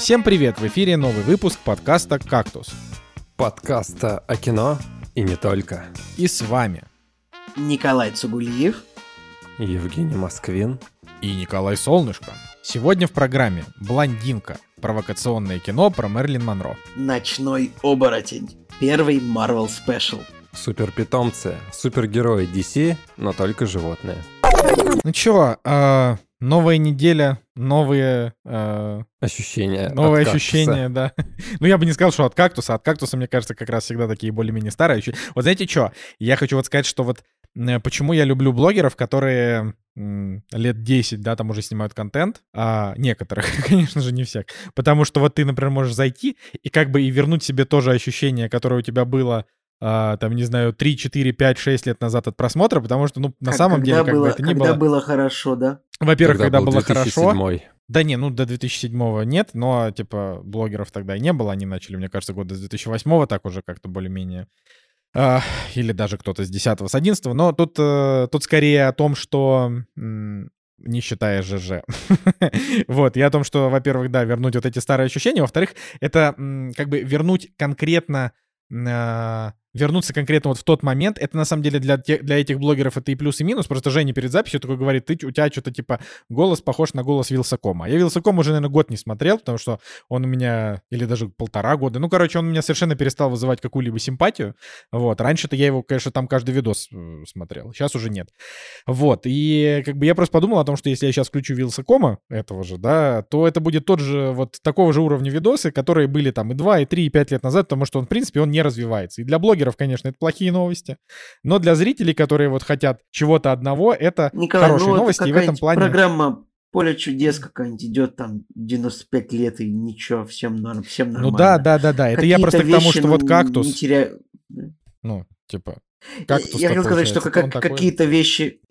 Всем привет! В эфире новый выпуск подкаста «Кактус». Подкаста о кино и не только. И с вами Николай Цугулиев, Евгений Москвин и Николай Солнышко. Сегодня в программе «Блондинка. Провокационное кино про Мерлин Монро». Ночной оборотень. Первый Marvel Special. Суперпитомцы, супергерои DC, но только животные. Ну чё, э, новая неделя, новые... э, Ощущения. Новые ощущения, да. Ну, я бы не сказал, что от кактуса. От кактуса, мне кажется, как раз всегда такие более-менее старые. Вот знаете что? Я хочу вот сказать, что вот э, почему я люблю блогеров, которые лет 10, да, там уже снимают контент, а некоторых, конечно же, не всех. Потому что вот ты, например, можешь зайти и как бы и вернуть себе то же ощущение, которое у тебя было а, там, не знаю, 3, 4, 5, 6 лет назад от просмотра, потому что, ну, на Как- самом деле, когда как было, бы это ни когда было... было хорошо, да? Во-первых, когда, был было хорошо, 2007. да не, ну до 2007 нет, но типа блогеров тогда и не было, они начали, мне кажется, года с 2008 так уже как-то более-менее. А, или даже кто-то с 10 с 11 но тут, э, тут скорее о том, что м, не считая ЖЖ. вот, и о том, что, во-первых, да, вернуть вот эти старые ощущения, во-вторых, это м, как бы вернуть конкретно а, вернуться конкретно вот в тот момент, это на самом деле для, тех, для этих блогеров это и плюс, и минус. Просто Женя перед записью такой говорит, ты, у тебя что-то типа голос похож на голос Вилсакома. Я Вилсаком уже, наверное, год не смотрел, потому что он у меня, или даже полтора года, ну, короче, он у меня совершенно перестал вызывать какую-либо симпатию. Вот, раньше-то я его, конечно, там каждый видос э, смотрел, сейчас уже нет. Вот, и как бы я просто подумал о том, что если я сейчас включу Вилсакома, этого же, да, то это будет тот же, вот такого же уровня видосы, которые были там и 2, и 3, и 5 лет назад, потому что он, в принципе, он не развивается. И для блогеров, конечно, это плохие новости, но для зрителей, которые вот хотят чего-то одного, это Николай, хорошие ну новости, и в этом плане... программа «Поле чудес» какая-нибудь идет там 95 лет и ничего, всем, норм, всем нормально. Ну да, да, да, да, это я просто к тому, что ну, вот кактус, Не теряю... ну, типа, кактус Я хотел сказать, что как- какие-то вещи...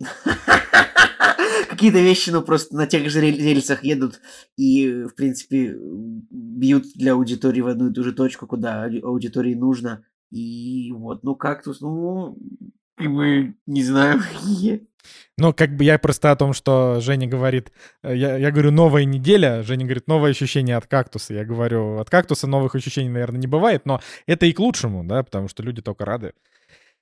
Какие-то вещи, ну, просто на тех же рель- рельсах едут и, в принципе, бьют для аудитории в одну и ту же точку, куда ауди- аудитории нужно. И вот, ну, кактус, ну, как бы, не какие. Ну, как бы я просто о том, что Женя говорит, э, я, я говорю, новая неделя, Женя говорит, новое ощущение от кактуса. Я говорю, от кактуса новых ощущений, наверное, не бывает, но это и к лучшему, да, потому что люди только рады.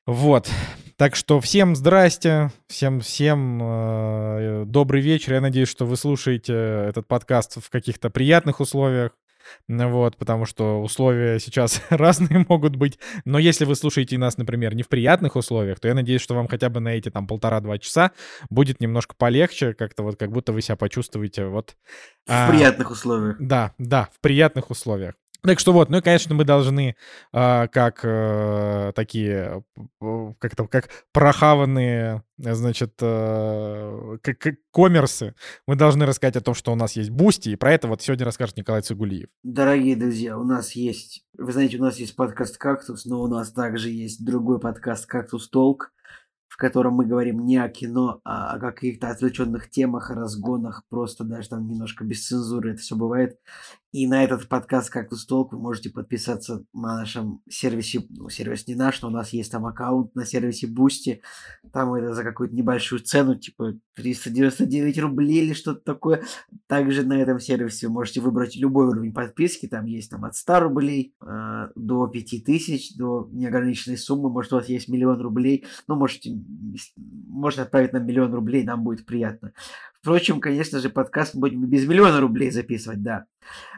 Вот. Так что всем здрасте, всем, всем э, добрый вечер. Я надеюсь, что вы слушаете этот подкаст в каких-то приятных условиях. Вот, потому что условия сейчас разные могут быть. Но если вы слушаете нас, например, не в приятных условиях, то я надеюсь, что вам хотя бы на эти там полтора-два часа будет немножко полегче, как-то вот как будто вы себя почувствуете вот... В а, приятных условиях. Да, да, в приятных условиях. Так что вот, ну и, конечно, мы должны, а, как э, такие, э, как то как прохаванные, э, значит, э, как, как коммерсы, мы должны рассказать о том, что у нас есть Boosty, и про это вот сегодня расскажет Николай Цигулиев. Дорогие друзья, у нас есть, вы знаете, у нас есть подкаст «Кактус», но у нас также есть другой подкаст «Кактус Talk», в котором мы говорим не о кино, а о каких-то отвлеченных темах, разгонах, просто даже там немножко без цензуры это все бывает. И на этот подкаст «Кактус Talk» вы можете подписаться на нашем сервисе, ну, сервис не наш, но у нас есть там аккаунт на сервисе Boosty, там это за какую-то небольшую цену, типа 399 рублей или что-то такое. Также на этом сервисе вы можете выбрать любой уровень подписки. Там есть там от 100 рублей э, до 5000, до неограниченной суммы. Может, у вас есть миллион рублей. Ну, можете, можете отправить нам миллион рублей, нам будет приятно. Впрочем, конечно же, подкаст будем без миллиона рублей записывать, да.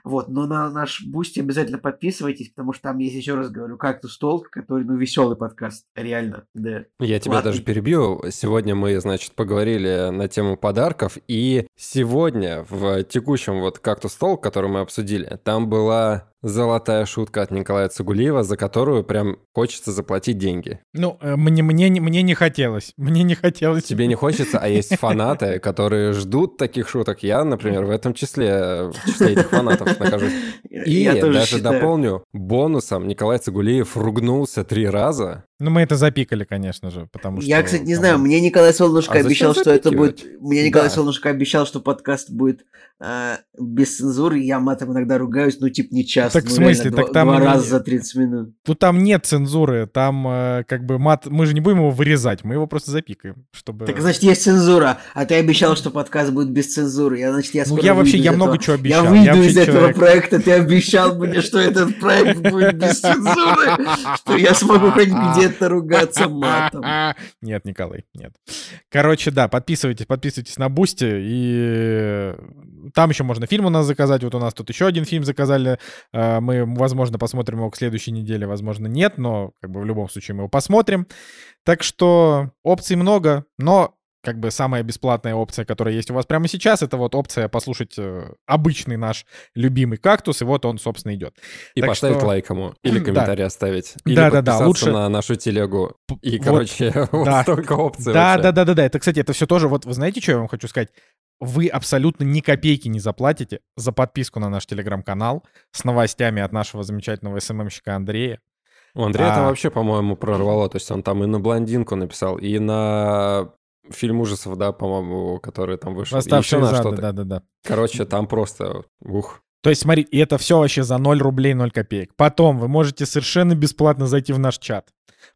Вот, но на наш Boosty обязательно подписывайтесь, потому что там есть, еще раз говорю, Кактус Talk, который, ну, веселый подкаст, реально, да. Я тебя Ладно. даже перебью. Сегодня мы, значит, поговорили на тему подарков, и сегодня в текущем вот «Кактус Толк», который мы обсудили, там была золотая шутка от Николая Цугулиева, за которую прям хочется заплатить деньги. Ну, э, мне, мне, не- мне не хотелось, мне не хотелось. Тебе не хочется, а есть фанаты, которые ждут таких шуток. Я, например, в этом числе, в числе этих фанатов нахожусь. И Я даже считаю. дополню, бонусом Николай Цигулиев ругнулся три раза. Ну, мы это запикали, конечно же, потому что... Я, кстати, не знаю, мне Николай Солнышко А обещал, что это будет... Мне Николай Да. Солнышко обещал, что подкаст будет э, без цензуры. Я матом иногда ругаюсь, ну, типа, не часто. Так в ну, реально, смысле? два, Так там два раза за 30 минут. Тут там нет цензуры, там э, как бы мат... Мы же не будем его вырезать, мы его просто запикаем, чтобы... Так, значит, есть цензура. А ты обещал, что подкаст будет без цензуры. Я, значит, я ну, я вообще, я из много этого- чего обещал. Я выйду вообще из этого проекта ты обещал мне, что этот проект будет без цензуры, что я смогу хоть где-то ругаться матом. Нет, Николай, нет. Короче, да, подписывайтесь, подписывайтесь на Boosty, и там еще можно фильм у нас заказать. Вот у нас тут еще один фильм заказали. Э, мы, возможно, посмотрим его к следующей неделе, возможно, нет, но как бы в любом случае мы его посмотрим. Так что опций много, но как бы самая бесплатная опция, которая есть у вас прямо сейчас, это вот опция послушать э, обычный наш любимый кактус, и вот он, собственно, идет. И так поставить что... лайк ему, или комментарий да. оставить, или да, да, да, лучше на нашу телегу. И, вот, короче, вот да. столько опций. Да, да, да, да, да. Это, кстати, это все тоже, вот вы знаете, что я вам хочу сказать? Вы абсолютно ни копейки не заплатите за подписку на наш телеграм-канал с новостями от нашего замечательного СММщика Андрея. У Андрея а... там вообще, по-моему, прорвало. То есть он там и на блондинку написал, и на фильм ужасов, да, по-моему, который там вышел. Еще на что-то. Да-да-да. Короче, там просто ух. То есть, смотри, и это все вообще за 0 рублей 0 копеек. Потом вы можете совершенно бесплатно зайти в наш чат.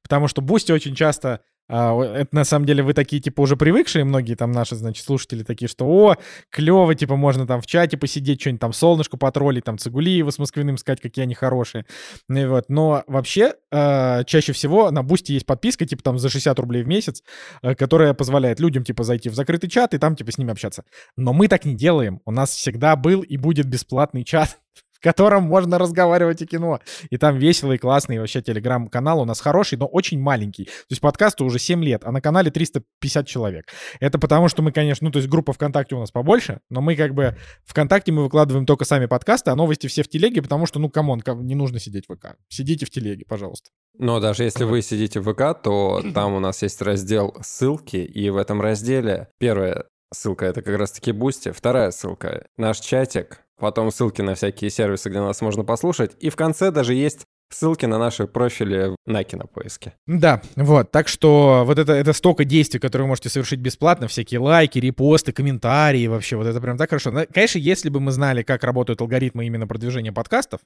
Потому что Boosty очень часто а, это на самом деле вы такие, типа, уже привыкшие, многие там наши, значит, слушатели такие, что, о, клево, типа, можно там в чате посидеть, что-нибудь там солнышко потроллить, там Цигулиева с Москвиным сказать, какие они хорошие. Ну и вот. Но вообще, э, чаще всего на Boosty есть подписка, типа, там за 60 рублей в месяц, э, которая позволяет людям, типа, зайти в закрытый чат и там, типа, с ними общаться. Но мы так не делаем. У нас всегда был и будет бесплатный чат котором можно разговаривать о кино. И там классно, и вообще телеграм-канал у нас хороший, но очень маленький. То есть подкасту уже 7 лет, а на канале 350 человек. Это потому, что мы, конечно, ну, то есть группа ВКонтакте у нас побольше, но мы как бы ВКонтакте мы выкладываем только сами подкасты, а новости все в телеге, потому что, ну, come on, не нужно сидеть в ВК. Сидите в телеге, пожалуйста. Но даже если вы сидите в ВК, то там у нас есть раздел ссылки, и в этом разделе первое ссылка это как раз-таки Boosty, вторая ссылка наш чатик, потом ссылки на всякие сервисы, где нас можно послушать, и в конце даже есть ссылки на наши профили на кинопоиске. Да, вот, так что вот это, это столько действий, которые вы можете совершить бесплатно, всякие лайки, репосты, комментарии, вообще, вот это прям так хорошо. Конечно, если бы мы знали, как работают алгоритмы именно продвижения подкастов,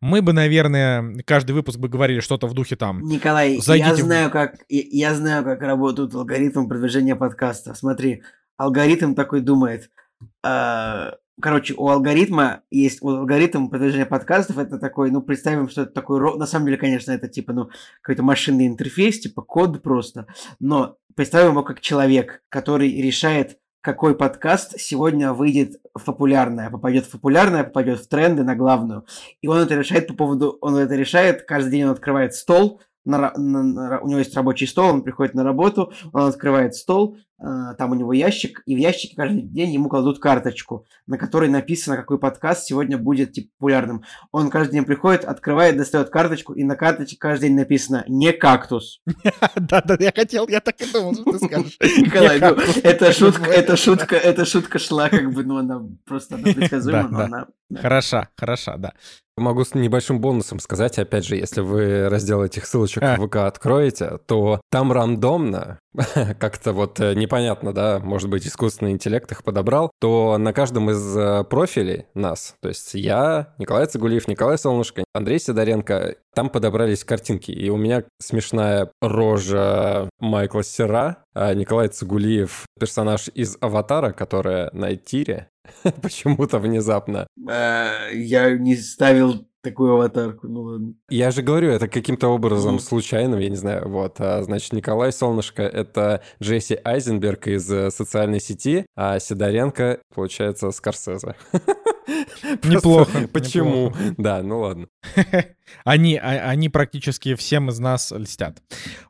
мы бы, наверное, каждый выпуск бы говорили что-то в духе там... Николай, я знаю, как, я, я знаю, как работают алгоритмы продвижения подкастов. Смотри, алгоритм такой думает, э, короче, у алгоритма есть, у алгоритма продвижения подкастов это такой, ну, представим, что это такой, на самом деле, конечно, это типа, ну, какой-то машинный интерфейс, типа код просто, но представим его как человек, который решает, какой подкаст сегодня выйдет в популярное, попадет в популярное, попадет в тренды на главную. И он это решает по поводу, он это решает, каждый день он открывает стол, на, на, на, у него есть рабочий стол, он приходит на работу, он открывает стол, там у него ящик, и в ящике каждый день ему кладут карточку, на которой написано, какой подкаст сегодня будет типа, популярным. Он каждый день приходит, открывает, достает карточку, и на карточке каждый день написано «не кактус». Да-да, я хотел, я так и думал, что ты скажешь. Николай, ну, это шутка, это шутка, эта шутка шла как бы, ну, она просто предсказуема, но она... Хороша, хороша, да. Могу с небольшим бонусом сказать, опять же, если вы раздел этих ссылочек а. в ВК откроете, то там рандомно, как-то вот э, непонятно, да, может быть, искусственный интеллект их подобрал, то на каждом из э, профилей нас, то есть я, Николай Цигулиев, Николай Солнышко, Андрей Сидоренко, там подобрались картинки, и у меня смешная рожа Майкла Сера, а Николай Цигулиев, персонаж из «Аватара», которая на тире, Почему-то внезапно. Э, я не ставил такую аватарку, ну ладно. Я же говорю, это каким-то образом случайным, я не знаю, вот. А, значит, Николай Солнышко — это Джесси Айзенберг из э, социальной сети, а Сидоренко, получается, Скорсезе. Неплохо. Почему? Да, ну ладно. Они, а, они практически всем из нас льстят.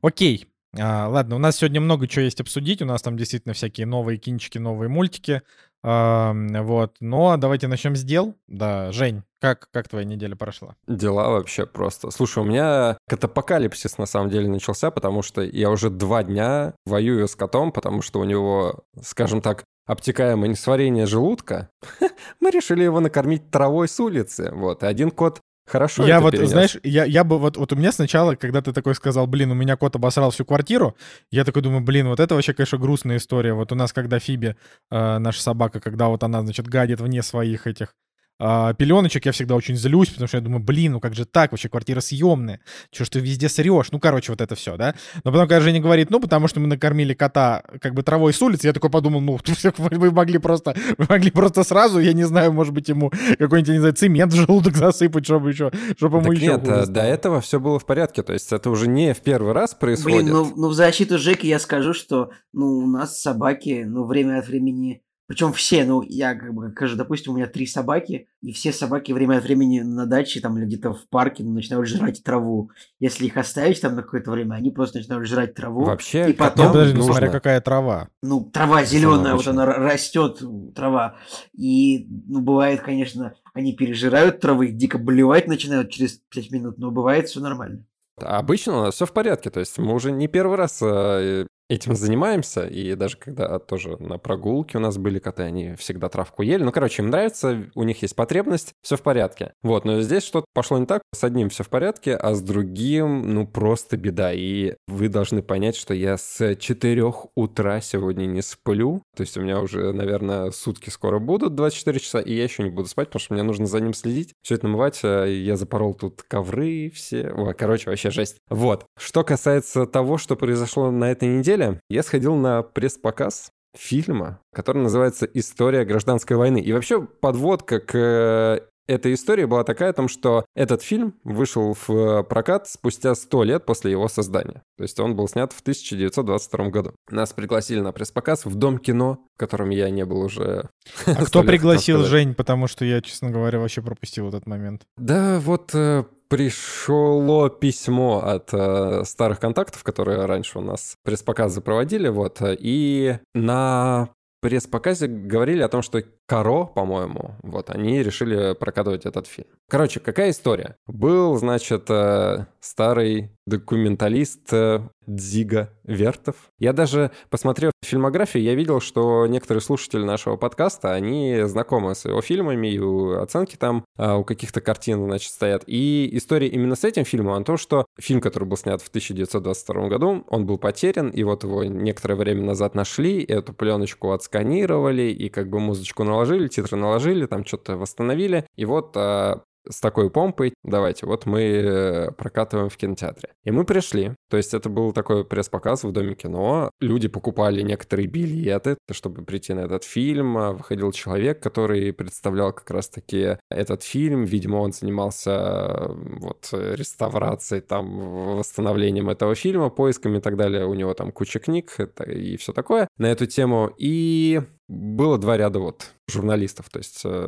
Окей, а, ладно, у нас сегодня много чего есть обсудить. У нас там действительно всякие новые кинчики, новые мультики. А, вот. Но давайте начнем с дел. Да, Жень, как, как твоя неделя прошла? Дела вообще просто. Слушай, у меня катапокалипсис на самом деле начался, потому что я уже два дня воюю с котом, потому что у него, скажем так, обтекаемое несварение желудка. Мы решили его накормить травой с улицы. Вот. И один кот Хорошо. Я вот, перенес. знаешь, я, я бы вот, вот у меня сначала, когда ты такой сказал, блин, у меня кот обосрал всю квартиру, я такой думаю, блин, вот это вообще, конечно, грустная история. Вот у нас, когда Фиби, э, наша собака, когда вот она, значит, гадит вне своих этих а, пеленочек, я всегда очень злюсь, потому что я думаю, блин, ну как же так, вообще квартира съемная, что ж ты везде срешь, ну, короче, вот это все, да. Но потом, когда Женя говорит, ну, потому что мы накормили кота как бы травой с улицы, я такой подумал, ну, вы могли просто, вы могли просто сразу, я не знаю, может быть, ему какой-нибудь, не знаю, цемент в желудок засыпать, чтобы еще, чтобы ему так еще нет, э, до этого все было в порядке, то есть это уже не в первый раз происходит. Блин, ну, ну в защиту Жеки я скажу, что, ну, у нас собаки, ну, время от времени причем все, ну, я как бы, скажу, допустим, у меня три собаки, и все собаки время от времени на даче там или где-то в парке ну, начинают жрать траву. Если их оставить там на какое-то время, они просто начинают жрать траву. Вообще, и потом... Подожди, ну, смотря какая трава. Ну, трава зеленая, вот она растет, трава. И, ну, бывает, конечно, они пережирают травы, дико болевать начинают через 5 минут, но бывает все нормально. Обычно у нас все в порядке, то есть мы уже не первый раз э, этим занимаемся, и даже когда тоже на прогулке у нас были коты, они всегда травку ели. Ну, короче, им нравится, у них есть потребность, все в порядке. Вот, но здесь что-то пошло не так, с одним все в порядке, а с другим, ну, просто беда. И вы должны понять, что я с 4 утра сегодня не сплю, то есть у меня уже, наверное, сутки скоро будут, 24 часа, и я еще не буду спать, потому что мне нужно за ним следить, все это намывать. А я запорол тут ковры все. Ой, короче, вообще жесть. Вот. Что касается того, что произошло на этой неделе, неделе я сходил на пресс-показ фильма, который называется «История гражданской войны». И вообще подводка к э, этой истории была такая о том, что этот фильм вышел в прокат спустя 100 лет после его создания. То есть он был снят в 1922 году. Нас пригласили на пресс-показ в Дом кино, в котором я не был уже А кто пригласил Жень? Потому что я, честно говоря, вообще пропустил этот момент. Да, вот э, пришло письмо от э, старых контактов, которые раньше у нас пресс-показы проводили, вот, и на пресс-показе говорили о том, что Каро, по-моему, вот, они решили прокатывать этот фильм. Короче, какая история? Был, значит, э, старый документалист э, Дзига Вертов. Я даже, посмотрев фильмографию, я видел, что некоторые слушатели нашего подкаста, они знакомы с его фильмами, и оценки там а, у каких-то картин, значит, стоят. И история именно с этим фильмом о том, что фильм, который был снят в 1922 году, он был потерян, и вот его некоторое время назад нашли, эту пленочку отсканировали, и как бы музычку наложили наложили, титры наложили, там что-то восстановили. И вот а, с такой помпой, давайте, вот мы э, прокатываем в кинотеатре. И мы пришли, то есть это был такой пресс-показ в Доме кино, люди покупали некоторые билеты, чтобы прийти на этот фильм, а, выходил человек, который представлял как раз-таки этот фильм, видимо, он занимался вот реставрацией, там, восстановлением этого фильма, поисками и так далее, у него там куча книг и все такое на эту тему, и было два ряда вот журналистов. То есть, э,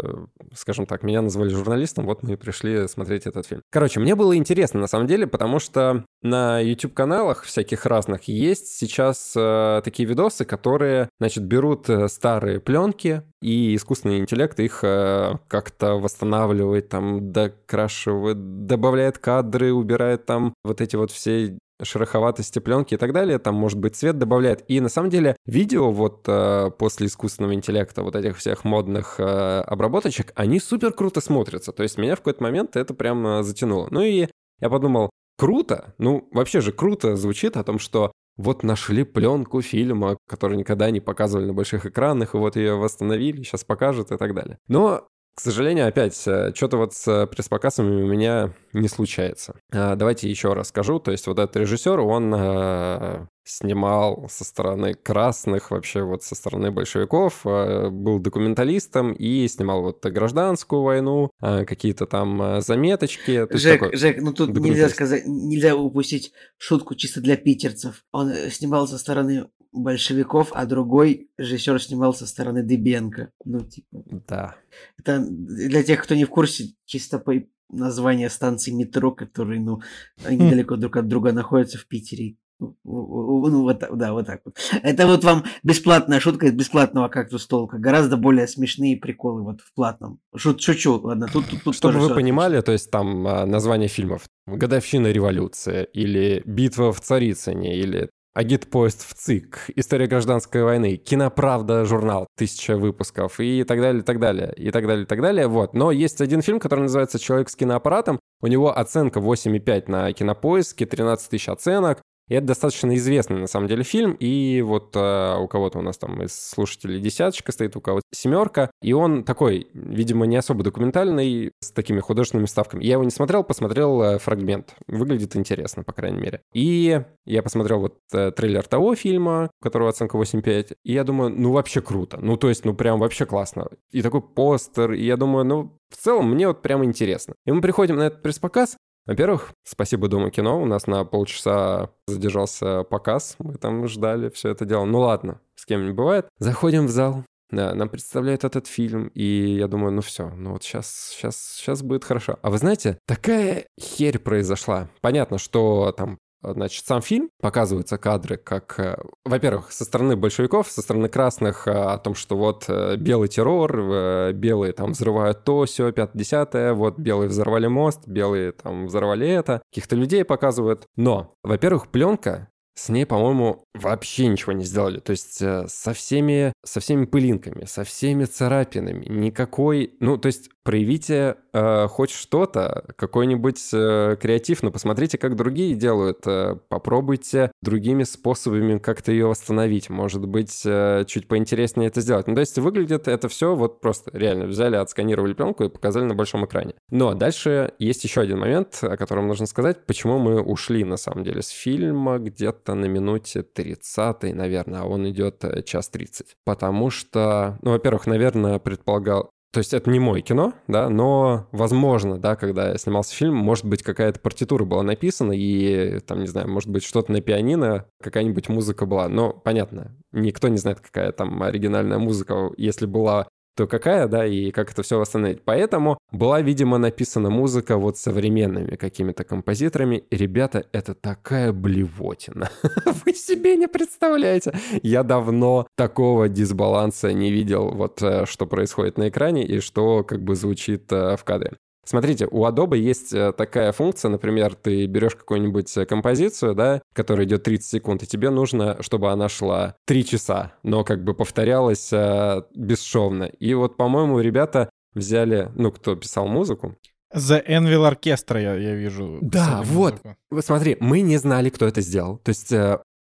скажем так, меня назвали журналистом, вот мы и пришли смотреть этот фильм. Короче, мне было интересно на самом деле, потому что на YouTube-каналах всяких разных есть сейчас э, такие видосы, которые, значит, берут э, старые пленки, и искусственный интеллект их как-то восстанавливает, там, докрашивает, добавляет кадры, убирает там вот эти вот все шероховатости пленки и так далее, там, может быть, цвет добавляет. И на самом деле видео вот э, после искусственного интеллекта, вот этих всех модных э, обработочек, они супер круто смотрятся. То есть меня в какой-то момент это прям э, затянуло. Ну и я подумал, круто, ну вообще же круто звучит о том, что вот нашли пленку фильма, который никогда не показывали на больших экранах, и вот ее восстановили, сейчас покажут и так далее. Но к сожалению, опять, э, что-то вот с э, пресс-показами у меня не случается. А, давайте еще раз скажу. То есть вот этот режиссер, он э, снимал со стороны красных, вообще вот со стороны большевиков, был документалистом и снимал вот гражданскую войну, какие-то там заметочки. Жек, Жек, ну тут нельзя сказать, нельзя упустить шутку чисто для питерцев. Он снимал со стороны большевиков, а другой режиссер снимал со стороны Дыбенко. Ну, типа. Да. Это для тех, кто не в курсе, чисто по название станции метро, которые, ну, они далеко друг от друга находятся в Питере. Ну, вот, да, вот так вот. Это вот вам бесплатная шутка из бесплатного кактус толка. Гораздо более смешные приколы вот в платном. Шут, шучу, ладно, тут, тут, тут Чтобы вы понимали, то есть там а, название фильмов. «Годовщина революции» или «Битва в Царицыне» или Агитпоезд в ЦИК, История гражданской войны, Киноправда журнал, тысяча выпусков и так далее, и так далее, и так далее, и так далее. Вот. Но есть один фильм, который называется «Человек с киноаппаратом». У него оценка 8,5 на Кинопоиске, 13 тысяч оценок. И это достаточно известный, на самом деле, фильм. И вот а, у кого-то у нас там из слушателей десяточка стоит, у кого-то семерка. И он такой, видимо, не особо документальный, с такими художественными ставками. Я его не смотрел, посмотрел э, фрагмент. Выглядит интересно, по крайней мере. И я посмотрел вот э, трейлер того фильма, у которого оценка 8.5. И я думаю, ну вообще круто. Ну то есть, ну прям вообще классно. И такой постер. И я думаю, ну в целом мне вот прям интересно. И мы приходим на этот пресс-показ, во-первых, спасибо Дому кино. У нас на полчаса задержался показ. Мы там ждали все это дело. Ну ладно, с кем не бывает. Заходим в зал. Да, нам представляют этот фильм, и я думаю, ну все, ну вот сейчас, сейчас, сейчас будет хорошо. А вы знаете, такая херь произошла. Понятно, что там Значит, сам фильм показываются кадры, как, э, во-первых, со стороны большевиков, со стороны красных, э, о том, что вот э, белый террор, белые там взрывают то, все, 50 вот белые взорвали мост, белые там взорвали это, каких-то людей показывают. Но, во-первых, пленка с ней, по-моему, вообще ничего не сделали. То есть э, со всеми, со всеми пылинками, со всеми царапинами, никакой... Ну, то есть проявите э, хоть что-то, какой-нибудь э, креатив, но посмотрите, как другие делают. Э, попробуйте другими способами как-то ее восстановить. Может быть, э, чуть поинтереснее это сделать. Ну, то есть выглядит это все вот просто реально взяли, отсканировали пленку и показали на большом экране. Но дальше есть еще один момент, о котором нужно сказать, почему мы ушли, на самом деле, с фильма где-то на минуте 30, наверное, а он идет э, час 30. Потому что, ну, во-первых, наверное, предполагал, то есть это не мой кино, да, но возможно, да, когда я снимался фильм, может быть, какая-то партитура была написана, и там, не знаю, может быть, что-то на пианино, какая-нибудь музыка была. Но понятно, никто не знает, какая там оригинальная музыка. Если была то какая, да, и как это все восстановить. Поэтому была, видимо, написана музыка вот современными какими-то композиторами. Ребята, это такая блевотина. Вы себе не представляете. Я давно такого дисбаланса не видел, вот э, что происходит на экране и что как бы звучит э, в кадре. Смотрите, у Adobe есть э, такая функция, например, ты берешь какую-нибудь э, композицию, да, которая идет 30 секунд, и тебе нужно, чтобы она шла 3 часа, но как бы повторялась э, бесшовно. И вот, по-моему, ребята взяли, ну, кто писал музыку, The Envil Orchestra я, я вижу. Да, вот. Вот смотри, мы не знали, кто это сделал. То есть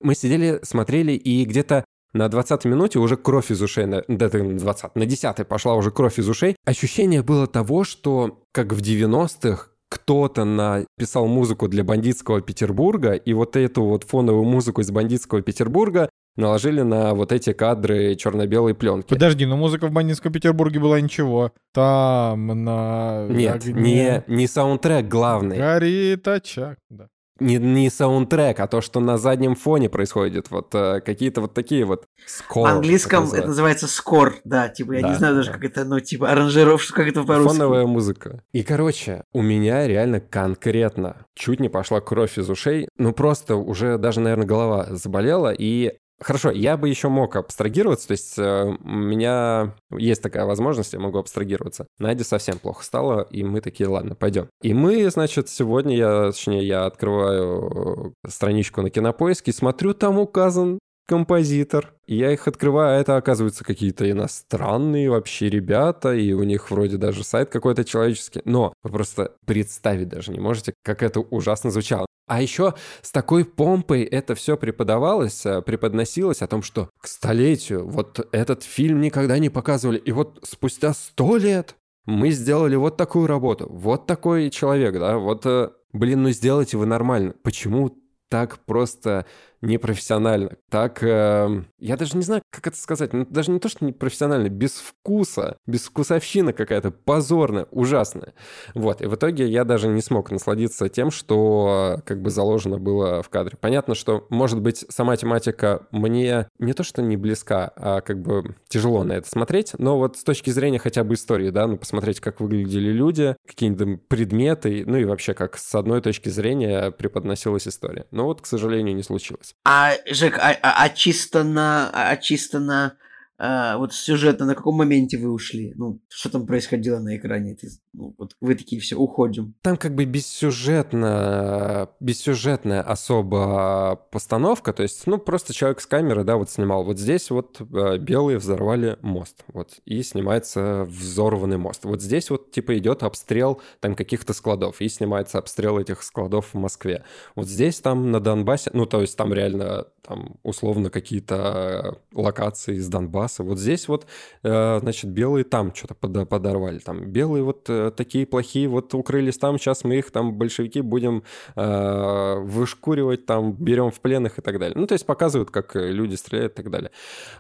мы сидели, смотрели, и где-то на 20 минуте уже кровь из ушей, на, да, на 20, на 10 пошла уже кровь из ушей. Ощущение было того, что как в 90-х кто-то написал музыку для бандитского Петербурга, и вот эту вот фоновую музыку из бандитского Петербурга наложили на вот эти кадры черно-белой пленки. Подожди, но музыка в бандитском Петербурге была ничего. Там на... Нет, огне... не, не саундтрек главный. Горит очаг, да не, не саундтрек, а то, что на заднем фоне происходит. Вот э, какие-то вот такие вот скор. В английском это называется скор, да, типа, я да, не знаю даже, да. как это, ну, типа, аранжировка, как это по-русски. Фоновая музыка. И, короче, у меня реально конкретно чуть не пошла кровь из ушей, ну, просто уже даже, наверное, голова заболела, и Хорошо, я бы еще мог абстрагироваться, то есть э, у меня есть такая возможность, я могу абстрагироваться. Надя совсем плохо стало, и мы такие, ладно, пойдем. И мы, значит, сегодня я, точнее, я открываю э, страничку на Кинопоиске, смотрю, там указан композитор. Я их открываю, а это оказывается какие-то иностранные вообще ребята, и у них вроде даже сайт какой-то человеческий. Но вы просто представить даже не можете, как это ужасно звучало. А еще с такой помпой это все преподавалось, э, преподносилось о том, что к столетию вот этот фильм никогда не показывали. И вот спустя сто лет мы сделали вот такую работу. Вот такой человек, да, вот, э, блин, ну сделайте вы нормально. Почему так просто непрофессионально, так, э, я даже не знаю, как это сказать, ну, даже не то, что непрофессионально, без вкуса, без вкусовщина какая-то, позорная, ужасная. Вот, и в итоге я даже не смог насладиться тем, что как бы заложено было в кадре. Понятно, что, может быть, сама тематика мне не то, что не близка, а как бы тяжело на это смотреть, но вот с точки зрения хотя бы истории, да, ну, посмотреть, как выглядели люди, какие-нибудь предметы, ну и вообще, как с одной точки зрения преподносилась история. Но вот, к сожалению, не случилось. А, Жек, а, а, а чисто на... А чисто на... А, вот сюжетно, на каком моменте вы ушли? Ну, что там происходило на экране? Ты ну, вот вы такие все уходим. Там как бы бессюжетно, бессюжетная особо постановка, то есть, ну, просто человек с камеры, да, вот снимал. Вот здесь вот э, белые взорвали мост, вот, и снимается взорванный мост. Вот здесь вот, типа, идет обстрел там каких-то складов, и снимается обстрел этих складов в Москве. Вот здесь там на Донбассе, ну, то есть там реально там условно какие-то локации из Донбасса. Вот здесь вот, э, значит, белые там что-то подорвали. Там белые вот э, такие плохие, вот укрылись там, сейчас мы их там, большевики, будем э, вышкуривать, там, берем в пленных и так далее. Ну, то есть показывают, как люди стреляют и так далее.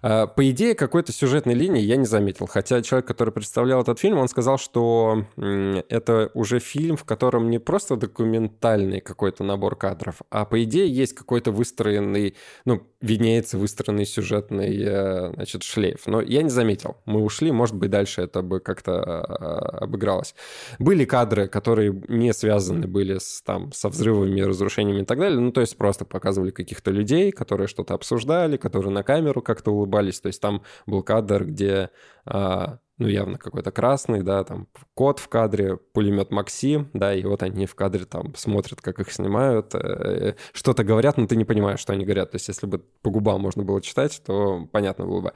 По идее, какой-то сюжетной линии я не заметил. Хотя человек, который представлял этот фильм, он сказал, что это уже фильм, в котором не просто документальный какой-то набор кадров, а по идее есть какой-то выстроенный ну, виднеется выстроенный сюжетный, э, значит, шлейф. Но я не заметил. Мы ушли, может быть, дальше это бы как-то э, обыгралось. Были кадры, которые не связаны были с, там, со взрывами, разрушениями и так далее. Ну, то есть просто показывали каких-то людей, которые что-то обсуждали, которые на камеру как-то улыбались. То есть там был кадр, где а, ну, явно какой-то красный, да, там кот в кадре, пулемет Максим, да, и вот они в кадре там смотрят, как их снимают, э, что-то говорят, но ты не понимаешь, что они говорят. То есть если бы по губам можно было читать, то понятно было бы.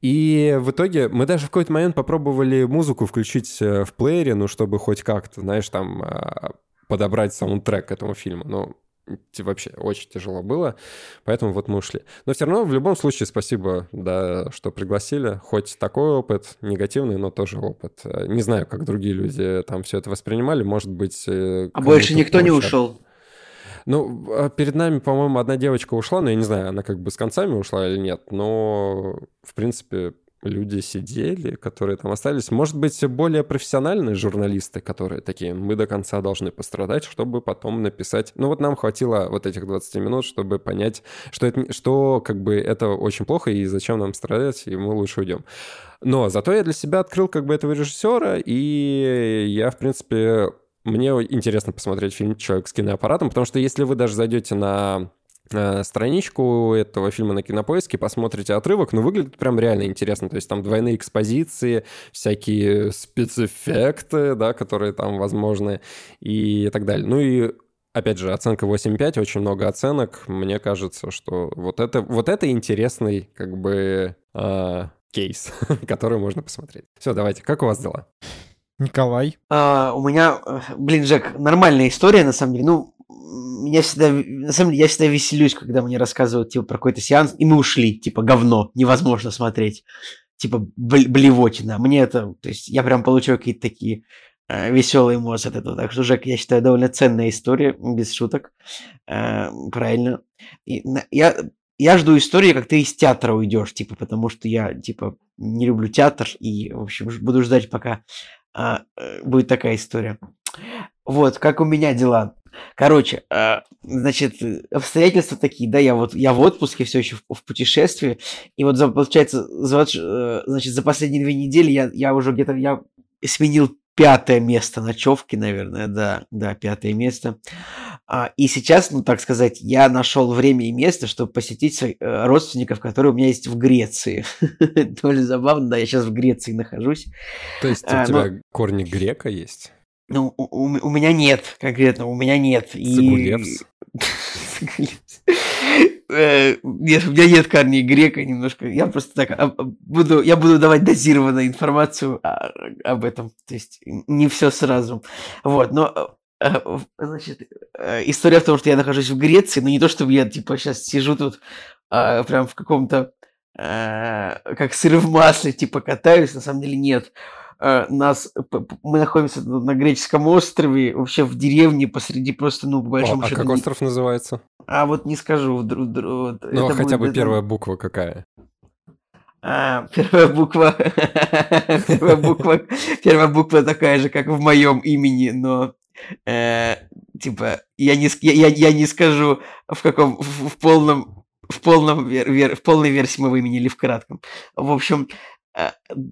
И в итоге мы даже в какой-то момент попробовали музыку включить э, в плеере, ну, чтобы хоть как-то, знаешь, там а, подобрать саундтрек к этому фильму. Но вообще очень тяжело было, поэтому вот мы ушли. Но все равно в любом случае спасибо, да, что пригласили. Хоть такой опыт негативный, но тоже опыт. Не знаю, как другие люди там все это воспринимали, может быть... Э, а больше никто не ушел? Ну, а перед нами, по-моему, одна девочка ушла, но я не знаю, она как бы с концами ушла или нет, но, в принципе, люди сидели, которые там остались. Может быть, более профессиональные журналисты, которые такие, мы до конца должны пострадать, чтобы потом написать. Ну вот нам хватило вот этих 20 минут, чтобы понять, что, это, что как бы это очень плохо и зачем нам страдать, и мы лучше уйдем. Но зато я для себя открыл как бы этого режиссера, и я, в принципе, мне интересно посмотреть фильм «Человек с киноаппаратом», потому что если вы даже зайдете на страничку этого фильма на Кинопоиске, посмотрите отрывок, ну, выглядит прям реально интересно. То есть там двойные экспозиции, всякие спецэффекты, да, которые там возможны и так далее. Ну и Опять же, оценка 8,5, очень много оценок. Мне кажется, что вот это, вот это интересный, как бы, э, кейс, который можно посмотреть. Все, давайте, как у вас дела? Николай. А, у меня, э, блин, Жек, нормальная история, на самом деле. Ну, меня всегда, на самом деле, я всегда веселюсь, когда мне рассказывают, типа, про какой-то сеанс, и мы ушли, типа, говно, невозможно смотреть, типа, блевотина. Мне это, то есть, я прям получаю какие-то такие э, веселые эмоции от этого. Так что, Жек, я считаю, довольно ценная история, без шуток. Э, правильно. И, я, я жду истории, как ты из театра уйдешь, типа, потому что я, типа, не люблю театр, и, в общем, буду ждать, пока э, будет такая история. Вот, как у меня дела. Короче, э, значит, обстоятельства такие, да, я вот я в отпуске все еще в, в путешествии, и вот за, получается, за, э, значит, за последние две недели я, я уже где-то я сменил пятое место ночевки, наверное, да, да, пятое место. А, и сейчас, ну так сказать, я нашел время и место, чтобы посетить своих э, родственников, которые у меня есть в Греции. Довольно забавно, да, я сейчас в Греции нахожусь. То есть у а, тебя корни грека есть? Ну, у, у меня нет, конкретно, у меня нет. Загулевс? Э, нет, у меня нет корней грека немножко. Я просто так а, буду, я буду давать дозированную информацию об этом. То есть не все сразу. Вот, но э, э, Значит, история в том, что я нахожусь в Греции, но не то, чтобы я, типа, сейчас сижу тут а, прям в каком-то, а, как сыр в масле, типа, катаюсь, на самом деле нет. Э, нас, мы находимся на греческом острове, вообще в деревне посреди просто, ну, по большому О, а счету... А как остров называется? А вот не скажу. Вдруг, вот, ну, хотя будет, бы первая это... буква какая? А, первая буква... первая буква... Первая буква такая же, как в моем имени, но... Э, типа, я не, я, я не скажу в каком... В, в полном... В, полном вер, вер, в полной версии моего имени или в кратком. В общем, Э,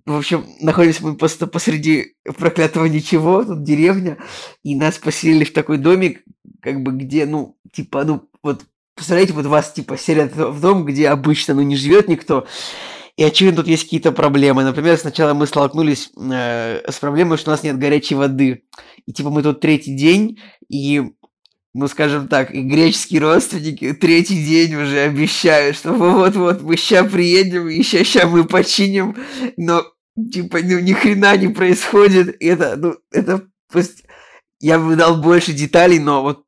в общем, находимся мы просто посреди проклятого ничего, тут деревня, и нас поселили в такой домик, как бы где, ну, типа, ну, вот, представляете, вот вас, типа, селят в дом, где обычно, ну, не живет никто, И очевидно, тут есть какие-то проблемы. Например, сначала мы столкнулись э, с проблемой, что у нас нет горячей воды. И типа мы тут третий день, и ну, скажем так, и греческие родственники третий день уже обещают, что вот-вот мы сейчас приедем, и сейчас, сейчас мы починим, но, типа, ну, ни хрена не происходит, это, ну, это, пусть, я бы дал больше деталей, но вот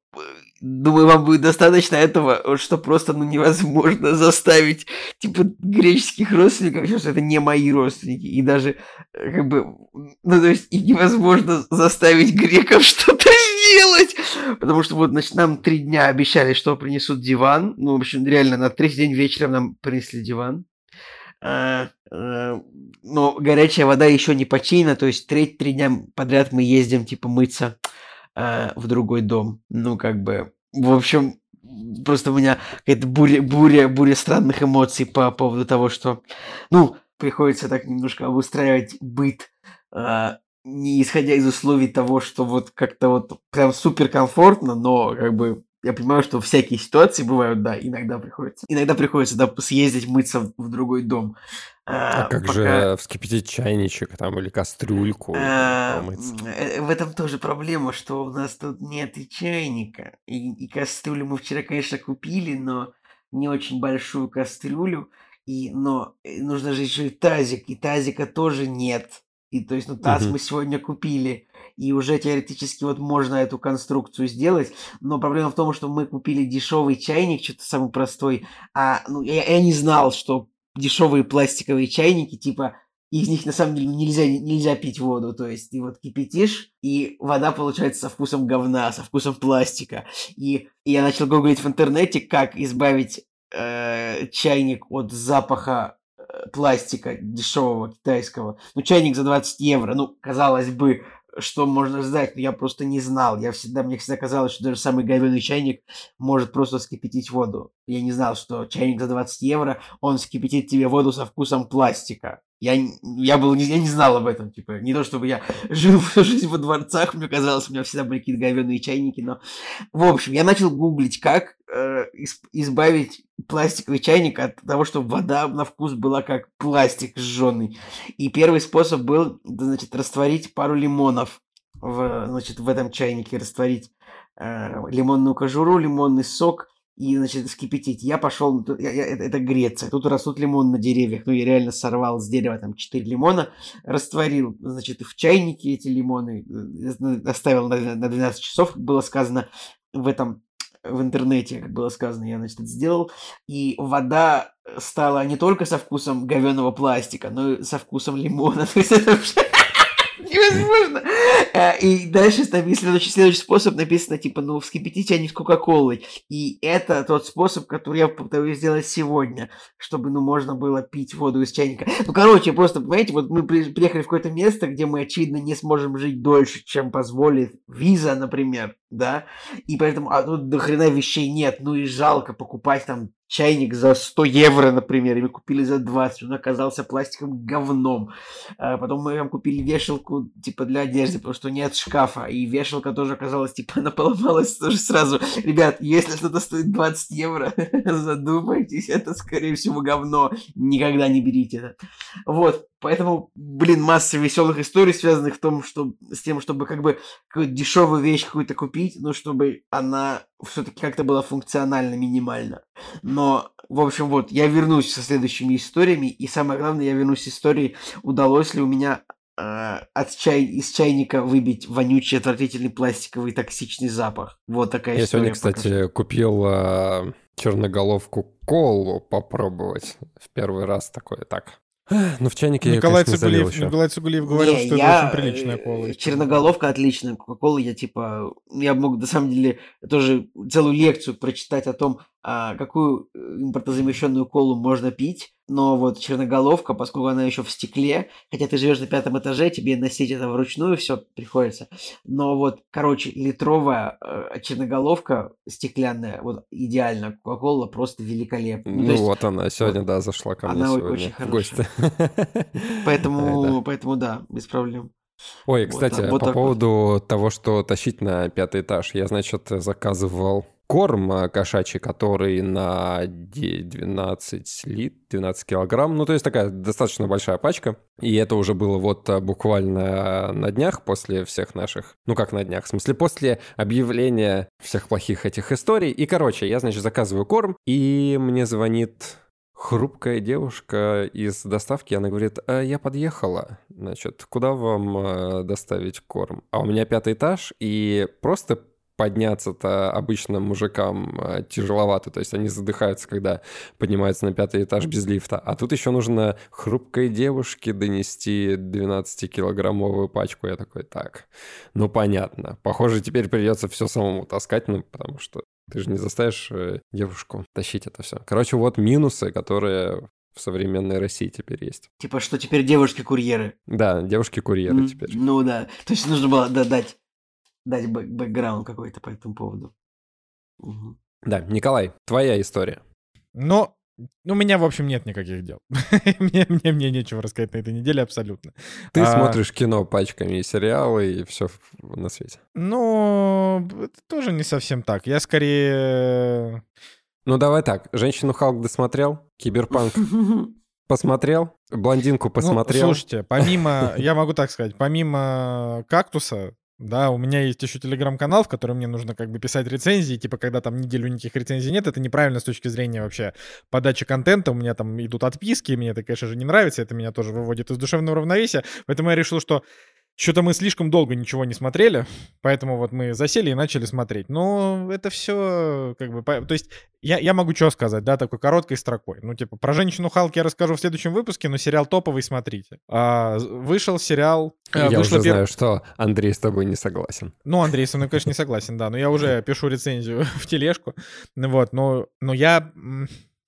Думаю, вам будет достаточно этого, что просто ну, невозможно заставить, типа, греческих родственников, что это не мои родственники, и даже, э, как бы, ну, то есть, и невозможно заставить греков что-то сделать, потому что вот, значит, нам три дня обещали, что принесут диван, ну, в общем, реально, на третий день вечером нам принесли диван, а, а, но горячая вода еще не починена, то есть треть три дня подряд мы ездим, типа, мыться а, в другой дом. Ну, как бы, в общем, просто у меня какая-то буря, буря, буря странных эмоций по поводу того, что, ну, приходится так немножко обустраивать быт, э, не исходя из условий того, что вот как-то вот прям супер комфортно, но как бы я понимаю, что всякие ситуации бывают, да, иногда приходится. Иногда приходится, да, съездить мыться в другой дом. А, а как пока... же вскипятить чайничек там или кастрюльку? А, э, в этом тоже проблема, что у нас тут нет и чайника. И, и кастрюлю мы вчера, конечно, купили, но не очень большую кастрюлю. И, но э, нужно же еще и тазик, и тазика тоже нет. И то есть, ну, таз угу. мы сегодня купили, и уже теоретически вот можно эту конструкцию сделать, но проблема в том, что мы купили дешевый чайник, что-то самый простой, а ну, я, я не знал, что дешевые пластиковые чайники, типа, из них на самом деле нельзя, нельзя пить воду. То есть ты вот кипятишь, и вода получается со вкусом говна, со вкусом пластика. И, и я начал гуглить в интернете, как избавить э, чайник от запаха пластика дешевого китайского. Ну, чайник за 20 евро. Ну, казалось бы, что можно ждать, но я просто не знал. Я всегда, мне всегда казалось, что даже самый говяный чайник может просто вскипятить воду. Я не знал, что чайник за 20 евро, он вскипятит тебе воду со вкусом пластика. Я, я, был, я не знал об этом, типа, не то чтобы я жил всю жизнь во дворцах, мне казалось, у меня всегда были какие-то говяные чайники, но... В общем, я начал гуглить, как э, избавить пластиковый чайник от того, чтобы вода на вкус была как пластик сжженный. И первый способ был, значит, растворить пару лимонов в, значит, в этом чайнике, растворить э, лимонную кожуру, лимонный сок, и, значит, вскипятить. Я пошел, я, я, это, это Греция, тут растут лимоны на деревьях, ну, я реально сорвал с дерева там 4 лимона, растворил, значит, в чайнике эти лимоны, э, оставил на, на 12 часов, как было сказано в этом, в интернете, как было сказано, я, значит, это сделал, и вода стала не только со вкусом говеного пластика, но и со вкусом лимона, то есть это невозможно. Э, и дальше следующий, следующий способ написано, типа, ну, вскипятить чайник с Кока-Колой. И это тот способ, который я попытаюсь сделать сегодня, чтобы, ну, можно было пить воду из чайника. Ну, короче, просто, понимаете, вот мы приехали в какое-то место, где мы, очевидно, не сможем жить дольше, чем позволит виза, например, да, и поэтому, а тут до хрена вещей нет, ну и жалко покупать там чайник за 100 евро, например, и мы купили за 20, он оказался пластиковым говном. А потом мы там купили вешалку, типа, для одежды, потому что нет шкафа, и вешалка тоже оказалась, типа, она поломалась тоже сразу. Ребят, если что-то стоит 20 евро, задумайтесь, это, скорее всего, говно, никогда не берите это. Вот, Поэтому, блин, масса веселых историй, связанных в том, что, с тем, чтобы как бы какую-то дешевую вещь какую-то купить, но чтобы она все-таки как-то была функциональна минимально. Но, в общем, вот, я вернусь со следующими историями, и самое главное, я вернусь с историей, удалось ли у меня от чай, из чайника выбить вонючий, отвратительный пластиковый токсичный запах. Вот такая я история. Я сегодня, кстати, покажу. купил э, черноголовку колу попробовать. В первый раз такое так. Ну, в чайнике Николай я, конечно, Цугулиев, Николай Цугулиев говорил, не, что я... это очень приличная кола. Э, черноголовка отличная, Кока-Кола я типа... Я мог, на самом деле, тоже целую лекцию прочитать о том, а, какую э, импортозамещенную колу можно пить, но вот черноголовка, поскольку она еще в стекле, хотя ты живешь на пятом этаже, тебе носить это вручную все приходится. Но вот, короче, литровая э, черноголовка стеклянная, вот идеально, Кока-Кола просто великолепная. Ну, ну есть, вот она сегодня, вот, да, зашла ко мне она сегодня очень в гости. Поэтому, поэтому да, без проблем. Ой, кстати, вот, вот по поводу того, что тащить на пятый этаж, я, значит, заказывал корм э, кошачий, который на 12 лит, 12 килограмм. Ну, то есть такая достаточно большая пачка. И это уже было вот э, буквально на днях после всех наших... Ну, как на днях? В смысле, после объявления всех плохих этих историй. И, короче, я, значит, заказываю корм, и мне звонит хрупкая девушка из доставки, она говорит, а, я подъехала, значит, куда вам доставить корм? А у меня пятый этаж, и просто подняться-то обычно мужикам а, тяжеловато, то есть они задыхаются, когда поднимаются на пятый этаж без лифта. А тут еще нужно хрупкой девушке донести 12-килограммовую пачку. Я такой, так, ну понятно. Похоже, теперь придется все самому таскать, ну потому что ты же не заставишь э, девушку тащить это все. Короче, вот минусы, которые в современной России теперь есть. Типа, что теперь девушки-курьеры. Да, девушки-курьеры mm, теперь. Ну да. То есть нужно было да, дать, дать бэк бэкграунд какой-то по этому поводу. Угу. Да, Николай, твоя история. Ну, у меня, в общем, нет никаких дел. мне, мне, мне нечего рассказать на этой неделе абсолютно. Ты а... смотришь кино пачками и сериалы, и все на свете. Ну, это тоже не совсем так. Я скорее... Ну, давай так. «Женщину Халк» досмотрел? «Киберпанк» посмотрел? «Блондинку» ну, посмотрел? Ну, слушайте, помимо... Я могу так сказать. Помимо «Кактуса», да, у меня есть еще телеграм-канал, в котором мне нужно как бы писать рецензии, типа, когда там неделю никаких рецензий нет, это неправильно с точки зрения вообще подачи контента, у меня там идут отписки, мне это, конечно же, не нравится, это меня тоже выводит из душевного равновесия, поэтому я решил, что что-то мы слишком долго ничего не смотрели, поэтому вот мы засели и начали смотреть. Но это все как бы... То есть я, я могу что сказать, да, такой короткой строкой. Ну, типа, про «Женщину Халк» я расскажу в следующем выпуске, но сериал топовый, смотрите. А, вышел сериал... Э, я уже пер... знаю, что Андрей с тобой не согласен. Ну, Андрей со мной, конечно, не согласен, да, но я уже пишу рецензию в тележку. Вот, но, но я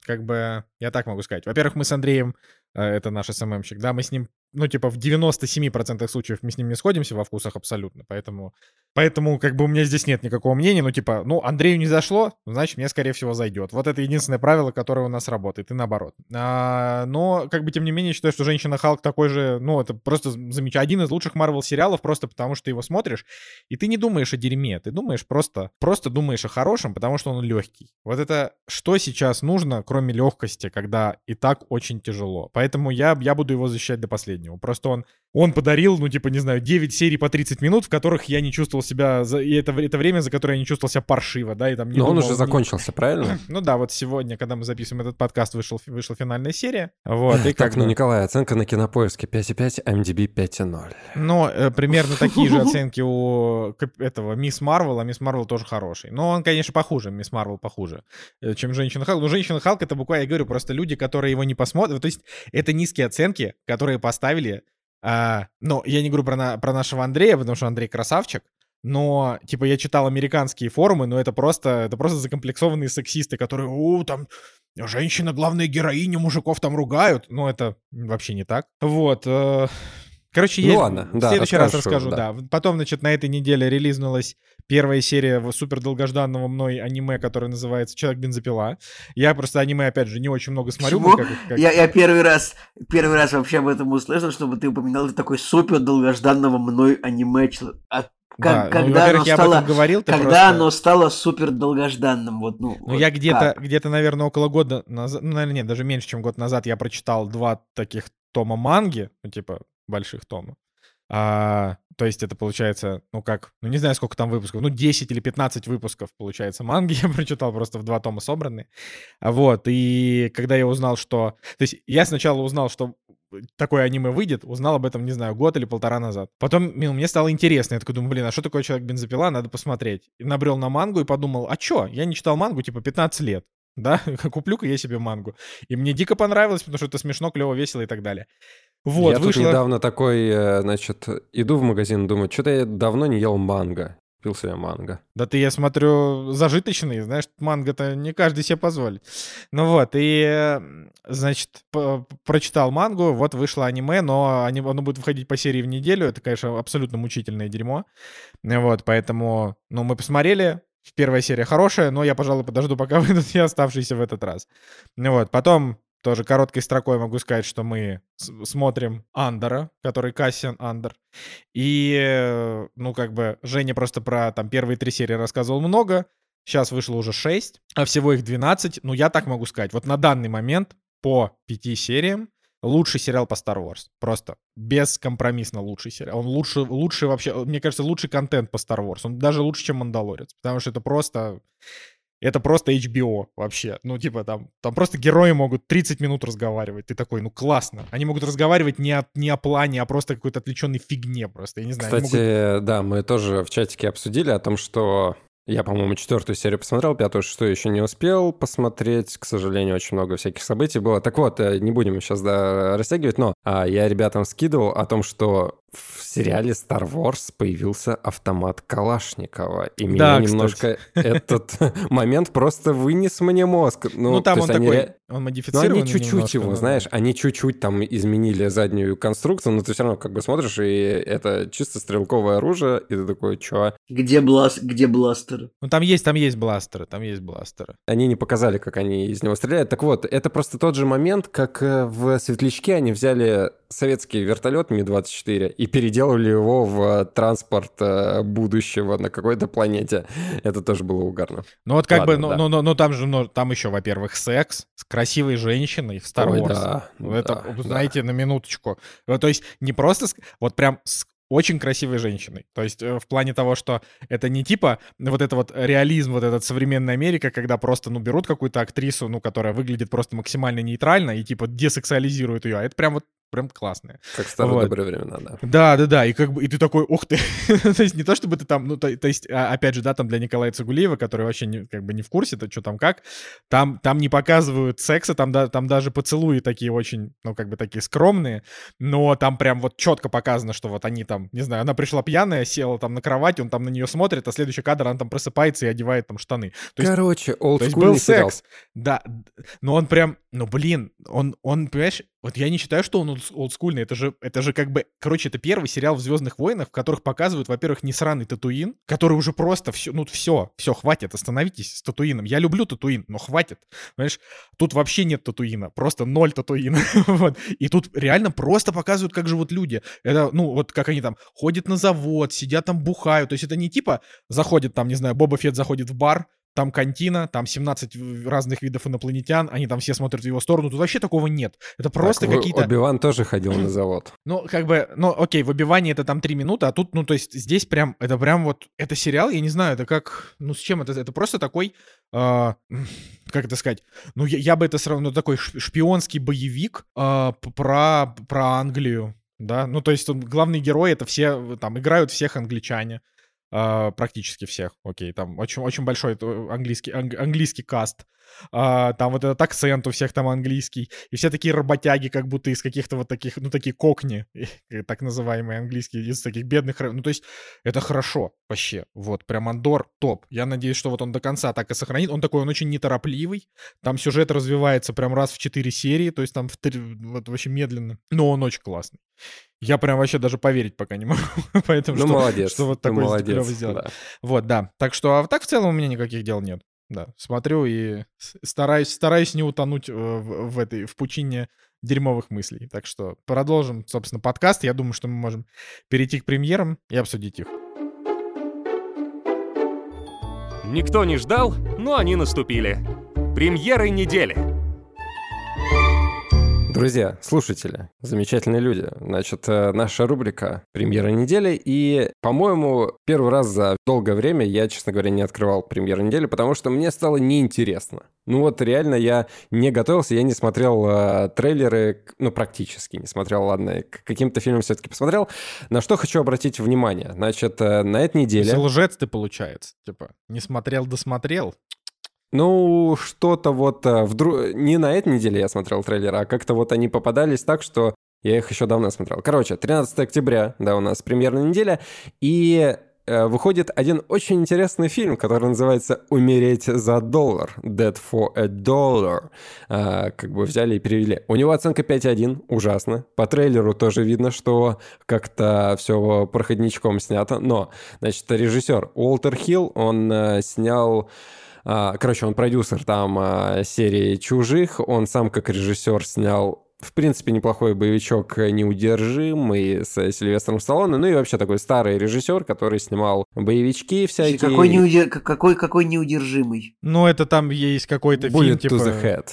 как бы, я так могу сказать. Во-первых, мы с Андреем, э, это наш СММщик, да, мы с ним ну, типа, в 97% случаев мы с ним не сходимся во вкусах абсолютно, поэтому, поэтому, как бы, у меня здесь нет никакого мнения, ну, типа, ну, Андрею не зашло, значит, мне, скорее всего, зайдет. Вот это единственное правило, которое у нас работает, и наоборот. А, но, как бы, тем не менее, считаю, что «Женщина Халк» такой же, ну, это просто замечательно, один из лучших Марвел сериалов, просто потому что его смотришь, и ты не думаешь о дерьме, ты думаешь просто, просто думаешь о хорошем, потому что он легкий. Вот это что сейчас нужно, кроме легкости, когда и так очень тяжело. Поэтому я, я буду его защищать до последнего последнего. Просто он, он подарил, ну, типа, не знаю, 9 серий по 30 минут, в которых я не чувствовал себя... За, и это, это время, за которое я не чувствовал себя паршиво, да, и там не Но думал, он уже закончился, не... правильно? ну да, вот сегодня, когда мы записываем этот подкаст, вышел, вышла финальная серия. Вот, и так, ну, Николай, оценка на Кинопоиске 5,5, MDB 5,0. Ну, э, примерно такие же оценки у этого Мисс Марвел, а Мисс Марвел тоже хороший. Но он, конечно, похуже, Мисс Марвел похуже, э, чем Женщина Халк. Ну, Женщина Халк это буквально, я говорю, просто люди, которые его не посмотрят. То есть это низкие оценки, которые поставили а, ну, я не говорю про, на, про нашего Андрея, потому что Андрей красавчик, но, типа, я читал американские форумы, но это просто, это просто закомплексованные сексисты, которые, о, там, женщина, главная героиня, мужиков там ругают. Ну, это вообще не так. Вот. Э, короче, ну, я ладно, в следующий раз расскажу, да. да. Потом, значит, на этой неделе релизнулась первая серия супер долгожданного мной аниме, которое называется «Человек-бензопила». Я просто аниме, опять же, не очень много смотрю. Как, как... Я, я первый раз первый раз вообще об этом услышал, чтобы ты упоминал такой супер долгожданного мной аниме. А как, да, когда ну, оно стало, говорил, когда просто... оно стало супер долгожданным, вот, ну. Ну вот я где-то, где-то, наверное, около года назад, ну, наверное, нет, даже меньше, чем год назад я прочитал два таких тома манги, ну, типа, больших тома. А, то есть это получается, ну как, ну не знаю, сколько там выпусков, ну 10 или 15 выпусков, получается, манги я прочитал просто в два тома собранные. Вот, и когда я узнал, что... То есть я сначала узнал, что такое аниме выйдет, узнал об этом, не знаю, год или полтора назад. Потом ну, мне стало интересно, я такой думаю, блин, а что такое Человек-бензопила, надо посмотреть. И набрел на мангу и подумал, а чё, я не читал мангу типа 15 лет. Да, куплю-ка я себе мангу. И мне дико понравилось, потому что это смешно, клево, весело и так далее. Вот, я вышло... тут недавно такой, э, значит, иду в магазин, думаю, что-то я давно не ел манго. Купил себе манго. Да ты, я смотрю, зажиточный, знаешь, манго-то не каждый себе позволит. Ну вот, и, значит, прочитал мангу, вот вышло аниме, но оно будет выходить по серии в неделю, это, конечно, абсолютно мучительное дерьмо. Вот, поэтому, ну, мы посмотрели, Первая серия хорошая, но я, пожалуй, подожду, пока выйдут все оставшиеся в этот раз. Ну вот, потом тоже короткой строкой могу сказать, что мы смотрим Андера, который Кассиан Андер. И, э, ну, как бы, Женя просто про там первые три серии рассказывал много. сейчас вышло уже 6, а всего их 12. Ну, я так могу сказать, вот на данный момент по пяти сериям лучший сериал по Star Wars. Просто бескомпромиссно лучший сериал. Он лучше, лучше вообще, мне кажется, лучший контент по Star Wars. Он даже лучше, чем Мандалорец. Потому что это просто... Это просто HBO вообще. Ну, типа, там, там просто герои могут 30 минут разговаривать. Ты такой, ну, классно. Они могут разговаривать не, о, не о плане, а просто какой-то отвлеченной фигне просто. Я не знаю. Кстати, могут... да, мы тоже в чатике обсудили о том, что я, по-моему, четвертую серию посмотрел, пятую, шестую еще не успел посмотреть. К сожалению, очень много всяких событий было. Так вот, э, не будем сейчас да, растягивать, но а, я ребятам скидывал о том, что в сериале Star Wars появился автомат Калашникова. И меня немножко этот момент просто вынес мне мозг. Ну, ну там он такой, ре... он модифицированный Ну, они чуть-чуть его, знаешь, они чуть-чуть там изменили заднюю конструкцию, но ты все равно как бы смотришь, и это чисто стрелковое оружие, и ты такой, чё? Где, блас... Где бластеры? Ну, там есть, там есть бластеры, там есть бластеры. Они не показали, как они из него стреляют. Так вот, это просто тот же момент, как э, в «Светлячке» они взяли советский вертолет Ми-24 и переделали его в транспорт э, будущего на какой-то планете. Это тоже было угарно. Ну вот как Ладно, бы, ну, да. ну, ну, ну там же, ну там еще, во-первых, секс с красивой женщиной в Star Wars. Ой, да, Это, да, знаете, да. на минуточку. То есть не просто, вот прям с очень красивой женщиной. То есть э, в плане того, что это не типа вот это вот реализм, вот этот современная Америка, когда просто, ну, берут какую-то актрису, ну, которая выглядит просто максимально нейтрально и типа десексуализируют ее, а это прям вот прям классные. Как старые вот. добрые времена, да. Да, да, да, и как бы, и ты такой, ух ты. то есть не то, чтобы ты там, ну, то, то есть, а, опять же, да, там для Николая Цигулиева, который вообще не, как бы не в курсе, то что там как, там, там не показывают секса, там, да, там даже поцелуи такие очень, ну, как бы такие скромные, но там прям вот четко показано, что вот они там, не знаю, она пришла пьяная, села там на кровать, он там на нее смотрит, а следующий кадр она там просыпается и одевает там штаны. То есть, Короче, олдскульный сериал. секс. Да, но он прям, ну, блин, он, он, понимаешь, вот я не считаю, что он олдскульный. Это же, это же как бы... Короче, это первый сериал в «Звездных войнах», в которых показывают, во-первых, не сраный Татуин, который уже просто все... Ну, все, все, хватит, остановитесь с Татуином. Я люблю Татуин, но хватит. Понимаешь, тут вообще нет Татуина, просто ноль Татуина. вот. И тут реально просто показывают, как живут люди. Это, ну, вот как они там ходят на завод, сидят там, бухают. То есть это не типа заходит там, не знаю, Боба Фетт заходит в бар, там кантина, там 17 разных видов инопланетян, они там все смотрят в его сторону. Тут вообще такого нет. Это просто какие-то... Оби-Ван тоже ходил на завод. Ну, как бы, ну, окей, в Оби-Ване это там 3 минуты, а тут, ну, то есть здесь прям, это прям вот, это сериал, я не знаю, это как, ну, с чем это? Это просто такой, э, как это сказать, ну, я, я бы это сравнил, такой шпионский боевик э, про, про Англию, да, ну, то есть он, главный герой это все, там, играют всех англичане, Uh, практически всех, окей, там очень, очень большой английский, анг, английский каст, uh, там вот этот акцент у всех там английский, и все такие работяги, как будто из каких-то вот таких, ну, такие кокни, так называемые английские, из таких бедных, ну, то есть это хорошо вообще, вот, прям Андор топ, я надеюсь, что вот он до конца так и сохранит, он такой, он очень неторопливый, там сюжет развивается прям раз в четыре серии, то есть там в три, вот вообще медленно, но он очень классный. Я прям вообще даже поверить пока не могу. Поэтому ну, что, молодец. Что вот такой молодец, сделали. Да. Вот, да. Так что, а так в целом у меня никаких дел нет. Да, смотрю и стараюсь, стараюсь не утонуть в, в этой, в пучине дерьмовых мыслей. Так что продолжим, собственно, подкаст. Я думаю, что мы можем перейти к премьерам и обсудить их. Никто не ждал, но они наступили. Премьеры недели. Друзья, слушатели, замечательные люди. Значит, э, наша рубрика «Премьера недели». И, по-моему, первый раз за долгое время я, честно говоря, не открывал премьеру недели, потому что мне стало неинтересно. Ну вот реально я не готовился, я не смотрел э, трейлеры, ну практически не смотрел, ладно, к каким-то фильмам все-таки посмотрел. На что хочу обратить внимание. Значит, э, на этой неделе... Лжец ты, получается. Типа, не смотрел, досмотрел. Ну, что-то вот э, вдруг... Не на этой неделе я смотрел трейлеры, а как-то вот они попадались так, что я их еще давно смотрел. Короче, 13 октября, да, у нас премьерная неделя, и э, выходит один очень интересный фильм, который называется «Умереть за доллар», «Dead for a Dollar», э, как бы взяли и перевели. У него оценка 5.1, ужасно. По трейлеру тоже видно, что как-то все проходничком снято, но, значит, режиссер Уолтер Хилл, он э, снял... А, короче, он продюсер там а, серии «Чужих», он сам как режиссер снял В принципе, неплохой боевичок «Неудержимый» с Сильвестром Сталлоне. Ну и вообще такой старый режиссер, который снимал боевички всякие. Какой, неудер... какой, какой неудержимый? Ну, это там есть какой-то фильм, типа... to the Head.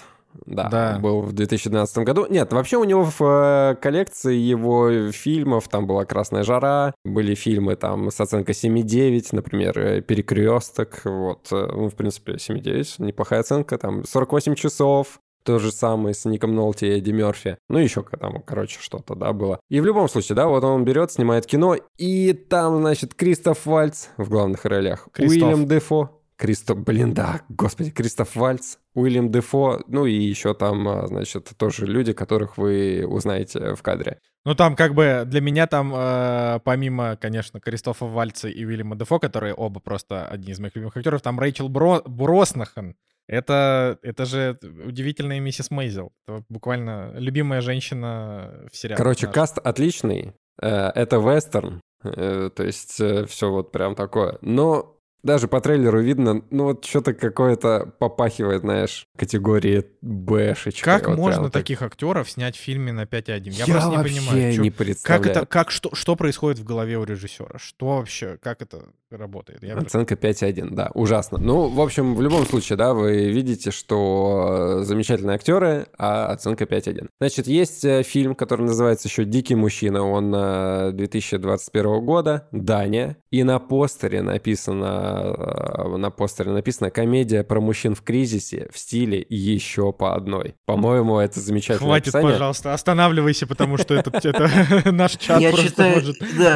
Да, Да. был в 2012 году. Нет, вообще у него в э, коллекции его фильмов, там была «Красная жара», были фильмы там с оценкой 7,9, например, э, «Перекресток», вот, э, ну, в принципе, 7,9, неплохая оценка, там, 48 часов, то же самое с Ником Нолти и Эдди Мерфи. Ну, еще там, короче, что-то, да, было. И в любом случае, да, вот он берет, снимает кино, и там, значит, Кристоф Вальц в главных ролях. Кристоф. Уильям Дефо. Кристоф, блин, да, господи, Кристоф Вальц, Уильям Дефо, ну и еще там, а, значит, тоже люди, которых вы узнаете в кадре. Ну, там как бы для меня там, э, помимо, конечно, Кристофа Вальца и Уильяма Дефо, которые оба просто одни из моих любимых актеров, там Рэйчел Бро... Броснахан. Это, это же удивительная миссис Мейзел. Это буквально любимая женщина в сериале. Короче, нашем. каст отличный, э, это вестерн, э, то есть все вот прям такое. Но даже по трейлеру видно, ну вот что-то какое-то попахивает, знаешь, категории Бэшечка. Как Вот можно так. таких актеров снять в фильме на 5.1? Я, Я, просто не понимаю. не Как представляю. это, как, что, что происходит в голове у режиссера? Что вообще, как это работает? Я Оценка 5,1, да, ужасно. Ну, в общем, в любом случае, да, вы видите, что э, замечательные актеры, а оценка 5,1. Значит, есть э, фильм, который называется еще «Дикий мужчина», он э, 2021 года, Дания, и на постере написано, э, на постере написано «Комедия про мужчин в кризисе в стиле еще по одной». По-моему, это замечательное Хватит, описание. пожалуйста, останавливайся, потому что это, наш чат просто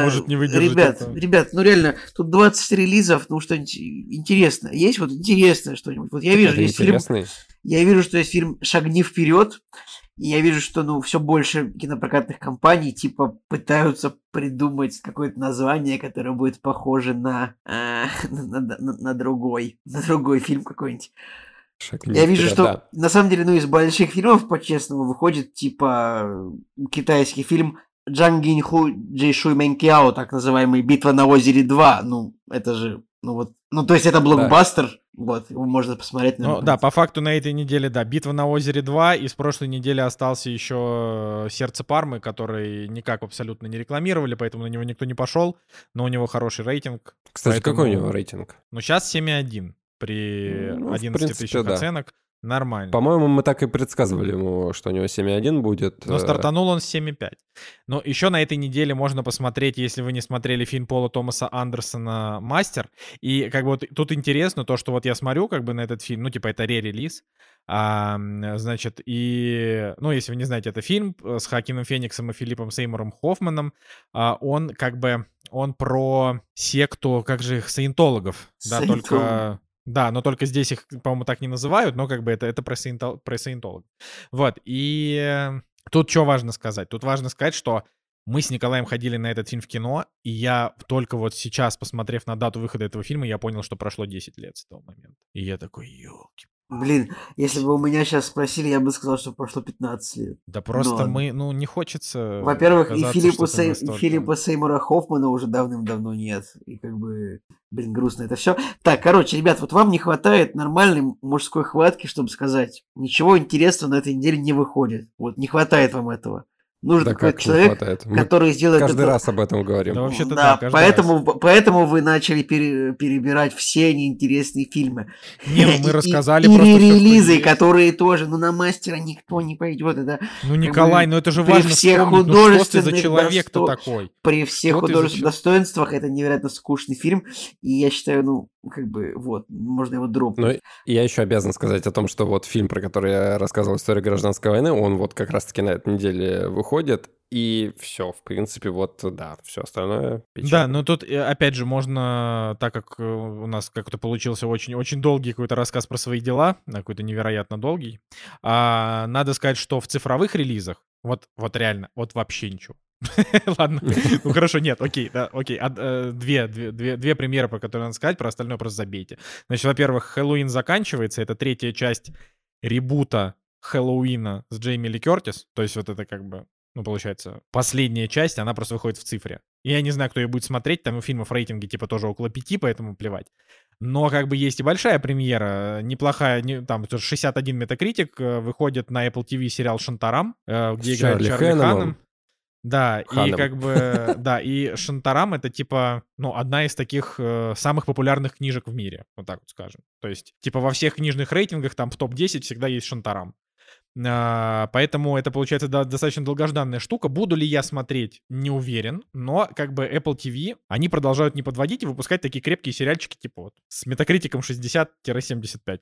может, не выдержать ребят, ребят, ну реально, тут 20 релизов, ну что-нибудь интересное. Есть вот интересное что-нибудь? Вот я вижу, есть фильм, я вижу, что есть фильм «Шагни вперед», и я вижу, что ну все больше кинопрокатных компаний типа пытаются придумать какое-то название, которое будет похоже на, э, на, на- на- на другой, на другой фильм какой-нибудь. Я вижу, что да. на самом деле, ну, из больших фильмов, по-честному, выходит, типа, китайский фильм Джан Гиньху Джейшуй Мэнкяо, так называемый «Битва на озере 2». Ну, это же, ну вот, ну, то есть это блокбастер, вот, его можно посмотреть. Ну да, по факту на этой неделе, да, «Битва на озере 2», и с прошлой недели остался еще «Сердце Пармы», который никак абсолютно не рекламировали, поэтому на него никто не пошел, но у него хороший рейтинг. Кстати, какой у поэтому- него рейтинг? Но сейчас 7,1 при Ну, в 11 принципе, тысячах да. оценок. Нормально. По-моему, мы так и предсказывали ему, что у него 7,1 будет. Но э, стартанул он с 7,5. Но еще на этой неделе можно посмотреть, если вы не смотрели фильм Пола Томаса Андерсона «Мастер». И как бы вот тут интересно то, что вот я смотрю как бы на этот фильм, ну типа это ре-релиз, а, значит, и, ну если вы не знаете, это фильм э, с Хакином Фениксом и Филиппом Сеймуром Хоффманом, а, он как бы, он про секту, как же их, саентологов, да, только... Да, но только здесь их, по-моему, так не называют, но как бы это, это про, саентол- про саентологов. Вот, и тут что важно сказать? Тут важно сказать, что мы с Николаем ходили на этот фильм в кино, и я только вот сейчас, посмотрев на дату выхода этого фильма, я понял, что прошло 10 лет с того момента. И я такой, елки. Блин, если бы у меня сейчас спросили, я бы сказал, что прошло 15 лет. Да просто ладно. мы, ну, не хочется... Во-первых, и Филиппа, Сей- настолько- Филиппа Сеймура Хоффмана уже давным-давно нет. И как бы, блин, грустно это все. Так, короче, ребят, вот вам не хватает нормальной мужской хватки, чтобы сказать, ничего интересного на этой неделе не выходит. Вот, не хватает вам этого. Нужен Да какой-то человек, хватает? Мы который сделает каждый это- раз об этом говорим. Да вообще-то да, да, поэтому, поэтому вы начали пере- перебирать все неинтересные фильмы. Не, ну мы рассказали и, просто и релизы, есть. которые тоже, ну на мастера никто не пойдет. Это Ну, Николай, бы ну это же при важно всех вспомнить, ну что ты за художественных человек-то досто- такой? при всех Что художественных за достоинствах это невероятно скучный фильм. И я считаю, ну, как бы, вот, можно его дропнуть. Но и я еще обязан сказать о том, что вот фильм, про который я рассказывал, «История гражданской войны», он вот как раз-таки на этой неделе выходит, и все, в принципе, вот, да, все остальное Да, печально. но тут, э, опять же, можно, так как э, у нас как-то получился очень, очень долгий какой-то рассказ про свои дела, а, какой-то невероятно долгий, а, надо сказать, что в цифровых релизах, вот, вот реально, вот вообще ничего. Ладно, ну хорошо, нет, окей, да, окей. Од- э, Две, две, две, примеры, про которые надо сказать, про остальное просто забейте. Значит, во-первых, Хэллоуин заканчивается, это третья часть ребута Хэллоуина с Джейми Ли Кертис, то есть вот это как бы, ну, получается, последняя часть, она просто выходит в цифре. Я не знаю, кто ее будет смотреть, там у фильмов рейтинги типа тоже около пяти, поэтому плевать. Но как бы есть и большая премьера, неплохая, не, там 61 метакритик, э, выходит на Apple TV сериал «Шантарам», э, где С играет Чарли Чарли Хэннемом. Ханом. Да, и как бы, да, и Шантарам это типа, ну, одна из таких э, самых популярных книжек в мире, вот так вот скажем. То есть, типа, во всех книжных рейтингах там в топ-10 всегда есть Шантарам. А, поэтому это, получается, да- достаточно долгожданная штука. Буду ли я смотреть, не уверен. Но как бы Apple TV, они продолжают не подводить и выпускать такие крепкие сериальчики, типа вот с метакритиком 60-75.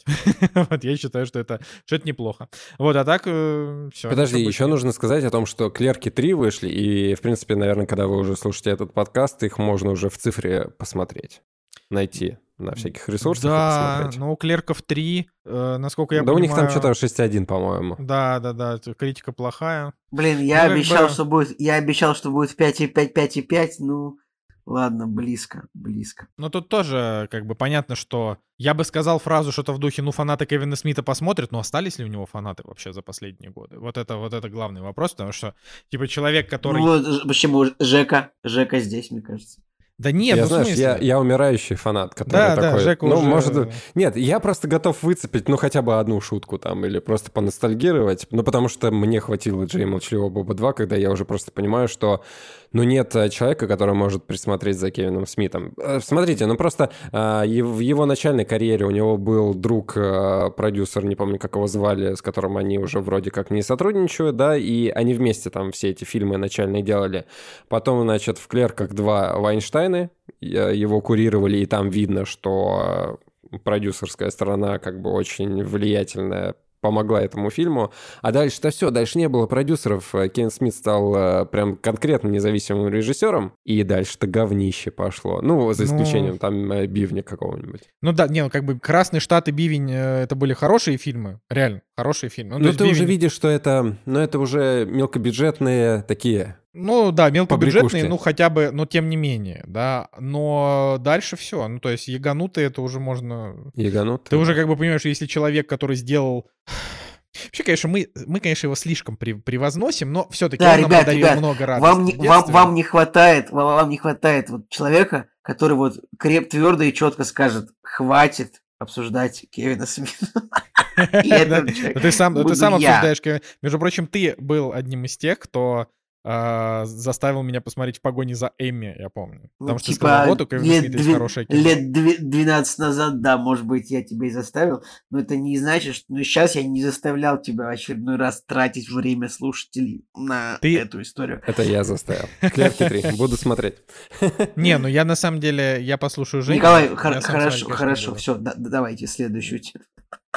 Вот я считаю, что это, что это неплохо. Вот, а так все. Подожди, еще нужно сказать о том, что «Клерки 3» вышли, и, в принципе, наверное, когда вы уже слушаете этот подкаст, их можно уже в цифре посмотреть, найти на всяких ресурсах Да, посмотреть. но у клерков 3, э, насколько я да у них там понимаю- что-то 6.1, по-моему. Да, да, да, критика плохая. Блин, я Ну, обещал, бы- что будет, я обещал, что будет 5,5, 5,5, ну, ладно, близко, близко. Но тут тоже, как бы, понятно, что я бы сказал фразу что-то в духе, ну, фанаты Кевина Смита посмотрят, но остались ли у него фанаты вообще за последние годы? Вот это, вот это главный вопрос, потому что, типа, человек, который... Ну, вот, почему Жека, Жека здесь, мне кажется. Да нет, я, ну, знаешь, смысле? я, я умирающий фанат, который Да, да, такой... Жека ну, уже- может... Нет, я просто готов выцепить, ну, хотя бы одну шутку там, или просто поностальгировать, ну, потому что мне хватило Джей Молчаливого Боба 2, когда я уже просто понимаю, что, ну, нет э, человека, который может присмотреть за Кевином Смитом. Э, Смотрите, ну, просто э, в его начальной карьере у него был друг, э, продюсер, не помню, как его звали, с которым они уже вроде как не сотрудничают, да, и они вместе там все эти фильмы начальные делали. Потом, значит, в «Клерках 2» Вайнштейны, э, его курировали, и там видно, что продюсерская сторона как бы очень влиятельная помогла этому фильму. А дальше-то все, дальше не было продюсеров. Кен Смит стал э, прям конкретно независимым режиссером, и дальше-то говнище пошло. Ну, за Ну. исключением там э, бивня какого-нибудь. Ну да, не, ну как бы «Красный штат» и «Бивень» э, это были хорошие фильмы, реально, хорошие фильмы. Ну, Ну, ты уже «Бивень», видишь, что это, ну, это уже мелкобюджетные такие Ну да, мелкобюджетные, ну хотя бы, но тем не менее, да. Но дальше все. Ну то есть яганутые это уже можно... яганутые. Ты уже как бы понимаешь, если человек, который сделал... Вообще, конечно, мы, мы конечно, его слишком при- превозносим, но все-таки Да, он нам ребят, подарил ребят, много радости. Вам не, вам, вам не хватает, вам, вам не хватает вот человека, который вот креп твердо и четко скажет, хватит обсуждать Кевина Смита. Да Ты сам, обсуждаешь. Кевин. Между прочим, ты был одним из тех, кто а, заставил меня посмотреть в погоне за Эмми, я помню. Ну, Потому что ты типа, сказал, вот у Кевина лет Смита есть две- хорошее кино. Лет две- 12 назад, да, может быть, я тебя и заставил, но это не значит, что ну, сейчас я не заставлял тебя в очередной раз тратить время слушателей на Ты- эту историю. Это я заставил. Клерки 3. Буду смотреть. Не, ну я на самом деле, я послушаю Женю. Николай, хорошо, хорошо, все, давайте следующую тему.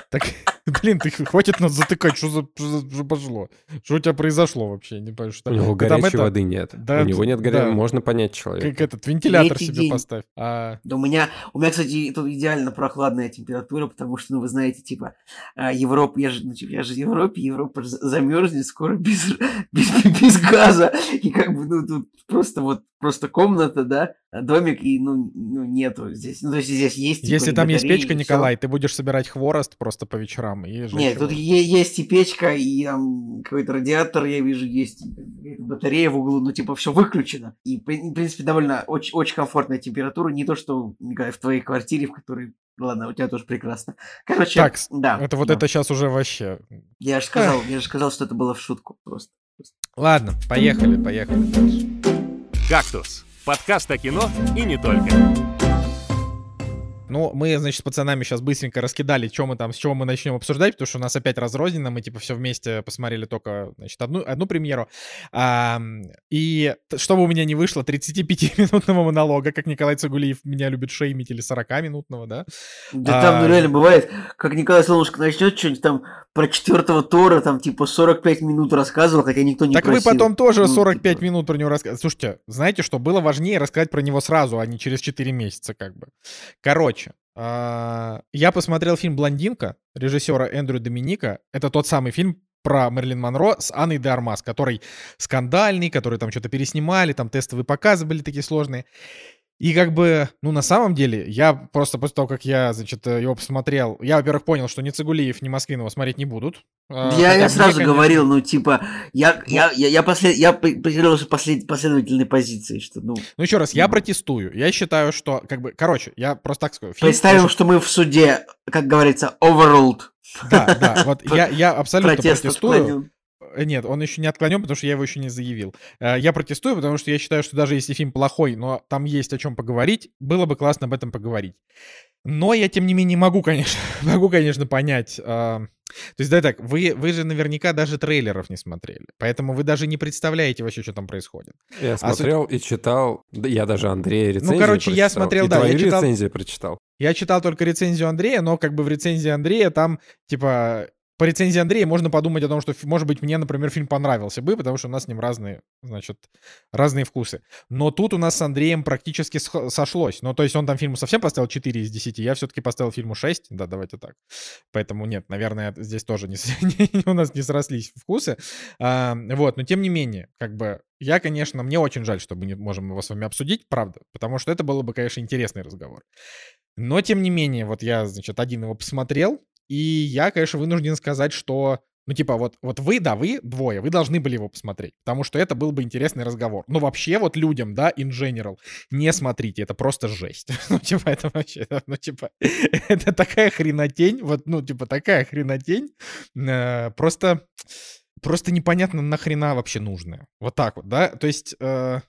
Так, блин, ты хватит нас затыкать, что за, что за- что пошло? Что у тебя произошло вообще? Не понимаю, что У него горячей это, воды нет. Да, У него нет горячей... да. Можно понять человека. Как этот вентилятор Третий себе день. поставь. А, Да у меня, у меня, кстати, тут идеально прохладная температура, потому что, ну, вы знаете, типа, а, Европа, я же, ну, типа, я же в Европе, Европа замерзнет скоро без, без, без газа, и как бы, ну, тут просто вот, просто комната, да, домик, и, ну, ну нету здесь, ну, то есть здесь есть, типа, если там есть печка. Николай, ты будешь собирать хворост просто по вечерам и жечь Нет, его. тут е- есть и печка, и там какой-то радиатор, я вижу, есть батарея в углу, ну, типа, все выключено. И, в принципе, довольно очень, очень комфортная температура, не то, что, Николай, в твоей квартире, в которой... Ладно, у тебя тоже прекрасно. Короче, Так, да. Это вот да. это сейчас уже вообще. Я же сказал, я же сказал, что это было в шутку просто. Ладно, поехали, поехали дальше. «Кактус» — подкаст о кино и не только. Ну, мы, значит, с пацанами сейчас быстренько раскидали, что мы там, с чего мы начнем обсуждать, потому что у нас опять разрознено, мы, типа, все вместе посмотрели только, значит, одну, одну премьеру. Ам, и чтобы у меня не вышло 35-минутного монолога, как Николай Цигулиев меня любит шеймить, или 40-минутного, да? Да там, ну, А. реально бывает, как Николай Солнышко начнет что-нибудь там про четвертого Тора, там, типа, 45 минут рассказывал, хотя никто не так просил. вы потом тоже Ну, 45 типа. минут про него рассказываете. Слушайте, знаете, что было важнее рассказать про него сразу, а не через 4 месяца, как бы. Короче, а, я посмотрел фильм «Блондинка» режиссера Эндрю Доминика. Это тот самый фильм про Мерлин Монро с Анной де Армас, который скандальный, который там что-то переснимали, там тестовые показы были такие сложные. И как бы, ну, на самом деле, я просто после того, как я, значит, э, его посмотрел, я, во-первых, понял, что ни Цигулиев, ни Москвинова смотреть не будут. А, я, я сразу конечно... говорил, ну, типа, я, я, я, я, послед, я придерживался послед, последовательной позиции, что, ну... Ну, еще раз, я протестую. Я считаю, что, как бы, короче, я просто так скажу. Представим, фильм, что мы в суде, как говорится, overruled. Да, да, вот я, я абсолютно протестую. Отклонен. Э, нет, он еще не отклонен, потому что я его еще не заявил. Э, я протестую, потому что я считаю, что даже если фильм плохой, но там есть о чем поговорить, было бы классно об этом поговорить. Но я, тем не менее, могу, конечно, могу, конечно, понять. То есть, да, так, вы, вы же наверняка даже трейлеров не смотрели, поэтому вы даже не представляете вообще, что там происходит. Я а смотрел суть... и читал, я даже Андрея рецензию Ну, короче, прочитал, я смотрел, и да, твою я читал... рецензию прочитал. Я читал только рецензию Андрея, но как бы в рецензии Андрея там, типа, по рецензии Андрея можно подумать о том, что, может быть, мне, например, фильм понравился бы, потому что у нас с ним разные, значит, разные вкусы. Но тут у нас с Андреем практически сошлось. Ну, то есть он там фильму совсем поставил 4 из 10, я все-таки поставил фильму 6, да, давайте так. Поэтому нет, наверное, здесь тоже не, у нас не срослись вкусы. А, вот, но тем не менее, как бы, я, конечно, мне очень жаль, что мы не можем его с вами обсудить, правда, потому что это было бы, конечно, интересный разговор. Но, тем не менее, вот я, значит, один его посмотрел, и я, конечно, вынужден сказать, что ну, типа, вот, вот вы, да, вы двое, вы должны были его посмотреть, потому что это был бы интересный разговор. Но вообще вот людям, да, in general, не смотрите, это просто жесть. ну, типа, это вообще, ну, типа, это такая хренотень, вот, ну, типа, такая хренотень, э, просто, просто непонятно нахрена вообще нужная. Вот так вот, да, то есть... Э,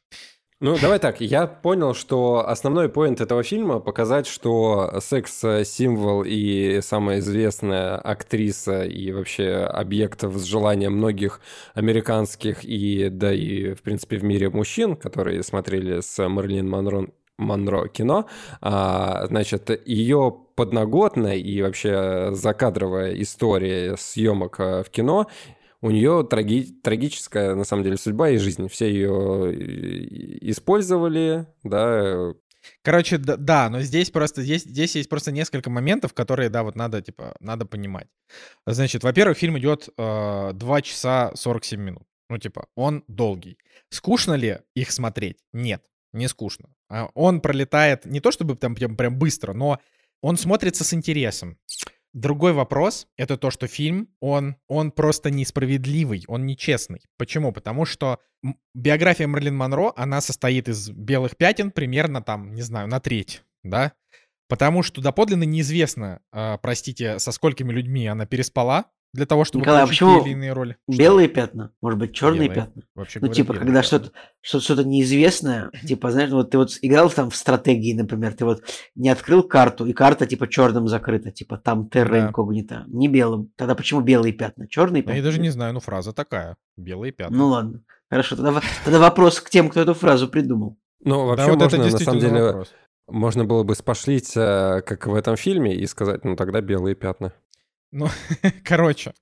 ну, давай так, я понял, что основной поинт этого фильма показать, что секс-символ и самая известная актриса и вообще объект желания многих американских и, да и, в принципе, в мире мужчин, которые смотрели с Марлин Монро Монро кино, а, значит, ее подноготная и вообще закадровая история съемок э, в кино у нее траги... трагическая, на самом деле, судьба и жизнь. Все ее использовали, да. Короче, да, да, но здесь просто здесь, здесь есть просто несколько моментов, которые, да, вот надо, типа, надо понимать. Значит, во-первых, фильм идет э, 2 часа 47 минут. Ну, типа, он долгий. Скучно ли их смотреть? Нет, не скучно. А он пролетает не то чтобы там прям, прям быстро, но он смотрится с интересом. Другой вопрос — это то, что фильм, он, он просто несправедливый, он нечестный. Почему? Потому что биография Мерлин Монро, она состоит из белых пятен примерно там, не знаю, на треть, да? Потому что доподлинно неизвестно, э, простите, со сколькими людьми она переспала, для того, чтобы Николай, а почему или иные роли. Белые что? пятна? Может быть, черные белые. пятна? Вообще ну, типа, когда что-то что что неизвестное, типа, знаешь, вот ты вот играл там в стратегии, например, ты вот не открыл карту, и карта типа черным закрыта, типа там терра инкогнита, не белым. Тогда почему белые пятна? Черные пятна? Я даже не знаю, ну фраза такая. Белые пятна. Ну ладно. Хорошо, тогда, тогда вопрос к тем, кто эту фразу придумал. Ну, вообще да, вот можно, это на самом деле, вопрос. можно было бы спошлить, э, как в этом фильме, и сказать, ну тогда белые пятна. Ну, короче,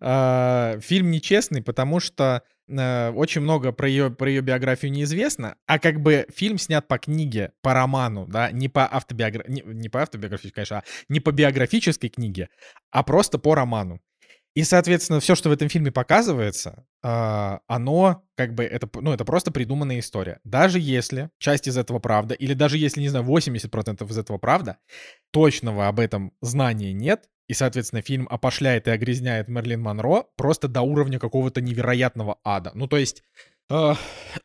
э, фильм нечестный, потому что э, очень много про ее, про ее биографию неизвестно, а как бы фильм снят по книге, по роману, да, не по автобиографии, не, не по автобиографической, конечно, а не по биографической книге, а просто по роману. И, соответственно, все, что в этом фильме показывается, э, оно как бы это, ну, это просто придуманная история. Даже если часть из этого правда, или даже если, не знаю, 80% из этого правда, точного об этом знания нет, и, соответственно, фильм опошляет и огрязняет Мерлин Монро просто до уровня какого-то невероятного ада. Ну, то есть, э,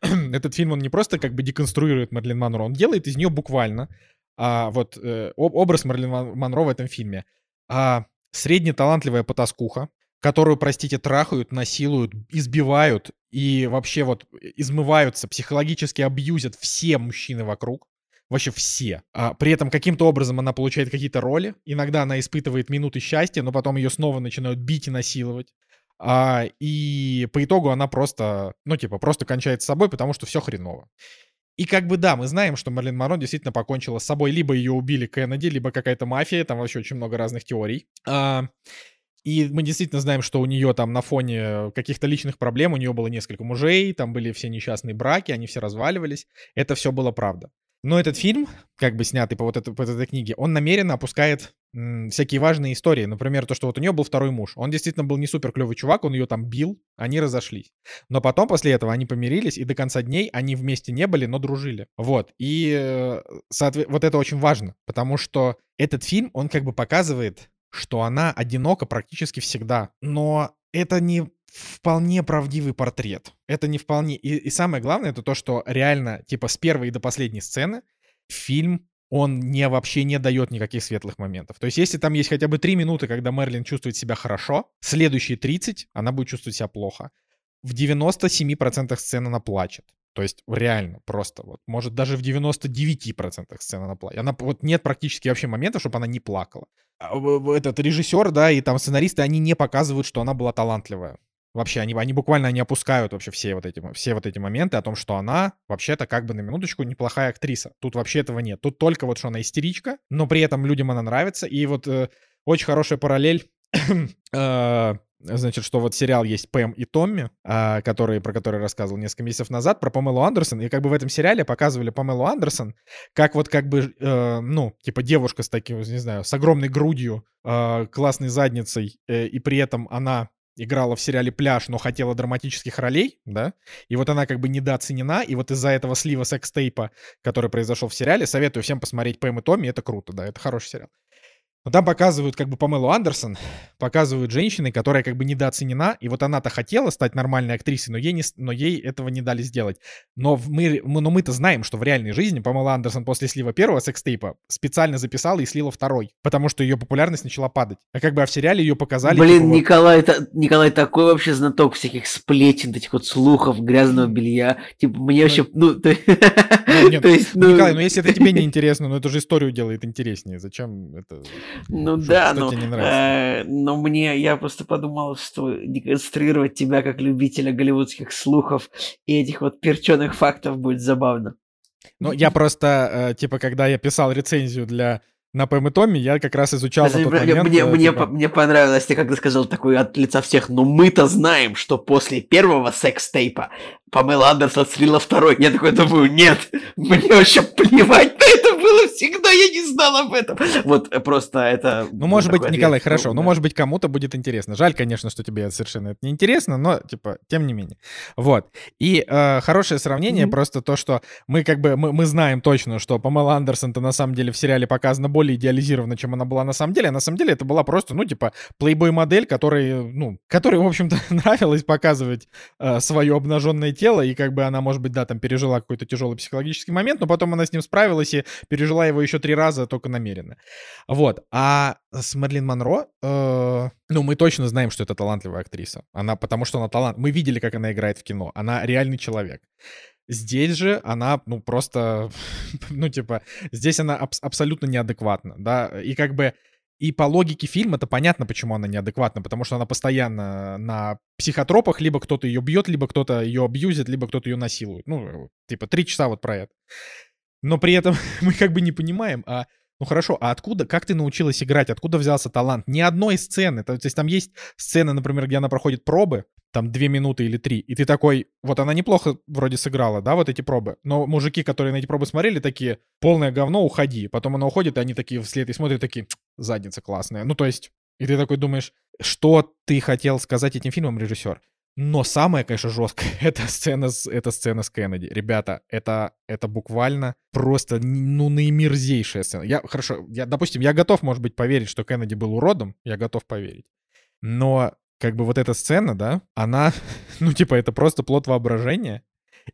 этот фильм, он не просто как бы деконструирует Мерлин Монро, он делает из нее буквально а, вот э, образ Мерлин Монро в этом фильме. А, среднеталантливая потаскуха, которую, простите, трахают, насилуют, избивают и вообще вот измываются, психологически абьюзят все мужчины вокруг вообще все. А, при этом каким-то образом она получает какие-то роли. Иногда она испытывает минуты счастья, но потом ее снова начинают бить и насиловать. А, и по итогу она просто, ну, типа, просто кончает с собой, потому что все хреново. И как бы да, мы знаем, что Марлин Монро действительно покончила с собой. Либо ее убили Кеннеди, либо какая-то мафия. Там вообще очень много разных теорий. А, и мы действительно знаем, что у нее там на фоне каких-то личных проблем, у нее было несколько мужей, там были все несчастные браки, они все разваливались. Это все было правда. Но этот фильм, как бы снятый по вот, этой, по этой книге, он намеренно опускает всякие важные истории. Например, то, что вот у нее был второй муж. Он действительно был не супер клевый чувак, он ее там бил, они разошлись. Но потом, после этого, они помирились, и до конца дней они вместе не были, но дружили. Вот. И э, соответ... вот это очень важно, потому что этот фильм, он как бы показывает, что она одинока практически всегда. Но это не вполне правдивый портрет. Это не вполне... И, и самое главное, это то, что реально, типа, с первой до последней сцены фильм он не вообще не дает никаких светлых моментов. То есть, если там есть хотя бы 3 минуты, когда Мерлин чувствует себя хорошо, следующие 30 она будет чувствовать себя плохо. В 97% сцен она плачет. То есть реально просто вот, может даже в 99% сцен она плачет. Она вот нет практически вообще момента, чтобы она не плакала. А этот режиссер, да, и там сценаристы, они не показывают, что она была талантливая. Вообще, они, они буквально не опускают вообще все вот, эти, все вот эти моменты о том, что она вообще-то как бы на минуточку неплохая актриса. Тут вообще этого нет. Тут только вот, что она истеричка, но при этом людям она нравится. И вот э, очень хорошая параллель э, значит, что вот сериал есть Пэм и Томми, а, который, про который рассказывал несколько месяцев назад, про Памелу Андерсон, и как бы в этом сериале показывали Памелу Андерсон, как вот как бы, э, ну, типа девушка с таким, не знаю, с огромной грудью, э, классной задницей, э, и при этом она играла в сериале «Пляж», но хотела драматических ролей, да, и вот она как бы недооценена, и вот из-за этого слива секс-тейпа, который произошел в сериале, советую всем посмотреть Пэм и Томми, это круто, да, это хороший сериал. Но там показывают как бы Памелу Андерсон, показывают женщины, которая как бы недооценена, и вот она-то хотела стать нормальной актрисой, но ей, не, но ей этого не дали сделать. Но, мы, мы, но мы-то знаем, что в реальной жизни Памела Андерсон после слива первого секстейпа специально записала и слила второй, потому что ее популярность начала падать. А как бы а в сериале ее показали... Блин, типа, Николай, вот... та, Николай такой вообще знаток всяких сплетен, этих вот слухов, грязного белья. Типа, мне вообще, ну... ну нет, то есть, ну... Николай, ну если это тебе не интересно, ну это же историю делает интереснее. Зачем это... Ну что, да, что но, не э, но мне, я просто подумал, что деконструировать тебя как любителя голливудских слухов и этих вот перченых фактов будет забавно. Ну, я просто, э, типа, когда я писал рецензию для на Пэм и Томми я как раз изучал Даже, на тот мне, момент... Мне, мне, типа... мне понравилось, ты когда сказал такой от лица всех, но мы-то знаем, что после первого секс-тейпа Памела Андерсон слила второй. Я такой думаю, нет, мне вообще плевать на это всегда, я не знал об этом. Вот э, просто это... Ну, может быть, Николай, ответ. хорошо, ну, да. ну, может быть, кому-то будет интересно. Жаль, конечно, что тебе совершенно это не интересно, но, типа, тем не менее. Вот. И э, хорошее сравнение mm-hmm. просто то, что мы как бы, мы, мы знаем точно, что Памела Андерсон-то на самом деле в сериале показана более идеализированно, чем она была на самом деле. А на самом деле это была просто, ну, типа, плейбой-модель, которой, ну, которой, в общем-то, нравилось показывать э, свое обнаженное тело, и как бы она, может быть, да, там пережила какой-то тяжелый психологический момент, но потом она с ним справилась и пережила его еще три раза только намеренно. Вот. А с Мерлин Монро, э, ну, мы точно знаем, что это талантливая актриса. Она, потому что она талант. Мы видели, как она играет в кино. Она реальный человек. Здесь же она, ну, просто, ну, типа, здесь она аб- абсолютно неадекватна, да, и как бы и по логике фильма это понятно, почему она неадекватна, потому что она постоянно на психотропах, либо кто-то ее бьет, либо кто-то ее абьюзит, либо кто-то ее насилует. Ну, типа, три часа вот про это. Но при этом мы как бы не понимаем, а ну хорошо, а откуда, как ты научилась играть, откуда взялся талант? Ни одной сцены, то, то есть там есть сцены, например, где она проходит пробы, там две минуты или три, и ты такой, вот она неплохо вроде сыграла, да, вот эти пробы, но мужики, которые на эти пробы смотрели, такие, полное говно, уходи, потом она уходит, и они такие вслед и смотрят, такие, задница классная, ну то есть, и ты такой думаешь, что ты хотел сказать этим фильмом, режиссер? Но самое, конечно, жесткое, это сцена, с, это сцена с Кеннеди. Ребята, это, это буквально просто, ну, наимерзейшая сцена. Я, хорошо, я, допустим, я готов, может быть, поверить, что Кеннеди был уродом, я готов поверить. Но, как бы, вот эта сцена, да, она, ну, типа, это просто плод воображения.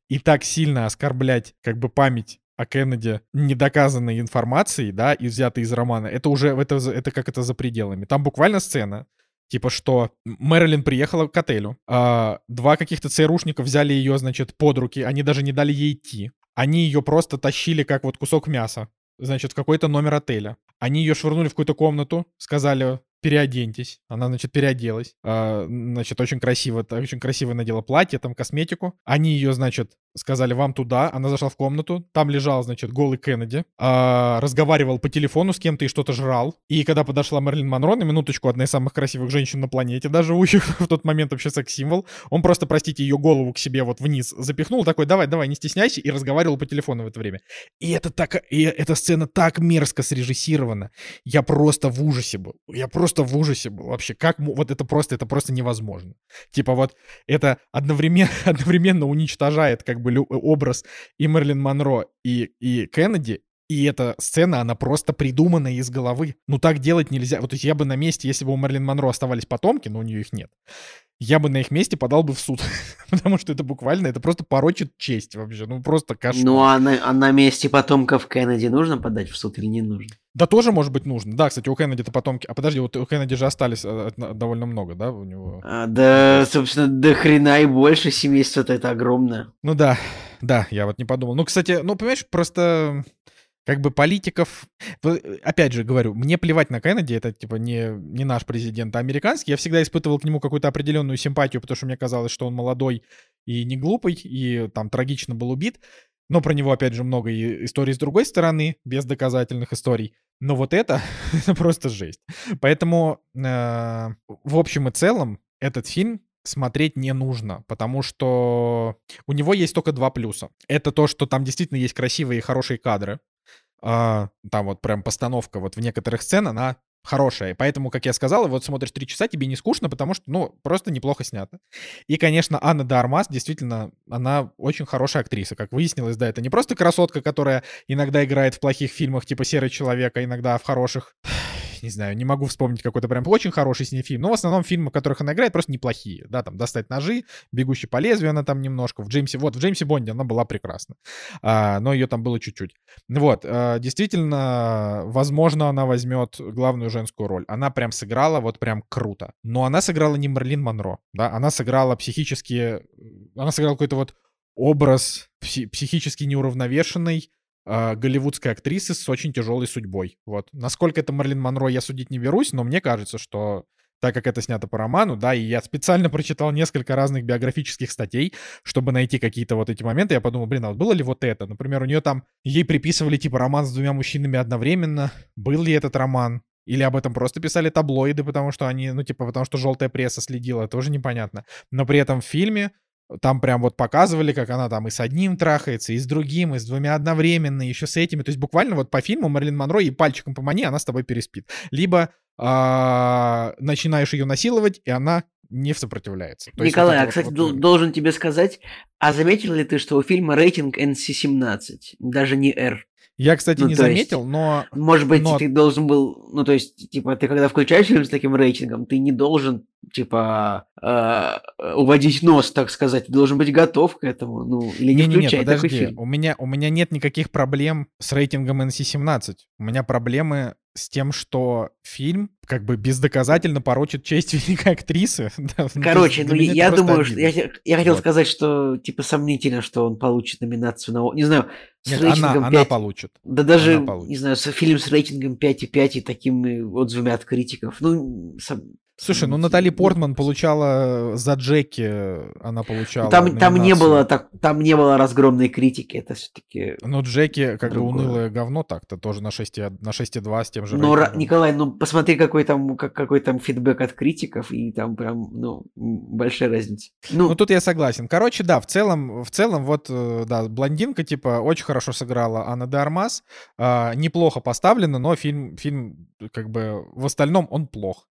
И так сильно оскорблять, как бы, память о Кеннеди недоказанной информацией, да, и взятой из романа, это уже, это, это как это за пределами. Там буквально сцена, Типа, что Мэрилин приехала к отелю, а, два каких-то ЦРУшника взяли ее, значит, под руки, они даже не дали ей идти. Они ее просто тащили как вот кусок мяса, значит, в какой-то номер отеля. Они ее швырнули в какую-то комнату, сказали, переоденьтесь. Она, значит, переоделась. А, значит, очень красиво, очень красиво надела платье, там, косметику. Они ее, значит, сказали, вам туда. Она зашла в комнату, там лежал, значит, голый Кеннеди, а, разговаривал по телефону с кем-то и что-то жрал. И когда подошла Мерлин Монро, на минуточку, одна из самых красивых женщин на планете, даже у в тот момент вообще секс-символ, он просто, простите, ее голову к себе вот вниз запихнул, такой, давай, давай, не стесняйся, и разговаривал по телефону в это время. И это так, и эта сцена так мерзко срежиссирована. Я просто в ужасе был. Я просто в ужасе был вообще. Как, вот это просто, это просто невозможно. Типа вот это одновременно, одновременно уничтожает как бы образ и Мерлин Монро, и, и Кеннеди, и эта сцена, она просто придумана из головы. Ну так делать нельзя. Вот я бы на месте, если бы у Мерлин Монро оставались потомки, но у нее их нет, я бы на их месте подал бы в суд. Потому что это буквально, это просто порочит честь вообще. Ну просто кошмар. Ну а на, а на месте потомков Кеннеди нужно подать в суд или не нужно? Да тоже может быть нужно. Да, кстати, у Кеннеди-то потомки... А подожди, вот у Кеннеди же остались э, довольно много, да, у него? А, да, собственно, до хрена и больше семейства-то это огромное. Ну да, да, я вот не подумал. Ну, кстати, ну, понимаешь, просто как бы политиков... Опять же говорю, мне плевать на Кеннеди, это типа не, не наш президент, а американский. Я всегда испытывал к нему какую-то определенную симпатию, потому что мне казалось, что он молодой и не глупый, и там трагично был убит. Но про него, опять же, много и историй с другой стороны, без доказательных историй. Но вот это, это просто жесть. Поэтому, э, в общем и целом, этот фильм смотреть не нужно, потому что у него есть только два плюса. Это то, что там действительно есть красивые и хорошие кадры. А, там вот прям постановка вот в некоторых сцен, она хорошая. Поэтому, как я сказал, вот смотришь три часа, тебе не скучно, потому что, ну, просто неплохо снято. И, конечно, Анна Дармас, действительно, она очень хорошая актриса. Как выяснилось, да, это не просто красотка, которая иногда играет в плохих фильмах, типа «Серый человек», а иногда в хороших не знаю, не могу вспомнить какой-то прям очень хороший с ней фильм, но в основном фильмы, в которых она играет, просто неплохие, да, там «Достать ножи», «Бегущий по лезвию» она там немножко, в Джеймсе, вот, в Джеймсе Бонде она была прекрасна, а, но ее там было чуть-чуть. Вот, а, действительно, возможно, она возьмет главную женскую роль. Она прям сыграла вот прям круто, но она сыграла не Мерлин Монро, да, она сыграла психически, она сыграла какой-то вот образ пси- психически неуравновешенный, э, голливудской актрисы с очень тяжелой судьбой. Вот. Насколько это Марлин Монро, я судить не берусь, но мне кажется, что так как это снято по роману, да, и я специально прочитал несколько разных биографических статей, чтобы найти какие-то вот эти моменты, я подумал, блин, а вот было ли вот это? Например, у нее там, ей приписывали типа роман с двумя мужчинами одновременно, был ли этот роман? Или об этом просто писали таблоиды, потому что они, ну, типа, потому что желтая пресса следила, тоже непонятно. Но при этом в фильме там прям вот показывали, как она там и с одним трахается, и с другим, и с двумя одновременно, еще с этими. То есть буквально вот по фильму Марлин Монро и пальчиком помани, она с тобой переспит. Либо а, начинаешь ее насиловать, и она не сопротивляется. То Николай, вот а, кстати, вот... должен тебе сказать, а заметил ли ты, что у фильма рейтинг NC-17, даже не R? Я, кстати, ну, не заметил, есть, но... Может быть, но... ты должен был... Ну, то есть, типа, ты когда включаешь фильм с таким рейтингом, ты не должен, типа, э, уводить нос, так сказать. Ты должен быть готов к этому. Ну, или не, не включай не, подожди. такой фильм. У меня, у меня нет никаких проблем с рейтингом NC-17. У меня проблемы с тем, что фильм как бы бездоказательно порочит честь великой актрисы. Короче, ну я думаю, что я, я хотел вот. сказать, что типа сомнительно, что он получит номинацию на... Не знаю, с Нет, рейтингом она, 5. она получит. Да даже, получит. не знаю, фильм с рейтингом 5,5 и такими отзывами от критиков. Ну, сам, Слушай, ну Натали Портман получала за Джеки, она получала. Там, там не было так, там не было разгромной критики, это все-таки. Ну Джеки как бы унылое говно так-то тоже на 6, на 6,2 с тем же. Ну Николай, ну посмотри какой там как, какой там фидбэк от критиков и там прям ну большая разница. Ну, ну тут я согласен. Короче, да, в целом в целом вот э, да блондинка типа очень хорошо сыграла Анна де Армас, э, неплохо поставлена, но фильм фильм как бы в остальном он плох.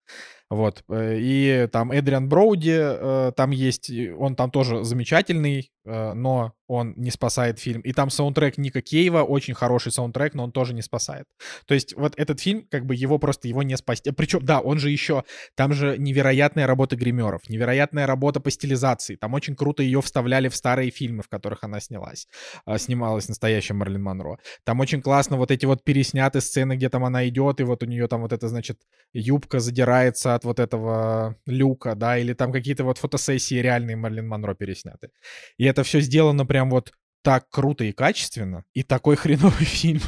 Вот. Э, и там Эдриан Броуди, э, там есть, он там тоже замечательный, э, но он не спасает фильм. И там саундтрек Ника Кейва, очень хороший саундтрек, но он тоже не спасает. То есть вот этот фильм, как бы его просто, его не спасти. Причем, да, он же еще, там же невероятная работа гримеров, невероятная работа по стилизации. Там очень круто ее вставляли в старые фильмы, в которых она снялась. Снималась настоящая Марлин Монро. Там очень классно вот эти вот пересняты сцены, где там она идет, и вот у нее там вот это, значит, юбка задирается от вот этого люка, да, или там какие-то вот фотосессии реальные Марлин Монро пересняты. И это все сделано прям вот так круто и качественно, и такой хреновый фильм.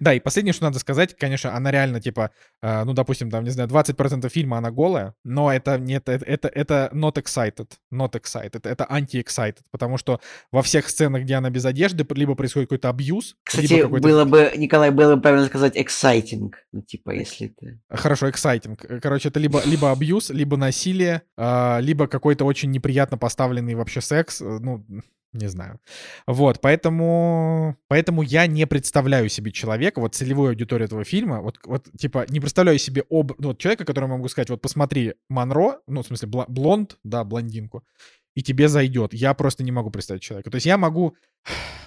да, и последнее, что надо сказать, конечно, она реально, типа, э, ну, допустим, там, не знаю, 20% фильма она голая, но это нет, это, это, это not excited, not excited, это anti-excited, потому что во всех сценах, где она без одежды, либо происходит какой-то абьюз, Кстати, было бы, Николай, было бы правильно сказать exciting, ну, типа, если ты... Хорошо, exciting. Короче, это либо, либо абьюз, либо насилие, э, либо какой-то очень неприятно поставленный вообще секс, э, ну, не знаю. Вот, поэтому, поэтому я не представляю себе человека, вот целевую аудиторию этого фильма, вот, вот типа, не представляю себе об, ну, вот человека, которому могу сказать, вот посмотри Монро, ну, в смысле, блонд, да, блондинку, и тебе зайдет. Я просто не могу представить человека. То есть я могу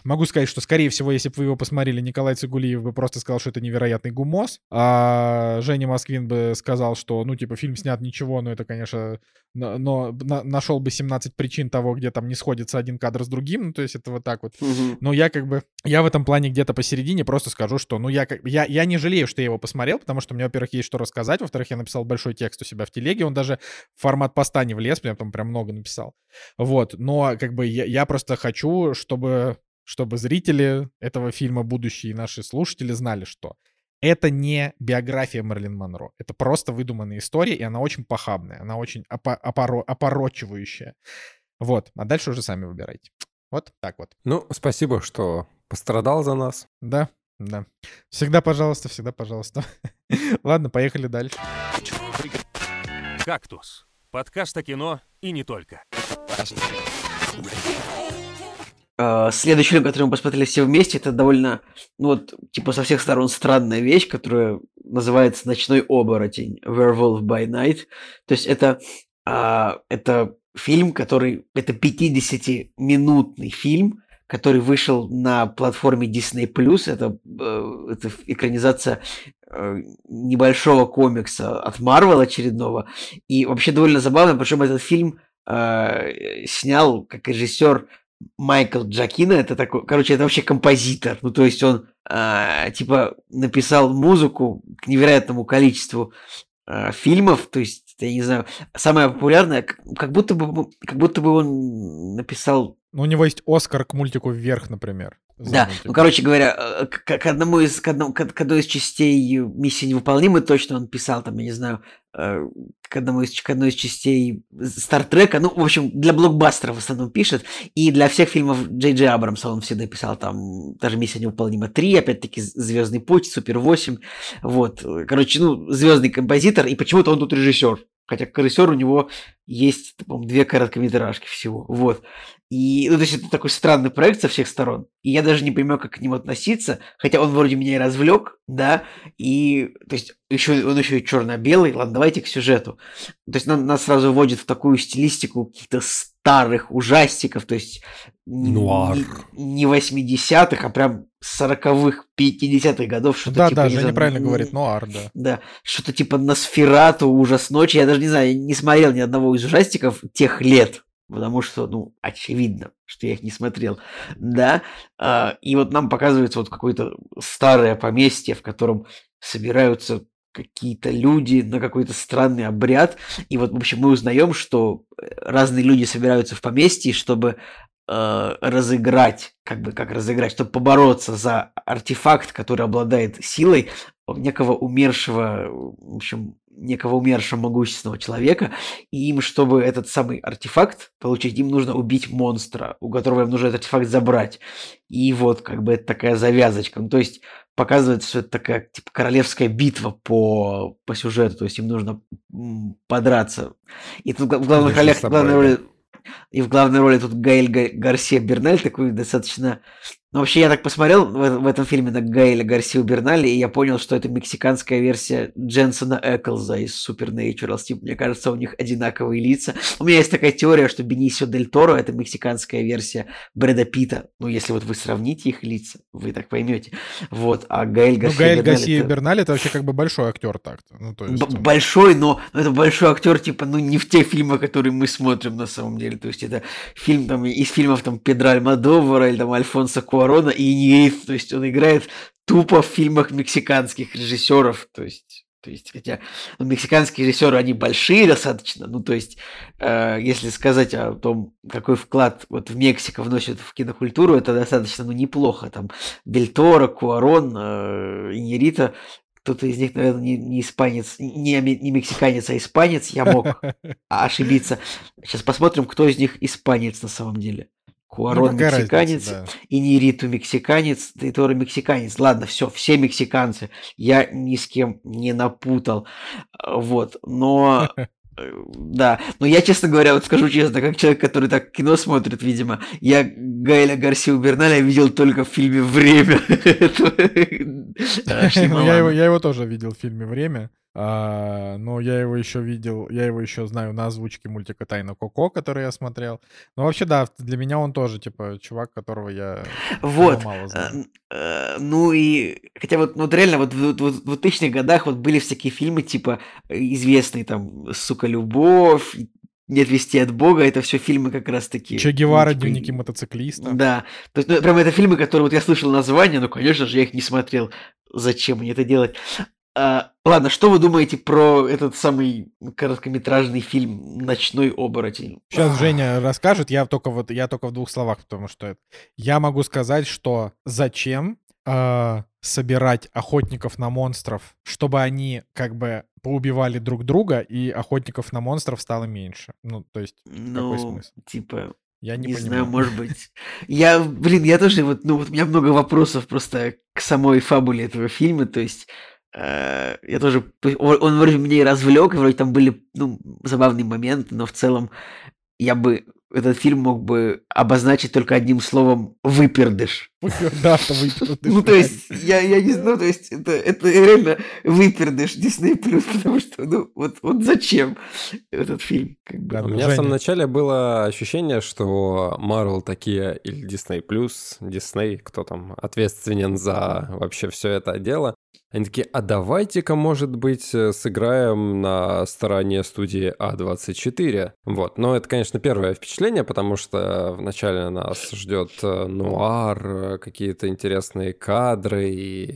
Могу сказать, что, скорее всего, если бы вы его посмотрели, Николай Цигулиев бы просто сказал, что это невероятный гумос, а Женя Москвин бы сказал, что, ну, типа, фильм снят ничего, но это, конечно, но, но на, нашел бы 17 причин того, где там не сходится один кадр с другим, ну, то есть это вот так вот. Мгм. Но я как бы, я в этом плане где-то посередине просто скажу, что, ну, я, как, я, я не жалею, что я его посмотрел, потому что мне, во-первых, есть что рассказать, во-вторых, я написал большой текст у себя в телеге, он даже в формат поста не влез, я там прям много написал. Вот, но как бы я, я просто хочу, чтобы чтобы зрители этого фильма, будущие наши слушатели, знали, что это не биография Мерлин Монро. Это просто выдуманная история, и она очень похабная, она очень опо- опоро- опорочивающая. Вот, а дальше уже сами выбирайте. Вот так вот. Ну, спасибо, что пострадал за нас. Да, да. Всегда пожалуйста, всегда пожалуйста. Ладно, поехали дальше. «Кактус» — подкаст о кино и не только. А, Следующий фильм, который мы посмотрели все вместе, это довольно, ну вот, типа со всех сторон странная вещь, которая называется «Ночной оборотень» Werewolf by Night. То есть это, а, это фильм, который, это 50-минутный фильм, который вышел на платформе Disney+. Это, э, это экранизация э, небольшого комикса от Marvel очередного. И вообще довольно забавно, причем этот фильм э, снял как режиссер Майкл Джакина, это такой, короче, это вообще композитор. Ну, то есть он, э, типа, написал музыку к невероятному количеству э, фильмов, то есть, я не знаю, самое популярное, как, будто бы, как будто бы он написал Ну, у него есть Оскар к мультику «Вверх», например. да, мультик. ну, короче говоря, э, к, к одному из, к, одному, к, к одной из частей «Миссии невыполнимы» точно он писал, там, я не знаю, э, к, одному из, к одной из частей Стартрека, ну, в общем, для блокбастеров в основном пишет, и для всех фильмов Джей Джей Абрамса он всегда писал, там, даже «Миссия невыполнима 3», опять-таки «Звездный путь», «Супер 8», вот, короче, ну, звездный композитор, и почему-то он тут режиссер, хотя режиссер у него есть, по-моему, две короткометражки всего, вот. И, ну, то есть это такой странный проект со всех сторон. И я даже не понимаю, как к нему относиться. Хотя он вроде меня и развлек, да. И, то есть, еще, он еще и черно-белый. Ладно, давайте к сюжету. То есть, нас, нас сразу вводит в такую стилистику каких-то старых ужастиков. То есть, не, Нуар. не, не 80-х, а прям 40-х, 50-х годов. Что-то Да, типа, да, Женя знаю, правильно говорит, нуар, да. да, что-то типа Носферату, Ужас ночи. Я даже не знаю, я не смотрел ни одного из ужастиков тех лет, потому что, ну, очевидно, что я их не смотрел. Да, а, и вот нам показывается вот какое-то старое поместье, в котором собираются какие-то люди на какой-то странный обряд. И вот, в общем, мы узнаем, что э, разные люди собираются в поместье, чтобы э, разыграть, как бы как разыграть, чтобы побороться за артефакт, который обладает силой некого умершего, в общем, некого умершего могущественного человека, и им, чтобы этот самый артефакт получить, им нужно убить монстра, у которого им нужно этот артефакт забрать. И вот, как бы, это такая завязочка. Ну, то есть, показывается, что это такая, типа, королевская битва по, по сюжету, то есть, им нужно подраться. И тут в главных ролях, в главной роли и в главной роли тут Гаэль Га- Гарсия Берналь, такой достаточно... Ну, вообще, я так посмотрел в, в этом фильме на Гаэля Гарсию Берналь, и я понял, что это мексиканская версия Дженсона Эклза из Supernatural. Типа, мне кажется, у них одинаковые лица. У меня есть такая теория, что Бенисио Дель Торо – это мексиканская версия Брэда Питта. Ну, если вот вы сравните их лица, вы так поймете. Вот, а Гаэль Ну, Гарсия Гаэль Берналь Гарсия это- это вообще как бы большой актер так-то. Ну, то есть... Б- большой, но но это большой актер, типа, ну, не в те фильмы, которые мы смотрим на самом деле. То есть это фильм там из фильмов там Педро Альмадовара или там Альфонса Куарона и не то есть он играет тупо в фильмах мексиканских режиссеров. То есть То есть, хотя ну, мексиканские режиссеры, они большие достаточно. Ну, то есть, э, если сказать о том, какой вклад вот в Мексика вносит в кинокультуру, это достаточно ну, неплохо. Там Дель Торо, Куарон, э, Иньерита, кто-то из них, наверное, не, не испанец, не, не мексиканец, а испанец. Я мог ошибиться. Сейчас посмотрим, кто из них испанец на самом деле. Куарон ну, мексиканец, разница, да. Инириту мексиканец, Тейторо мексиканец. Ладно, все, все мексиканцы. Я ни с кем не напутал. Вот, но... Да, но я, честно говоря, вот скажу честно, как человек, который так кино смотрит, видимо, я Гайля Гарсию Берналя видел только в фильме «Время». Ну, я его тоже видел в фильме «Время». А, но я его еще видел, я его еще знаю на озвучке мультика Тайна Коко, который я смотрел. Но вообще, да, для меня он тоже, типа, чувак, которого я вот. мало знаю. Э, ну и, хотя вот, ну, вот реально, вот в, в, в 2000-х годах вот были всякие фильмы, типа, известные там, сука, любовь, нет вести от Бога, это все фильмы как раз таки. Че Гевара, ну, типа, дневники мотоциклиста. Да. То есть, ну, прям это фильмы, которые вот я слышал название, но, конечно же, я их не смотрел. Зачем мне это делать? А, ладно, что вы думаете про этот самый короткометражный фильм «Ночной оборотень»? Сейчас Женя расскажет, я только вот я только в двух словах, потому что я могу сказать, что зачем э, собирать охотников на монстров, чтобы они как бы поубивали друг друга и охотников на монстров стало меньше. Ну, то есть ну, какой смысл? Типа я не, не знаю, может быть. Я, блин, я тоже вот, ну вот у меня много вопросов просто к самой фабуле этого фильма, то есть я тоже... Он вроде меня и развлек, вроде там были ну, забавные моменты, но в целом я бы этот фильм мог бы обозначить только одним словом «выпердыш». Да, выпердыш. Ну, то есть, я, я не знаю, то есть, это, это реально выпердыш Disney+, потому что, ну, вот, вот зачем этот фильм? Как бы. У меня в самом начале было ощущение, что Marvel такие, или Disney+, Disney, кто там ответственен за вообще все это дело, они такие, а давайте-ка, может быть, э, сыграем на стороне студии А24. Вот, но это, конечно, первое впечатление, потому что вначале нас ждет э, нуар, э, какие-то интересные кадры, и,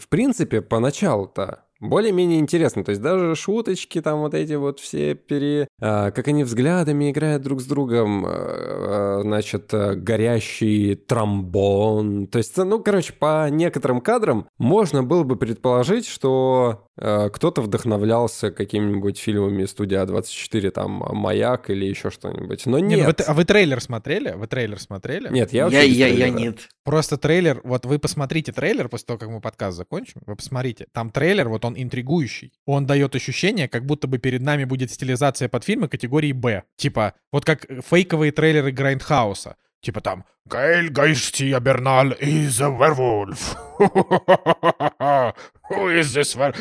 в принципе, поначалу-то более-менее интересно. То есть даже шуточки там вот эти вот все пере... А, как они взглядами играют друг с другом. А, значит, горящий тромбон. То есть, ну, короче, по некоторым кадрам можно было бы предположить, что а, кто-то вдохновлялся какими-нибудь фильмами студии A24, там, «Маяк» или еще что-нибудь. Но нет. нет вы, а вы трейлер смотрели? Вы трейлер смотрели? Нет, я Я, я, я нет. Просто трейлер, вот вы посмотрите трейлер после того, как мы подкаст закончим, вы посмотрите. Там трейлер, вот он интригующий. Он дает ощущение, как будто бы перед нами будет стилизация под фильмы категории «Б». Типа, вот как фейковые трейлеры Грайндхауса. Типа там «Гаэль Гарсиа Берналь is a werewolf».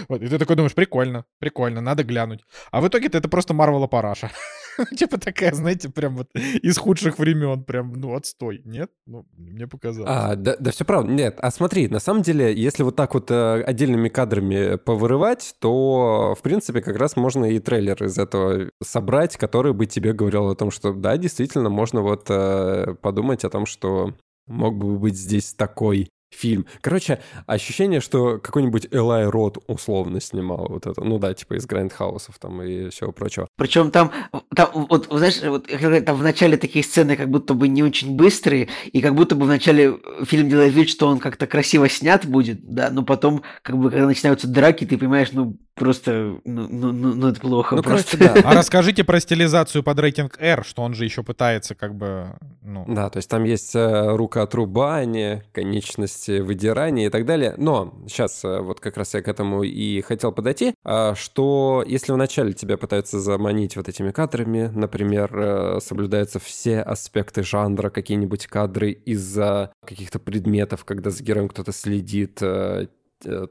Вот, и ты такой думаешь, прикольно, прикольно, надо глянуть. А в итоге это просто Марвела параша. типа такая, знаете, прям вот из худших времен, прям, ну, отстой. Нет? Ну, мне показалось. А, да, да все правда. Нет, а смотри, на самом деле, если вот так вот э, отдельными кадрами повырывать, то, в принципе, как раз можно и трейлер из этого собрать, который бы тебе говорил о том, что, да, действительно, можно вот э, подумать о том, что мог бы быть здесь такой фильм. Короче, ощущение, что какой-нибудь Элай Рот условно снимал вот это. Ну да, типа из Грандхаусов там и всего прочего. Причем там, там вот, знаешь, вот, там в начале такие сцены как будто бы не очень быстрые, и как будто бы в начале фильм делает вид, что он как-то красиво снят будет, да, но потом, как бы, когда начинаются драки, ты понимаешь, ну, просто, ну, ну, ну, ну это плохо ну, просто. Короче, да. А расскажите про стилизацию под рейтинг R, что он же еще пытается как бы, ну... Да, то есть там есть э, рукоотрубание, конечности выдирания и так далее. Но сейчас э, вот как раз я к этому и хотел подойти, э, что если вначале тебя пытаются заманить вот этими кадрами, например, э, соблюдаются все аспекты жанра, какие-нибудь кадры из-за каких-то предметов, когда за героем кто-то следит,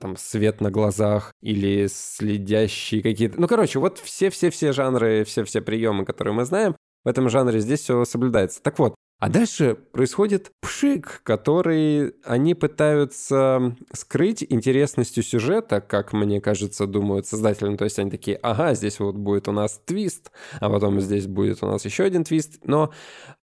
там свет на глазах или следящие какие-то... Ну, короче, вот все-все-все жанры, все-все приемы, которые мы знаем, в этом жанре здесь все соблюдается. Так вот, а дальше происходит пшик, который они пытаются скрыть интересностью сюжета, как мне кажется, думают создатели. Ну, то есть они такие, ага, здесь вот будет у нас твист, а потом здесь будет у нас еще один твист. Но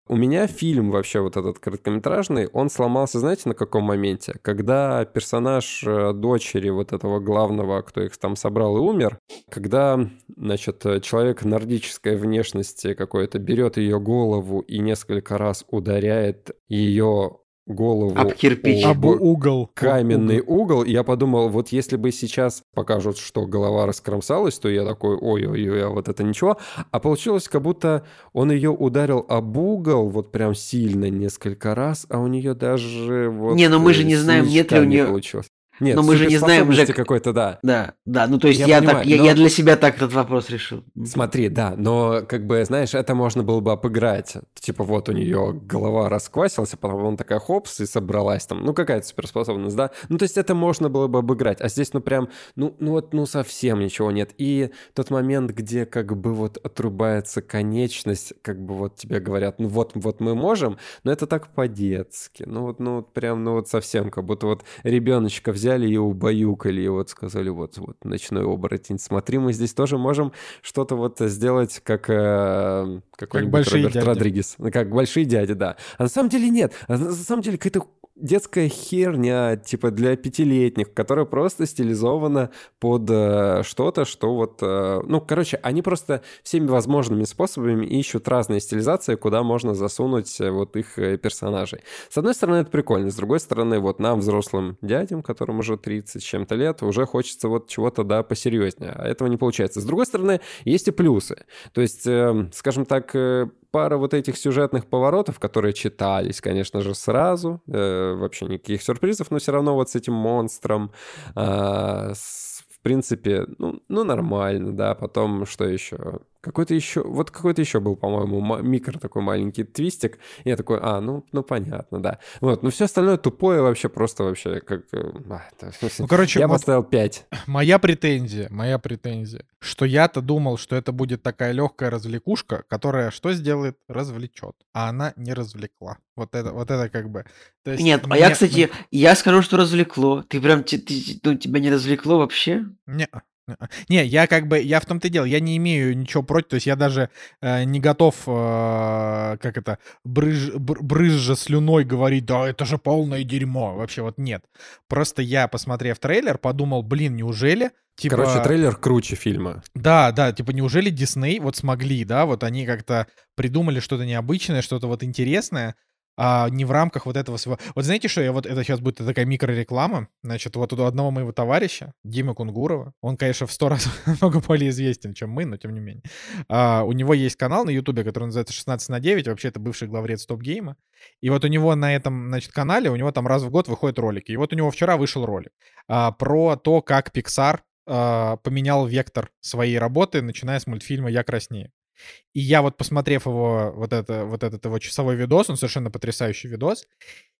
У меня фильм вообще вот этот короткометражный, он сломался, знаете, на каком моменте? Когда персонаж э, дочери вот этого главного, кто их там собрал и умер, когда, значит, человек нордической внешности какой-то берет ее голову и несколько раз ударяет ее голову Об кирпич. об угол. каменный угол. И я подумал, вот если бы сейчас покажут, что голова раскромсалась, то я такой, ой-ой-ой, а вот это ничего. А получилось, как будто он ее ударил об угол вот прям сильно несколько раз, а у нее даже вот... Не, но мы же не э, знаем, нет ли у синячка не. Нет, Но мы же не знаем, Жек. какой-то, да. Да, да, ну то есть Я я, понимаю, так, я, но- я для себя так этот вопрос решил. Смотри, да, но как бы, знаешь, это можно было бы обыграть. Типа вот у нее голова расквасилась, а потом он такая хопс и собралась там. Ну какая-то суперспособность, да? Ну то есть это можно было бы обыграть. А здесь ну прям, ну, ну вот, ну совсем ничего нет. И тот момент, где как бы вот отрубается конечность, как бы вот тебе говорят, ну вот, вот мы можем, но это так по-детски. Ну вот, ну вот прям, ну вот совсем, как будто вот ребеночка взяли и убаюкали, и вот сказали, вот, вот, ночной оборотень, смотри, мы здесь тоже можем что-то вот сделать, как э, какой-нибудь большие Роберт дяди. Родригес. Как большие дяди, да. А на самом деле нет. А на самом деле какая-то детская херня, типа для пятилетних, которая просто стилизована под э, что-то, что вот... э, ну, короче, они просто всеми возможными способами ищут разные стилизации, куда можно засунуть э, вот их э, персонажей. С одной стороны, это прикольно. С другой стороны, вот нам, взрослым дядям, которым уже 30 с чем-то лет, уже хочется вот чего-то, да, посерьезнее. А этого не получается. С другой стороны, есть и плюсы. То есть, э, скажем так, э, пара вот этих сюжетных поворотов, которые читались, конечно же, сразу. э, вообще никаких сюрпризов, но все равно вот с этим монстром, а, с- в принципе, ну, ну, нормально, да. Потом что еще? Какой-то еще, вот какой-то еще был, по-моему, микро такой маленький твистик. И я такой, а, ну, ну понятно, да. Вот, но все остальное тупое вообще, просто вообще как... э, а, это- Ну, короче, я вот поставил 5. моя претензия, моя претензия, что я-то думал, что это будет такая легкая развлекушка, которая что сделает? Развлечет. А она не развлекла. Вот это, вот это как бы. То есть Нет, а мне- я, кстати, я скажу, что развлекло. Ты прям, ты- ну, тебя не развлекло вообще? Не, не, не, я как бы, я в том-то и дело, я не имею ничего против, то есть я даже э, не готов, э, как это, брыж, бр- брызжа слюной говорить, да, это же полное дерьмо, вообще вот нет. Просто я, посмотрев трейлер, подумал, блин, неужели, типа... Короче, трейлер круче фильма. Да, да, типа неужели Дисней вот смогли, да, вот они как-то придумали что-то необычное, что-то вот интересное, а не в рамках вот этого всего. Вот знаете что, я вот, это сейчас будет такая микрореклама, значит, вот у одного моего товарища, Димы Кунгурова, он, конечно, в сто раз много более известен, чем мы, но тем не менее. А, у него есть канал на Ютубе, который называется 16 на 9, вообще это бывший главред Стоп-гейма, и вот у него на этом, значит, канале, у него там раз в год выходят ролики, и вот у него вчера вышел ролик а, про то, как Pixar а, поменял вектор своей работы, начиная с мультфильма «Я краснею». И я вот, посмотрев его, вот, это, вот этот его часовой видос, он совершенно потрясающий видос,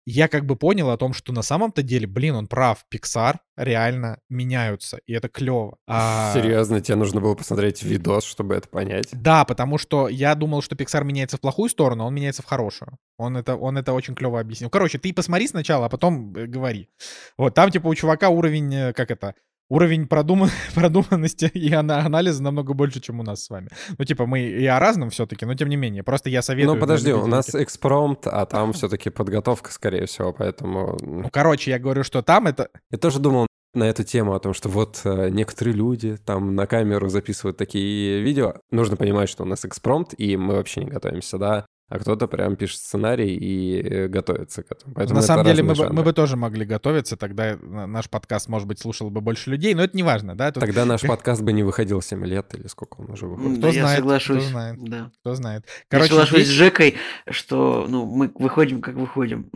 я как бы понял о том, что на самом-то деле, блин, он прав, Pixar реально меняются, и это клево. А, Серьезно, тебе нужно было посмотреть видос, чтобы это понять? Да, потому что я думал, что Pixar меняется в плохую сторону, а он меняется в хорошую. Он это, он это очень клево объяснил. Короче, ты посмотри сначала, а потом э, говори. Вот там, типа, у чувака уровень, э, как это, уровень продуман, продуманности и ана- анализа намного больше, чем у нас с вами. Ну, типа, мы и о разном все-таки, но тем не менее. Просто я советую... Ну, подожди, у нас экспромт, а там все-таки подготовка, скорее всего, поэтому... Ну, короче, я говорю, что там это... Я тоже думал на эту тему о том, что вот э, некоторые люди там на камеру записывают такие видео. Нужно понимать, что у нас экспромт, и мы вообще не готовимся, да? А кто-то прям пишет сценарий и э, готовится к этому. Поэтому На это самом деле мы бы, мы бы тоже могли готовиться, тогда э, наш подкаст, может быть, слушал бы больше людей, но это не важно, да? Тут Тогда наш подкаст бы не выходил 7 лет, или сколько он уже выходит. Кто Да, я знает, соглашусь. кто знает. Да. кто знает. Я Короче, соглашусь здесь- с Жекой, что ну, мы выходим, как выходим.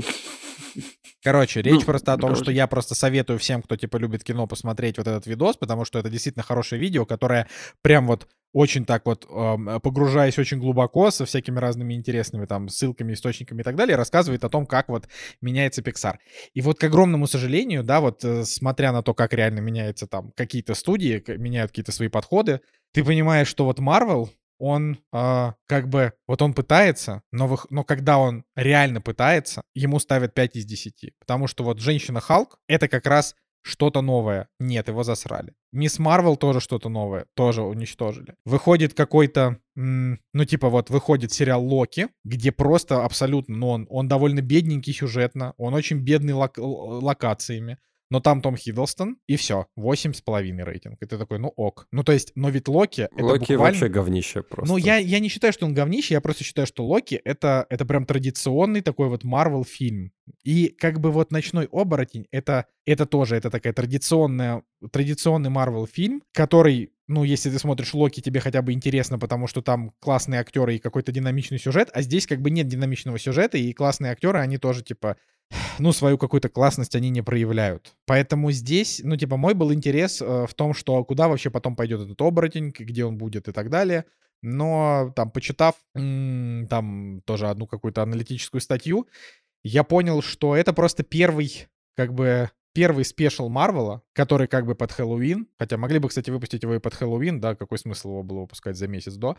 Короче, речь Ну, просто о том, что я просто советую всем, кто типа любит кино, посмотреть вот этот видос, потому что это действительно хорошее видео, которое прям вот очень так вот, эм, погружаясь очень глубоко, со всякими разными интересными там ссылками, источниками и так далее, рассказывает о том, как вот меняется Pixar. И вот к огромному сожалению, да, вот э, смотря на то, как реально меняется там какие-то студии, меняют какие-то свои подходы, ты понимаешь, что вот Marvel, он а, как бы, вот он пытается, но, вых- но когда он реально пытается, ему ставят 5 из 10. Потому что вот «Женщина Халк» — это как раз что-то новое. Нет, его засрали. Мисс Марвел тоже что-то новое, тоже уничтожили. Выходит какой-то, ну типа вот выходит сериал Локи, где просто абсолютно, ну он, он довольно бедненький сюжетно, он очень бедный лок- локациями. Но там Том Хиддлстон, и все, восемь с половиной рейтинг. И ты такой, ну ок. Ну то есть, но ведь Локи... это Локи буквально... вообще говнище просто. Ну я, я не считаю, что он говнище, я просто считаю, что Локи это, это прям традиционный такой вот Марвел фильм. И как бы вот «Ночной оборотень» — это, это тоже, это такая традиционная, традиционный Марвел фильм, который ну, если ты смотришь Локи, тебе хотя бы интересно, потому что там классные актеры и какой-то динамичный сюжет, а здесь как бы нет динамичного сюжета, и классные актеры, они тоже, типа, ну, свою какую-то классность они не проявляют. Поэтому здесь, ну, типа, мой был интерес э, в том, что куда вообще потом пойдет этот оборотень, где он будет и так далее. Но там, почитав там тоже одну какую-то аналитическую статью, я понял, что это просто первый, как бы, первый special Марвела, который как бы под Хэллоуин, хотя могли бы, кстати, выпустить его и под Хэллоуин, да, какой смысл его было выпускать за месяц до.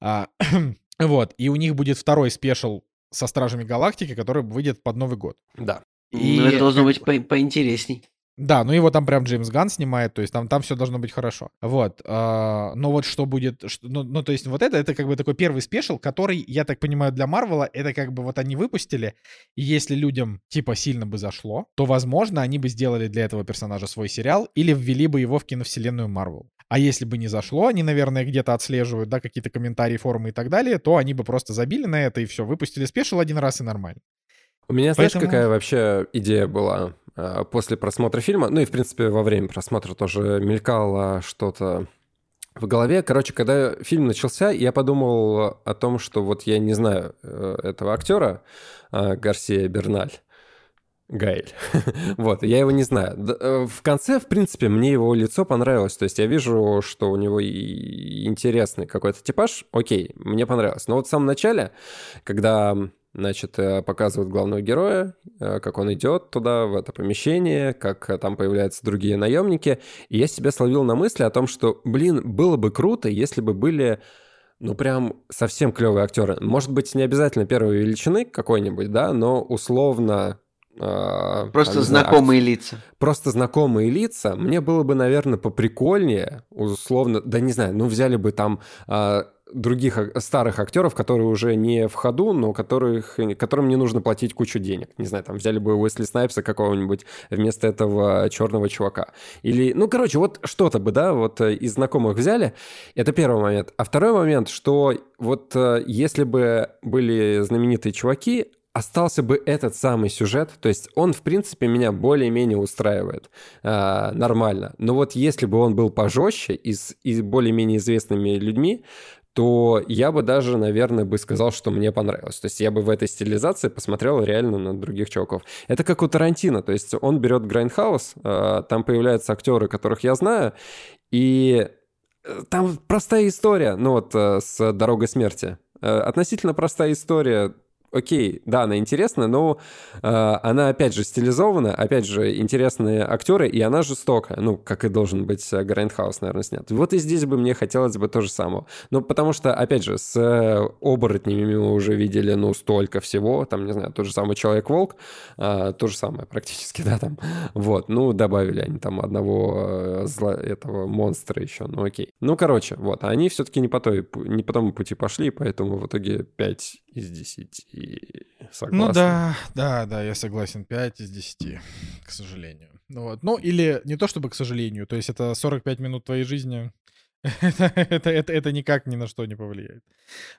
А, вот, и у них будет второй special со Стражами Галактики, который выйдет под Новый год. Да. И ну, это должно быть по поинтересней. Да, ну его там прям Джеймс Ганн снимает, то есть там, там все должно быть хорошо. Вот. Э, но вот что будет... Что, ну, ну, то есть вот это, это как бы такой первый special, который, я так понимаю, для Марвела, это как бы вот они выпустили, и если людям типа сильно бы зашло, то, возможно, они бы сделали для этого персонажа свой сериал или ввели бы его в киновселенную Марвел. А если бы не зашло, они, наверное, где-то отслеживают, да, какие-то комментарии, форумы и так далее, то они бы просто забили на это и все, выпустили special один раз и нормально. У меня, знаешь, Поэтому... какая вообще идея была э, после просмотра фильма? Ну и, в принципе, во время просмотра тоже мелькало что-то в голове. Короче, когда фильм начался, я подумал о том, что вот я не знаю э, этого актера, э, Гарсия Берналь. Гайль. вот, я его не знаю. В конце, в принципе, мне его лицо понравилось. То есть я вижу, что у него интересный какой-то типаж. Окей, мне понравилось. Но вот в самом начале, когда Значит, э, показывают главного героя, э, как он идет туда, в это помещение, как э, там появляются другие наемники. И я себя словил на мысли о том, что, блин, было бы круто, если бы были ну, прям совсем клевые актеры. Может быть, не обязательно первой величины какой-нибудь, да, но условно Просто там, знакомые знаю, лица. Просто знакомые лица. Мне было бы, наверное, поприкольнее, условно, да не знаю, ну взяли бы там других старых актеров, которые уже не в ходу, но которых, которым не нужно платить кучу денег. Не знаю, там взяли бы Уэсли Снайпса какого-нибудь вместо этого черного чувака. Или, ну, короче, вот что-то бы, да, вот э, из знакомых взяли. Это первый момент. А второй момент, что вот э, если бы были знаменитые чуваки, остался бы этот самый сюжет, то есть он, в принципе, меня более-менее устраивает э, нормально. Но вот если бы он был пожестче и с более-менее известными людьми, то я бы даже, наверное, бы сказал, что мне понравилось. То есть я бы в этой стилизации посмотрел реально на других чуваков. Это как у Тарантино, то есть он берет Грайндхаус, э, там появляются актеры, которых я знаю, и э, там простая история, ну вот э, с «Дорогой смерти». Относительно простая история, окей, да, она интересная, но э, она, опять же, стилизована, опять же, интересные актеры, и она жестокая, ну, как и должен быть э, Грайндхаус, наверное, снят. Вот и здесь бы мне хотелось бы то же самое. Ну, потому что, опять же, с э, оборотнями мы уже видели, ну, столько всего, там, не знаю, тот же самый Человек-волк, э, то же самое практически, да, там, вот, ну, добавили они там одного э, зла, этого монстра еще, ну, окей. Ну, короче, вот, они все-таки не по той, не по тому пути пошли, поэтому в итоге 5 из 10 согласен. Ну да, да, да, я согласен. 5 из 10, к сожалению. Ну, вот. ну или не то чтобы к сожалению, то есть это 45 минут твоей жизни, это, это, это, это никак ни на что не повлияет.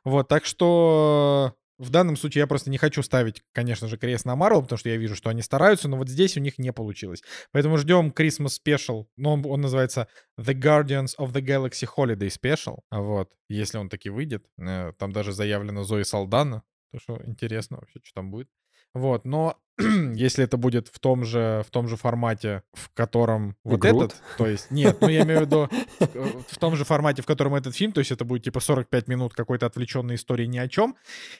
Вот, так что в данном случае я просто не хочу ставить, конечно же, крест на Marvel, потому что я вижу, что они стараются, но вот здесь у них не получилось. Поэтому ждем Christmas Special, но он, он называется The Guardians of the Galaxy Holiday Special. Вот, если он таки выйдет. Э, там даже заявлено Зои Салдана, то что интересно вообще, что там будет. Вот, но если это будет в том же, в том же формате, в котором вот Грут? этот, то есть, нет, ну я имею в виду в, в том же формате, в котором этот фильм, то есть это будет типа 45 минут какой-то отвлеченной истории ни о чем,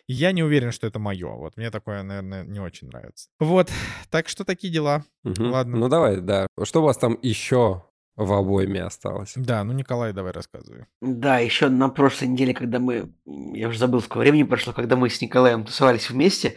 я не уверен, что это мое. Вот мне такое, наверное, не очень нравится. Вот, так что такие дела. Угу. Ладно. Ну давай, да. Что у вас там еще в обойме осталось. Да, ну Николай, давай рассказывай. Да, еще на прошлой неделе, когда мы, я уже забыл, сколько времени прошло, когда мы с Николаем тусовались вместе,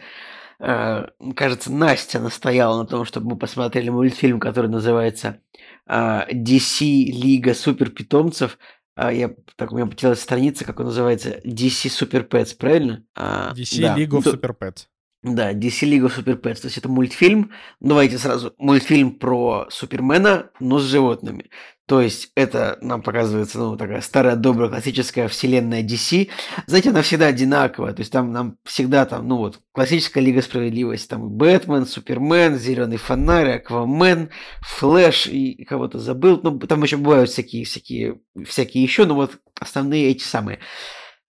э, кажется, Настя настояла на том, чтобы мы посмотрели мультфильм, который называется э, DC Лига Супер Питомцев. А я, так, у меня потерялась страница, как он называется, DC Super Pets, правильно? А, DC да. League of Super Pets. Да, DC of Super Pets. То есть это мультфильм, давайте сразу, мультфильм про Супермена, но с животными. То есть это нам показывается, ну, такая старая, добрая, классическая вселенная DC. Знаете, она всегда одинаковая. То есть там нам всегда там, ну вот, классическая Лига Справедливости. Там Бэтмен, Супермен, Зеленый Фонарь, Аквамен, Флэш и кого-то забыл. Ну, там еще бывают всякие, всякие, всякие еще, но вот основные эти самые.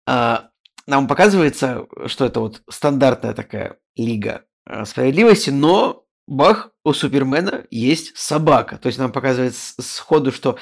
А, нам показывается, что это вот стандартная такая лига а, справедливости, но бах, у Супермена есть собака. То есть нам показывает сходу, что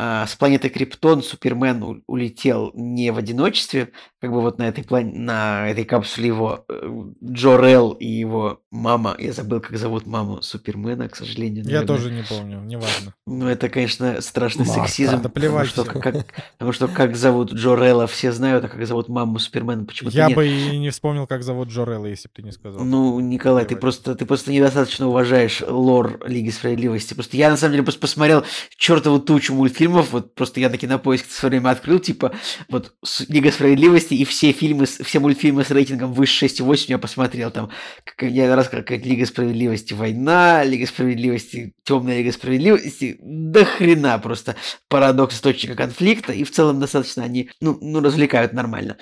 с планеты Криптон Супермен улетел не в одиночестве, как бы вот на этой, плане, на этой капсуле его э, Джорел и его мама, я забыл, как зовут маму Супермена, к сожалению. Я наверное. тоже не помню, неважно. Ну, это, конечно, страшный Марта. сексизм. Да плевать потому, что, как, потому что как зовут Джорелла все знают, а как зовут маму Супермена почему-то Я нет. бы и не вспомнил, как зовут Джорелла, если бы ты не сказал. Ну, Николай, ты просто, ты просто недостаточно уважаешь лор Лиги Справедливости. Просто я, на самом деле, просто посмотрел чертову тучу мультфильмов, вот просто я на кинопоиск в свое время открыл, типа, вот Лига Справедливости, и все фильмы, все мультфильмы с рейтингом выше 6,8 я посмотрел, там, как, я раз как Лига Справедливости Война, Лига Справедливости Темная Лига Справедливости, до хрена просто парадокс источника конфликта, и в целом достаточно они, ну, ну развлекают нормально.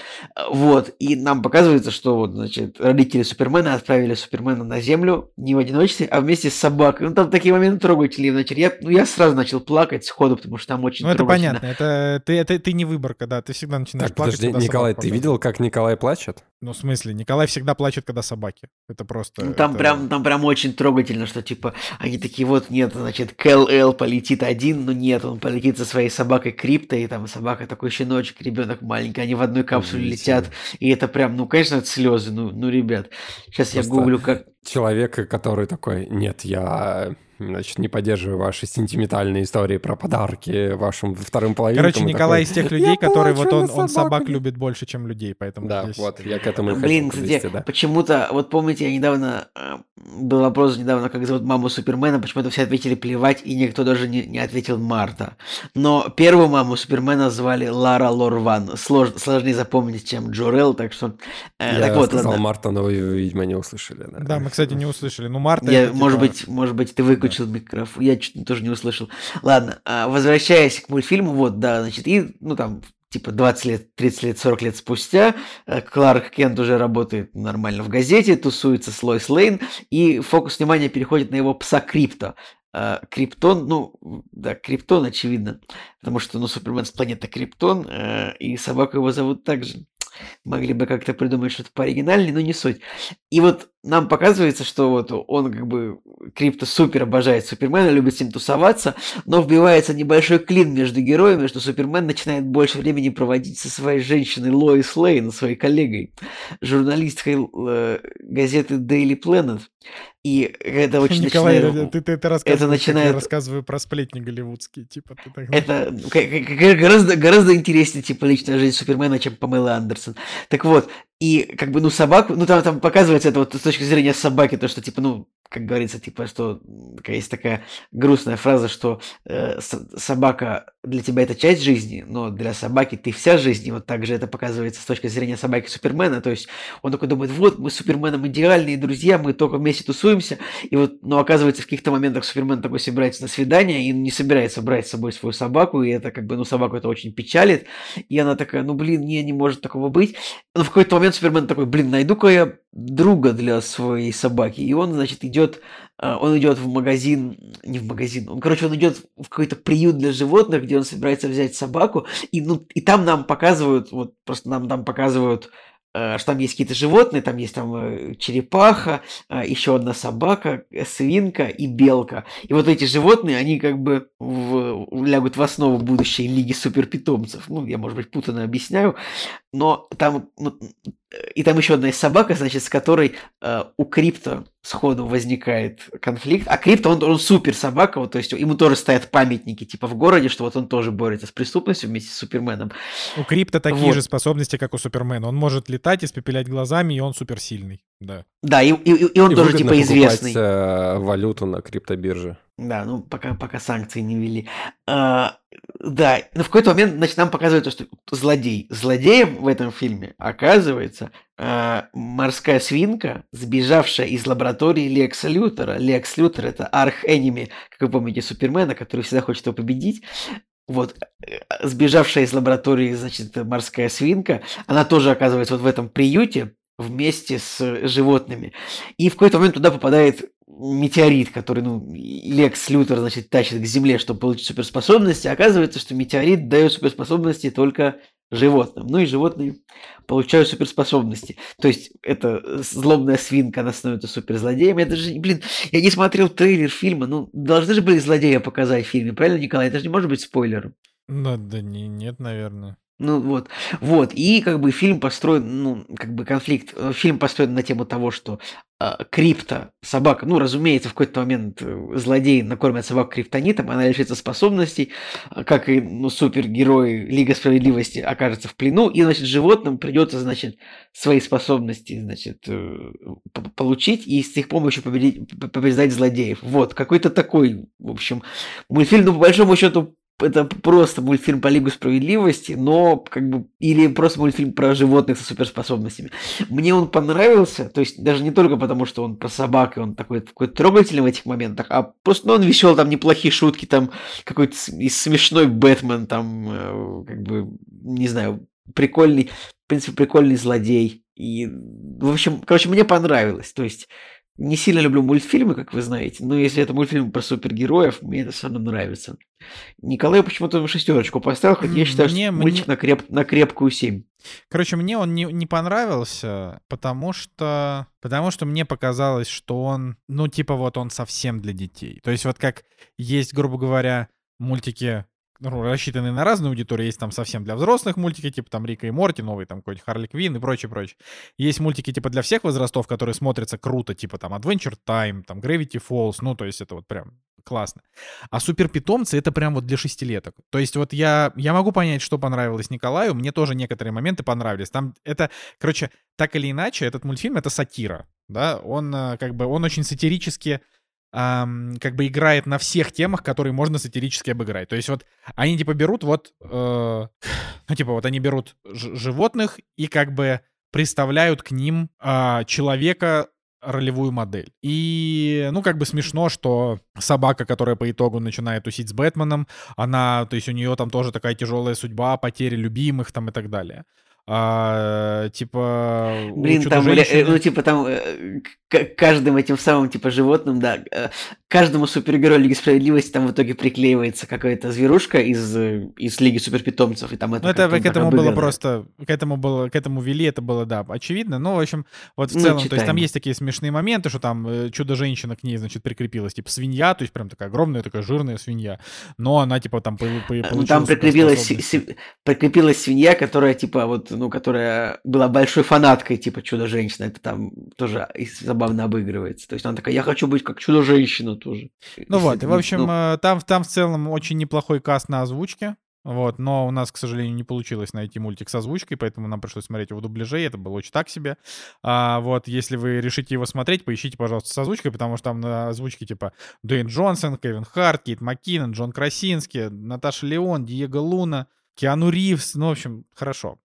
Вот, и нам показывается, что вот, значит, родители Супермена отправили Супермена на Землю не в одиночестве, а вместе с собакой. Ну, там такие моменты трогательные вначале. Я, ну, я сразу начал плакать сходу, потому что очень Ну, это понятно. Это ты, это ты не выборка, да. Ты всегда начинаешь Так, плакать. подожди, когда Николай, ты видел, как Николай плачет? Ну, в смысле, Николай всегда плачет, когда собаки. Это просто... Ну, там это- прям, там прям очень трогательно, что типа они такие вот нет, значит, Кэл Эл полетит один, но нет, он полетит со своей собакой Крипто, и там собака такой щеночек, ребенок маленький, они в одной капсуле Удивительно. летят, и это прям, ну, конечно, это слезы, ну, ну, ребят, сейчас я Просто гуглю как, Человека, который такой, нет, я, значит, не поддерживаю ваши сентиментальные истории про подарки вашим вторым половинкам. Короче, Николай такой, из тех людей, «Я которые вот он, он собак собаками». любит больше, чем людей, поэтому Да, здесь- вот, я к этому и Блин, хотел кстати, да. почему-то, вот помните, я недавно, э, был вопрос недавно, как зовут маму Супермена, почему-то все ответили плевать, и никто даже не, не ответил Марта. Но первую маму Супермена звали Лара Лорван. Слож, сложнее запомнить, чем Джорел, так что... э, Я так вот, сказал ладно. Марта, но вы, видимо, не услышали. Да, Да, мы, кстати, не услышали. Ну, Марта... Я, это, может типа, быть, может быть, ты выключил микрофон. Я чуть тоже не услышал. Ладно, а, возвращаясь к мультфильму, вот, да, значит, и, ну, там, типа 20 лет, 30 лет, 40 лет спустя э, Кларк Кент уже работает нормально в газете, тусуется с Лойс Лейн, и фокус внимания переходит на его пса Крипто. Э, Криптон, ну, да, Криптон, очевидно, потому что, ну, Супермен с планеты Криптон, э, и собаку его зовут также. Могли бы как-то придумать что-то пооригинальнее, но не суть. И вот нам показывается, что вот он как бы Крипто супер обожает Супермена, любит с ним тусоваться, но вбивается небольшой клин между героями, что Супермен начинает больше времени проводить со своей женщиной Лоис Лейн, своей коллегой, журналисткой э, газеты Daily Planet. И это очень Николай, начинает- ты, ты, ты рассказываешь, как начинает- я рассказываю про сплетни голливудские. Типа, ты так... Это гораздо, гораздо интереснее, типа, личная жизнь Супермена, чем Памела Андерсон. Так вот, и как бы, ну, собаку, ну, там, там показывается это вот с точки зрения собаки, то, что, типа, ну, как говорится, типа, что есть такая грустная фраза, что э, собака для тебя это часть жизни, но для собаки ты вся жизнь, и вот так же это показывается с точки зрения собаки Супермена, то есть он такой думает, вот, мы с Суперменом идеальные друзья, мы только вместе тусуемся, и вот, но оказывается, в каких-то моментах Супермен такой собирается на свидание и не собирается брать с собой свою собаку, и это как бы, ну, собаку это очень печалит, и она такая, ну, блин, не, не может такого быть. Но в какой-то момент Супермен такой, блин, найду-ка я друга для своей собаки, и он, значит, идет а, он идет в магазин, не в магазин, он, короче, он идет в какой-то приют для животных, где он собирается взять собаку, и, ну, и там нам показывают, вот просто нам там показывают, э, что там есть какие-то животные, там есть там э, черепаха, э, еще одна собака, э, свинка и белка. И вот эти животные, они как бы в- лягут в основу будущей лиги суперпитомцев. Ну, я, может быть, путанно объясняю, но там, ну, э, и там еще одна есть собака, значит, с которой э, у Крипто сходу возникает конфликт. А Крипто, он, он супер собака, вот, то есть ему тоже стоят памятники, типа в городе, что вот он тоже борется с преступностью вместе с Суперменом. У Крипта такие Вот. же способности, как у Супермена. Он может летать, испепелять глазами, и он суперсильный. Да. Да, и, и, и он И тоже типа известный. э, валюту на криптобирже. Да, ну пока, пока санкции не ввели. А, да, но в какой-то момент, значит, нам показывают, то, что злодей. Злодеем в этом фильме оказывается а, морская свинка, сбежавшая из лаборатории Лекса Лютера. Лекс Лютер это арх-энеми, как вы помните, Супермена, который всегда хочет его победить. Вот, э, сбежавшая из лаборатории, значит, морская свинка, она тоже оказывается вот в этом приюте вместе с животными. И в какой-то момент туда попадает метеорит, который, ну, Лекс Лютер, значит, тащит к Земле, чтобы получить суперспособности. Оказывается, что метеорит дает суперспособности только животным. Ну и животные получают суперспособности. То есть это злобная свинка, она становится суперзлодеем. Это же, блин, я не смотрел трейлер фильма, ну, должны же были злодея показать в фильме, правильно, Николай? Это же не может быть спойлером. Ну, да не, нет, наверное. Ну вот, вот, и как бы фильм построен, ну, как бы конфликт, э, фильм построен на тему того, что э, крипта, собака, ну, разумеется, в какой-то момент э, злодей накормят собаку криптонитом, она лишится способностей, э, как и, ну, супергерой Лига Справедливости окажется в плену, и, значит, животным придется, значит, свои способности, значит, э, получить и с их помощью победить, побеждать злодеев. Вот, какой-то такой, в общем, мультфильм, ну, по большому счету, это просто мультфильм по Лигу Справедливости, но как бы или просто мультфильм про животных со суперспособностями. Мне он понравился, то есть даже не только потому, что он про собак, и он такой, такой трогательный в этих моментах, а просто ну, он веселый, там неплохие шутки, там какой-то смешной Бэтмен, там э, как бы, не знаю, прикольный, в принципе, прикольный злодей. И, в общем, короче, мне понравилось. То есть не сильно люблю мультфильмы, как вы знаете, но если это мультфильм про супергероев, мне это равно нравится. Николай почему-то шестерочку поставил, хоть я считаю, мне- что мультик мне- на, креп- на крепкую 7. Короче, мне он не, не понравился, потому что, потому что мне показалось, что он, ну, типа вот он совсем для детей. То есть вот как есть, грубо говоря, мультики, ну, рассчитанные на разную аудиторию, есть там совсем для взрослых мультики, типа там Рика и Морти, новый там какой-нибудь Харли Квин и прочее, прочее. Есть мультики типа для всех возрастов, которые смотрятся круто, типа там Adventure Time, там Gravity Falls, ну, то есть это вот прям классно. А суперпитомцы это прям вот для шестилеток. То есть вот я, я могу понять, что понравилось Николаю, мне тоже некоторые моменты понравились. Там это, короче, так или иначе, этот мультфильм это сатира, да, он э, как бы, он очень сатирически ам, как бы играет на всех темах, которые можно сатирически обыграть. То есть вот они типа берут вот, э, ну типа вот они берут животных и как бы представляют к ним а, человека ролевую модель. И, ну, как бы смешно, что собака, которая по итогу начинает тусить с Бэтменом, она, то есть у нее там тоже такая тяжелая судьба, потери любимых там и так далее. А, типа, Блин, там, э, Чудо-женщины- ну, типа, там э, каждым этим самым, типа, животным, да, э, каждому супергерою Лиги Справедливости там в итоге приклеивается какая-то зверушка из, из Лиги Суперпитомцев, и там это Ну, это к этому было просто, к этому было, к этому вели, это было, да, очевидно. Ну, в общем, вот в Ну, целом, то есть там есть такие смешные моменты, что там чудо-женщина к ней, значит, прикрепилась, типа, свинья, то есть прям такая огромная, такая жирная свинья, но она, типа, там Ну, получила Там прикрепилась, прикрепилась свинья, которая, типа, вот, ну, которая была большой фанаткой, типа, Чудо-женщина. Это там тоже забавно обыгрывается. То есть она такая, я хочу быть как Чудо-женщина тоже. Ну вот, и, в общем, ну, э, там, там в целом очень неплохой каст на озвучке. Вот, но у нас, к сожалению, не получилось найти мультик с озвучкой, поэтому нам пришлось смотреть его в дубляже, и это было очень так себе. А, вот, если вы решите его смотреть, поищите, пожалуйста, с озвучкой, потому что там на озвучке типа Дуэйн Джонсон, Кевин Харт, Кейт Маккинон, Джон Красинский, Наташа Леон, Диего Луна, Киану Ривз, ну, в общем, хорошо.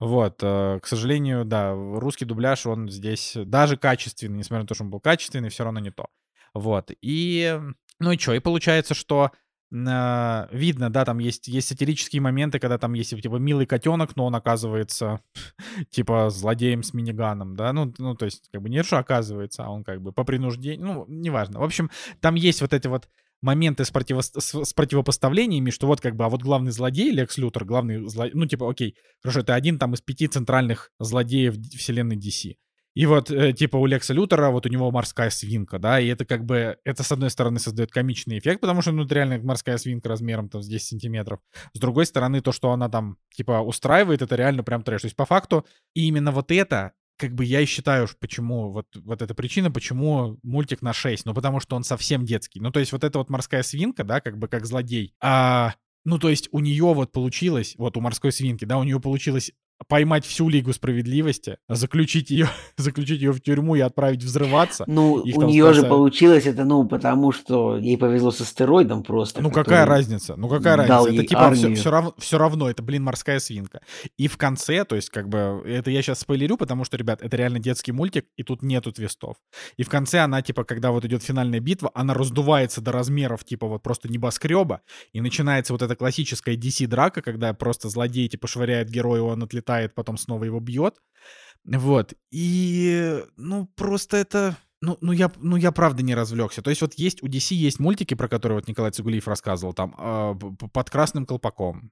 Вот, э, к сожалению, да, русский дубляж, он здесь даже качественный, несмотря на то, что он был качественный, все равно не то. Вот, и, ну и что, и получается, что э, видно, да, там есть, есть сатирические моменты, когда там есть, типа, милый котенок, но он оказывается, типа, злодеем с миниганом, да, ну, ну, то есть, как бы, не что оказывается, а он, как бы, по принуждению, ну, неважно. В общем, там есть вот эти вот моменты с, противо- с, противопоставлениями, что вот как бы, а вот главный злодей, Лекс Лютер, главный злодей, ну, типа, окей, хорошо, это один там из пяти центральных злодеев вселенной DC. И вот, э, типа, у Лекса Лютера, вот у него морская свинка, да, и это как бы, это с одной стороны создает комичный эффект, потому что, ну, это реально морская свинка размером там с 10 сантиметров. С другой стороны, то, что она там, типа, устраивает, это реально прям трэш. То есть, по факту, и именно вот это как бы я и считаю, почему вот, вот эта причина, почему мультик на 6. Ну, потому что он совсем детский. Ну, то есть вот эта вот морская свинка, да, как бы как злодей. А, ну, то есть у нее вот получилось, вот у морской свинки, да, у нее получилось поймать всю Лигу Справедливости, заключить ее, заключить ее в тюрьму и отправить взрываться. Ну, у нее спасают. же получилось это, ну, потому что ей повезло с астероидом просто. Ну, какая разница? Ну, какая разница? Это типа все, все, равно, все равно, это, блин, морская свинка. И в конце, то есть, как бы, это я сейчас спойлерю, потому что, ребят, это реально детский мультик, и тут нету твистов. И в конце она, типа, когда вот идет финальная битва, она раздувается до размеров, типа, вот просто небоскреба, и начинается вот эта классическая DC-драка, когда просто злодей, типа, швыряет героя, он отлетает летает, потом снова его бьет. Вот. И, ну, просто это... Ну, ну, я, ну, я правда не развлекся. То есть вот есть у DC есть мультики, про которые вот Николай Цигулиев рассказывал, там, э, под красным колпаком.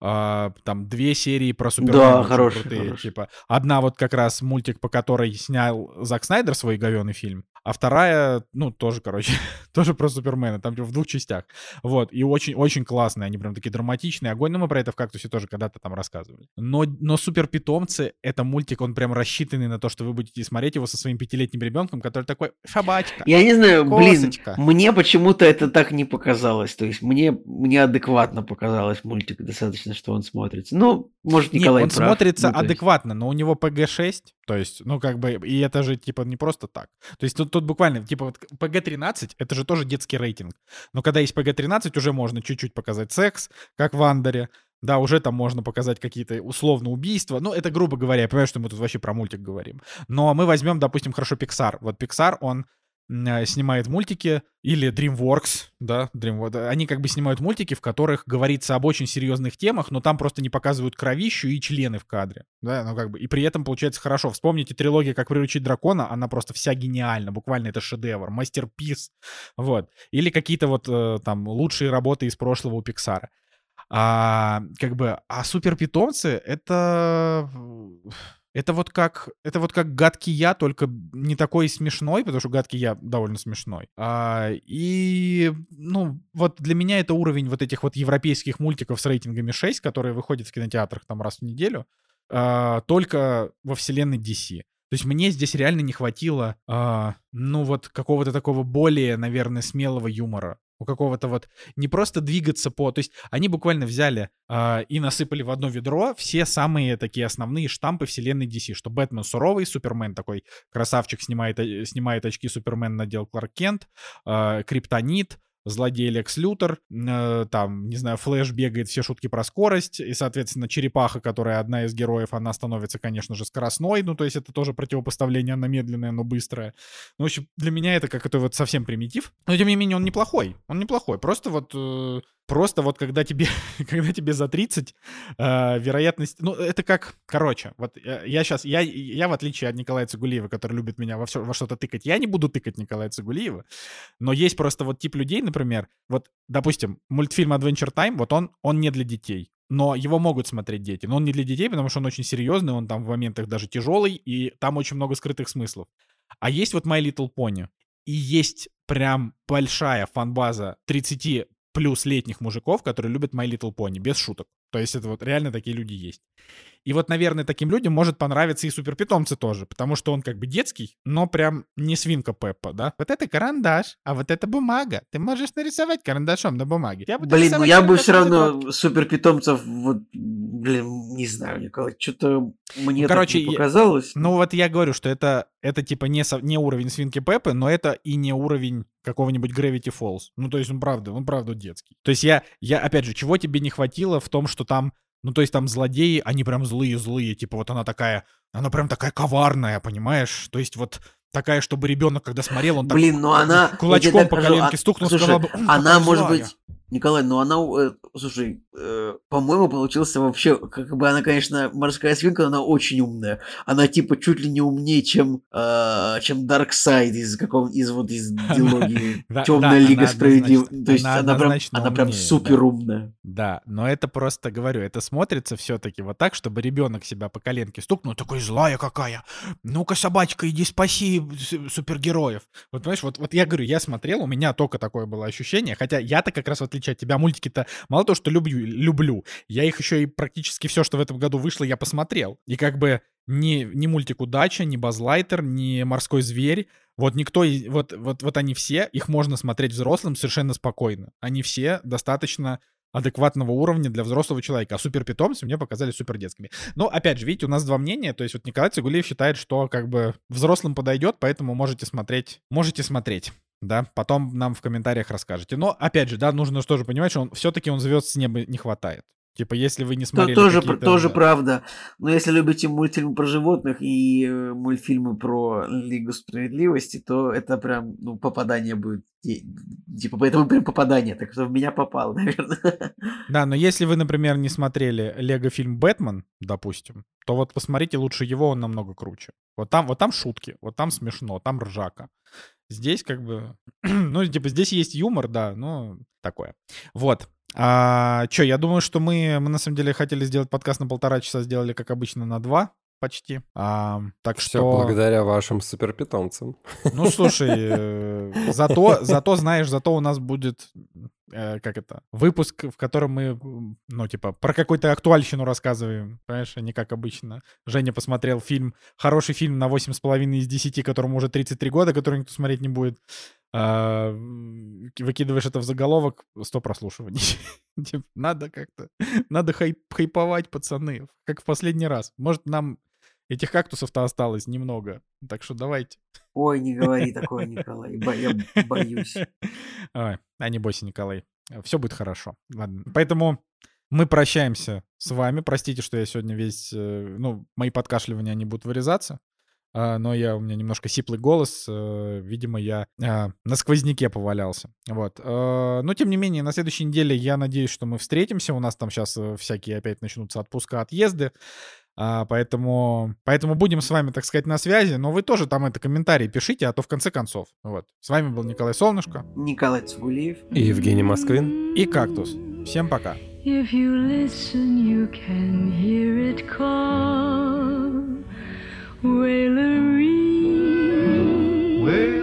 Uh, там две серии про Супермена. Да, хорошие, крутые, хороший. Типа, одна вот как раз мультик, по которой снял Зак Снайдер свой говёный фильм, а вторая, ну, тоже, короче, тоже про Супермена, там типа, в двух частях. Вот, и очень-очень классные, они прям такие драматичные. Огонь, но мы про это в «Кактусе» тоже когда-то там рассказывали. Но, но «Супер-питомцы» — это мультик, он прям рассчитанный на то, что вы будете смотреть его со своим пятилетним ребенком, который такой, собачка, Я не знаю, косочка. блин, мне почему-то это так не показалось. То есть мне, мне адекватно показалось мультик достаточно, что он смотрится. Ну, может, Николай Нет, он прав. смотрится ну, адекватно, но у него ПГ-6, то есть, ну, как бы, и это же, типа, не просто так. То есть тут, тут буквально, типа, вот PG-13, это же тоже детский рейтинг. Но когда есть PG-13, уже можно чуть-чуть показать секс, как в Андере. Да, уже там можно показать какие-то условно убийства. Ну, это грубо говоря, я понимаю, что мы тут вообще про мультик говорим. Но мы возьмем, допустим, хорошо Pixar. Вот Pixar, он снимает мультики, или DreamWorks, да, DreamWorks, они как бы снимают мультики, в которых говорится об очень серьезных темах, но там просто не показывают кровищу и члены в кадре, да, ну как бы, и при этом получается хорошо. Вспомните трилогию «Как приручить дракона», она просто вся гениальна, буквально это шедевр, мастерпис, вот. Или какие-то вот э, там лучшие работы из прошлого у Пиксара. А, как бы, а суперпитомцы — это это вот как, это вот как гадкий я, только не такой смешной, потому что гадкий я довольно смешной. А, и, ну, вот для меня это уровень вот этих вот европейских мультиков с рейтингами 6, которые выходят в кинотеатрах там раз в неделю, а, только во вселенной DC. То есть мне здесь реально не хватило, а, ну вот какого-то такого более, наверное, смелого юмора у какого-то вот не просто двигаться по... То есть они буквально взяли э, и насыпали в одно ведро все самые такие основные штампы вселенной DC, что Бэтмен суровый, Супермен такой красавчик снимает, э, снимает очки, Супермен надел Кларк Кент, э, Криптонит, злодей Лекс Лютер, э, там, не знаю, Флэш бегает все шутки про скорость, и, соответственно, Черепаха, которая одна из героев, она становится, конечно же, скоростной, ну, то есть это тоже противопоставление, она медленная, но быстрая. Ну, в общем, для меня это как это вот совсем примитив, но, тем не менее, он неплохой, он неплохой, просто вот... Э, Просто вот когда тебе, когда тебе за 30, э, вероятность... Ну, это как... Короче, вот я, я сейчас... Я, я, в отличие от Николая Цигулиева, который любит меня во, все, во что-то тыкать, я не буду тыкать Николая Цигулиева, но есть просто вот тип людей, например, вот, допустим, мультфильм Adventure Time, вот он, он не для детей. Но его могут смотреть дети. Но он не для детей, потому что он очень серьезный, он там в моментах даже тяжелый, и там очень много скрытых смыслов. А есть вот My Little Pony. И есть прям большая фанбаза 30 плюс летних мужиков, которые любят My Little Pony, без шуток. То есть это вот реально такие люди есть. И вот, наверное, таким людям может понравиться и суперпитомцы тоже, потому что он как бы детский, но прям не свинка Пеппа, да? Вот это карандаш, а вот это бумага. Ты можешь нарисовать карандашом на бумаге. Я блин, ну я бы все равно суперпитомцев, вот, блин, не знаю, Николай, что-то мне ну, короче, не показалось. Я, ну вот я говорю, что это, это типа не, со, не уровень свинки Пеппы, но это и не уровень какого-нибудь Gravity Falls. Ну, то есть он правда, он правда детский. То есть я, я, опять же, чего тебе не хватило в том, что там ну, то есть там злодеи, они прям злые-злые, типа вот она такая, она прям такая коварная, понимаешь? То есть вот такая, чтобы ребенок, когда смотрел, он Блин, так ну она... кулачком по коленке а, стукнул, слушай, сказал бы, она, может злая. быть, Николай, ну она, э, слушай, э, по-моему, получился вообще, как бы она, конечно, морская свинка, но она очень умная. Она типа чуть ли не умнее, чем, э, чем Дарксайд из какого из вот из дилогии Темная Лига Справедливости. То есть она, прям, она прям супер умная. Да, но это просто, говорю, это смотрится все-таки вот так, чтобы ребенок себя по коленке стукнул, такой злая какая. Ну-ка, собачка, иди спаси супергероев. Вот понимаешь, вот, вот я говорю, я смотрел, у меня только такое было ощущение, хотя я-то как раз вот отличие от тебя, мультики-то мало того, что люблю, люблю, я их еще и практически все, что в этом году вышло, я посмотрел. И как бы ни, ни мультик «Удача», ни «Базлайтер», ни «Морской зверь». Вот никто, вот, вот, вот они все, их можно смотреть взрослым совершенно спокойно. Они все достаточно адекватного уровня для взрослого человека. А суперпитомцы мне показали супер детскими. Но, опять же, видите, у нас два мнения. То есть вот Николай Цигулиев считает, что как бы взрослым подойдет, поэтому можете смотреть. Можете смотреть. Да, потом нам в комментариях расскажете. Но, опять же, да, нужно тоже понимать, что он все-таки он звезд с неба не хватает. Типа, если вы не То- смотрели тоже, какие-то- тоже правда. Но если любите мультфильмы про животных и э, мультфильмы про Лигу Справедливости, то это прям, ну, попадание будет. Типа, это прям попадание, так что в меня попало, наверное. Да, но если вы, например, не смотрели Лего фильм «Бэтмен», допустим, то вот посмотрите лучше его, он намного круче. Вот там, вот там шутки, вот там смешно, там ржака. Здесь как бы, ну, типа, здесь есть юмор, да, но такое. Вот. А, чё, я думаю, что мы, мы на самом деле хотели сделать подкаст на полтора часа, сделали, как обычно, на два почти. А, так Все что... благодаря вашим суперпитомцам. Ну, слушай, э, зато, зато, знаешь, зато у нас будет, э, как это, выпуск, в котором мы, ну, типа, про какую-то актуальщину рассказываем, понимаешь, а не как обычно. Женя посмотрел фильм, хороший фильм на 8,5 из 10, которому уже 33 года, который никто смотреть не будет. А, выкидываешь это в заголовок, 100 прослушиваний. Типа, надо как-то, надо хайп- хайповать, пацаны, как в последний раз. Может, нам этих кактусов-то осталось немного, так что давайте. Ой, не говори такое, Николай. Я боюсь. Ой, а не бойся, Николай. Все будет хорошо. Ладно. Поэтому мы прощаемся с вами. Простите, что я сегодня весь... э, Ну, мои подкашливания, они будут вырезаться. А, Но я, у меня немножко сиплый голос. э, Видимо, я а, на сквозняке повалялся. Вот. Э, Но, тем не менее, на следующей неделе я надеюсь, что мы встретимся. У нас там сейчас всякие опять начнутся отпуска, отъезды. А, поэтому, поэтому будем с вами, так сказать, на связи. Но вы тоже там это комментарии пишите, а то в конце концов. Вот. С вами был Николай Солнышко Николай Цугулиев. И Евгений Москвин. и Кактус. Всем пока. If you listen, you can hear it call. Wailery. There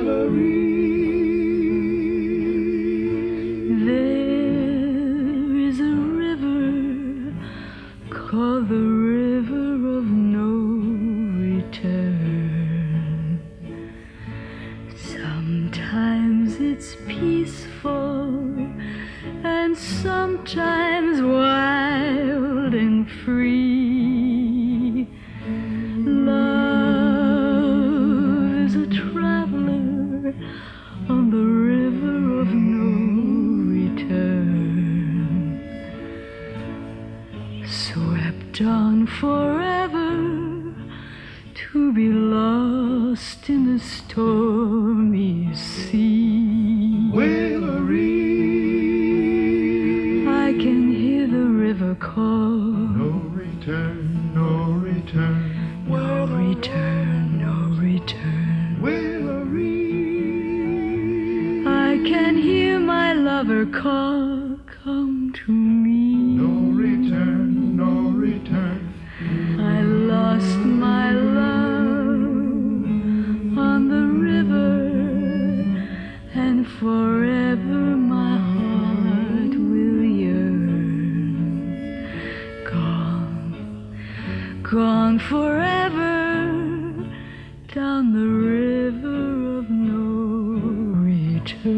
sometimes wild and free. Love is a traveler on the river of no return, swept on forever to be lost in the stormy sea. Call. No return, no return. No return, no return. I can hear my lover call. Come to me. Forever down the river of no return.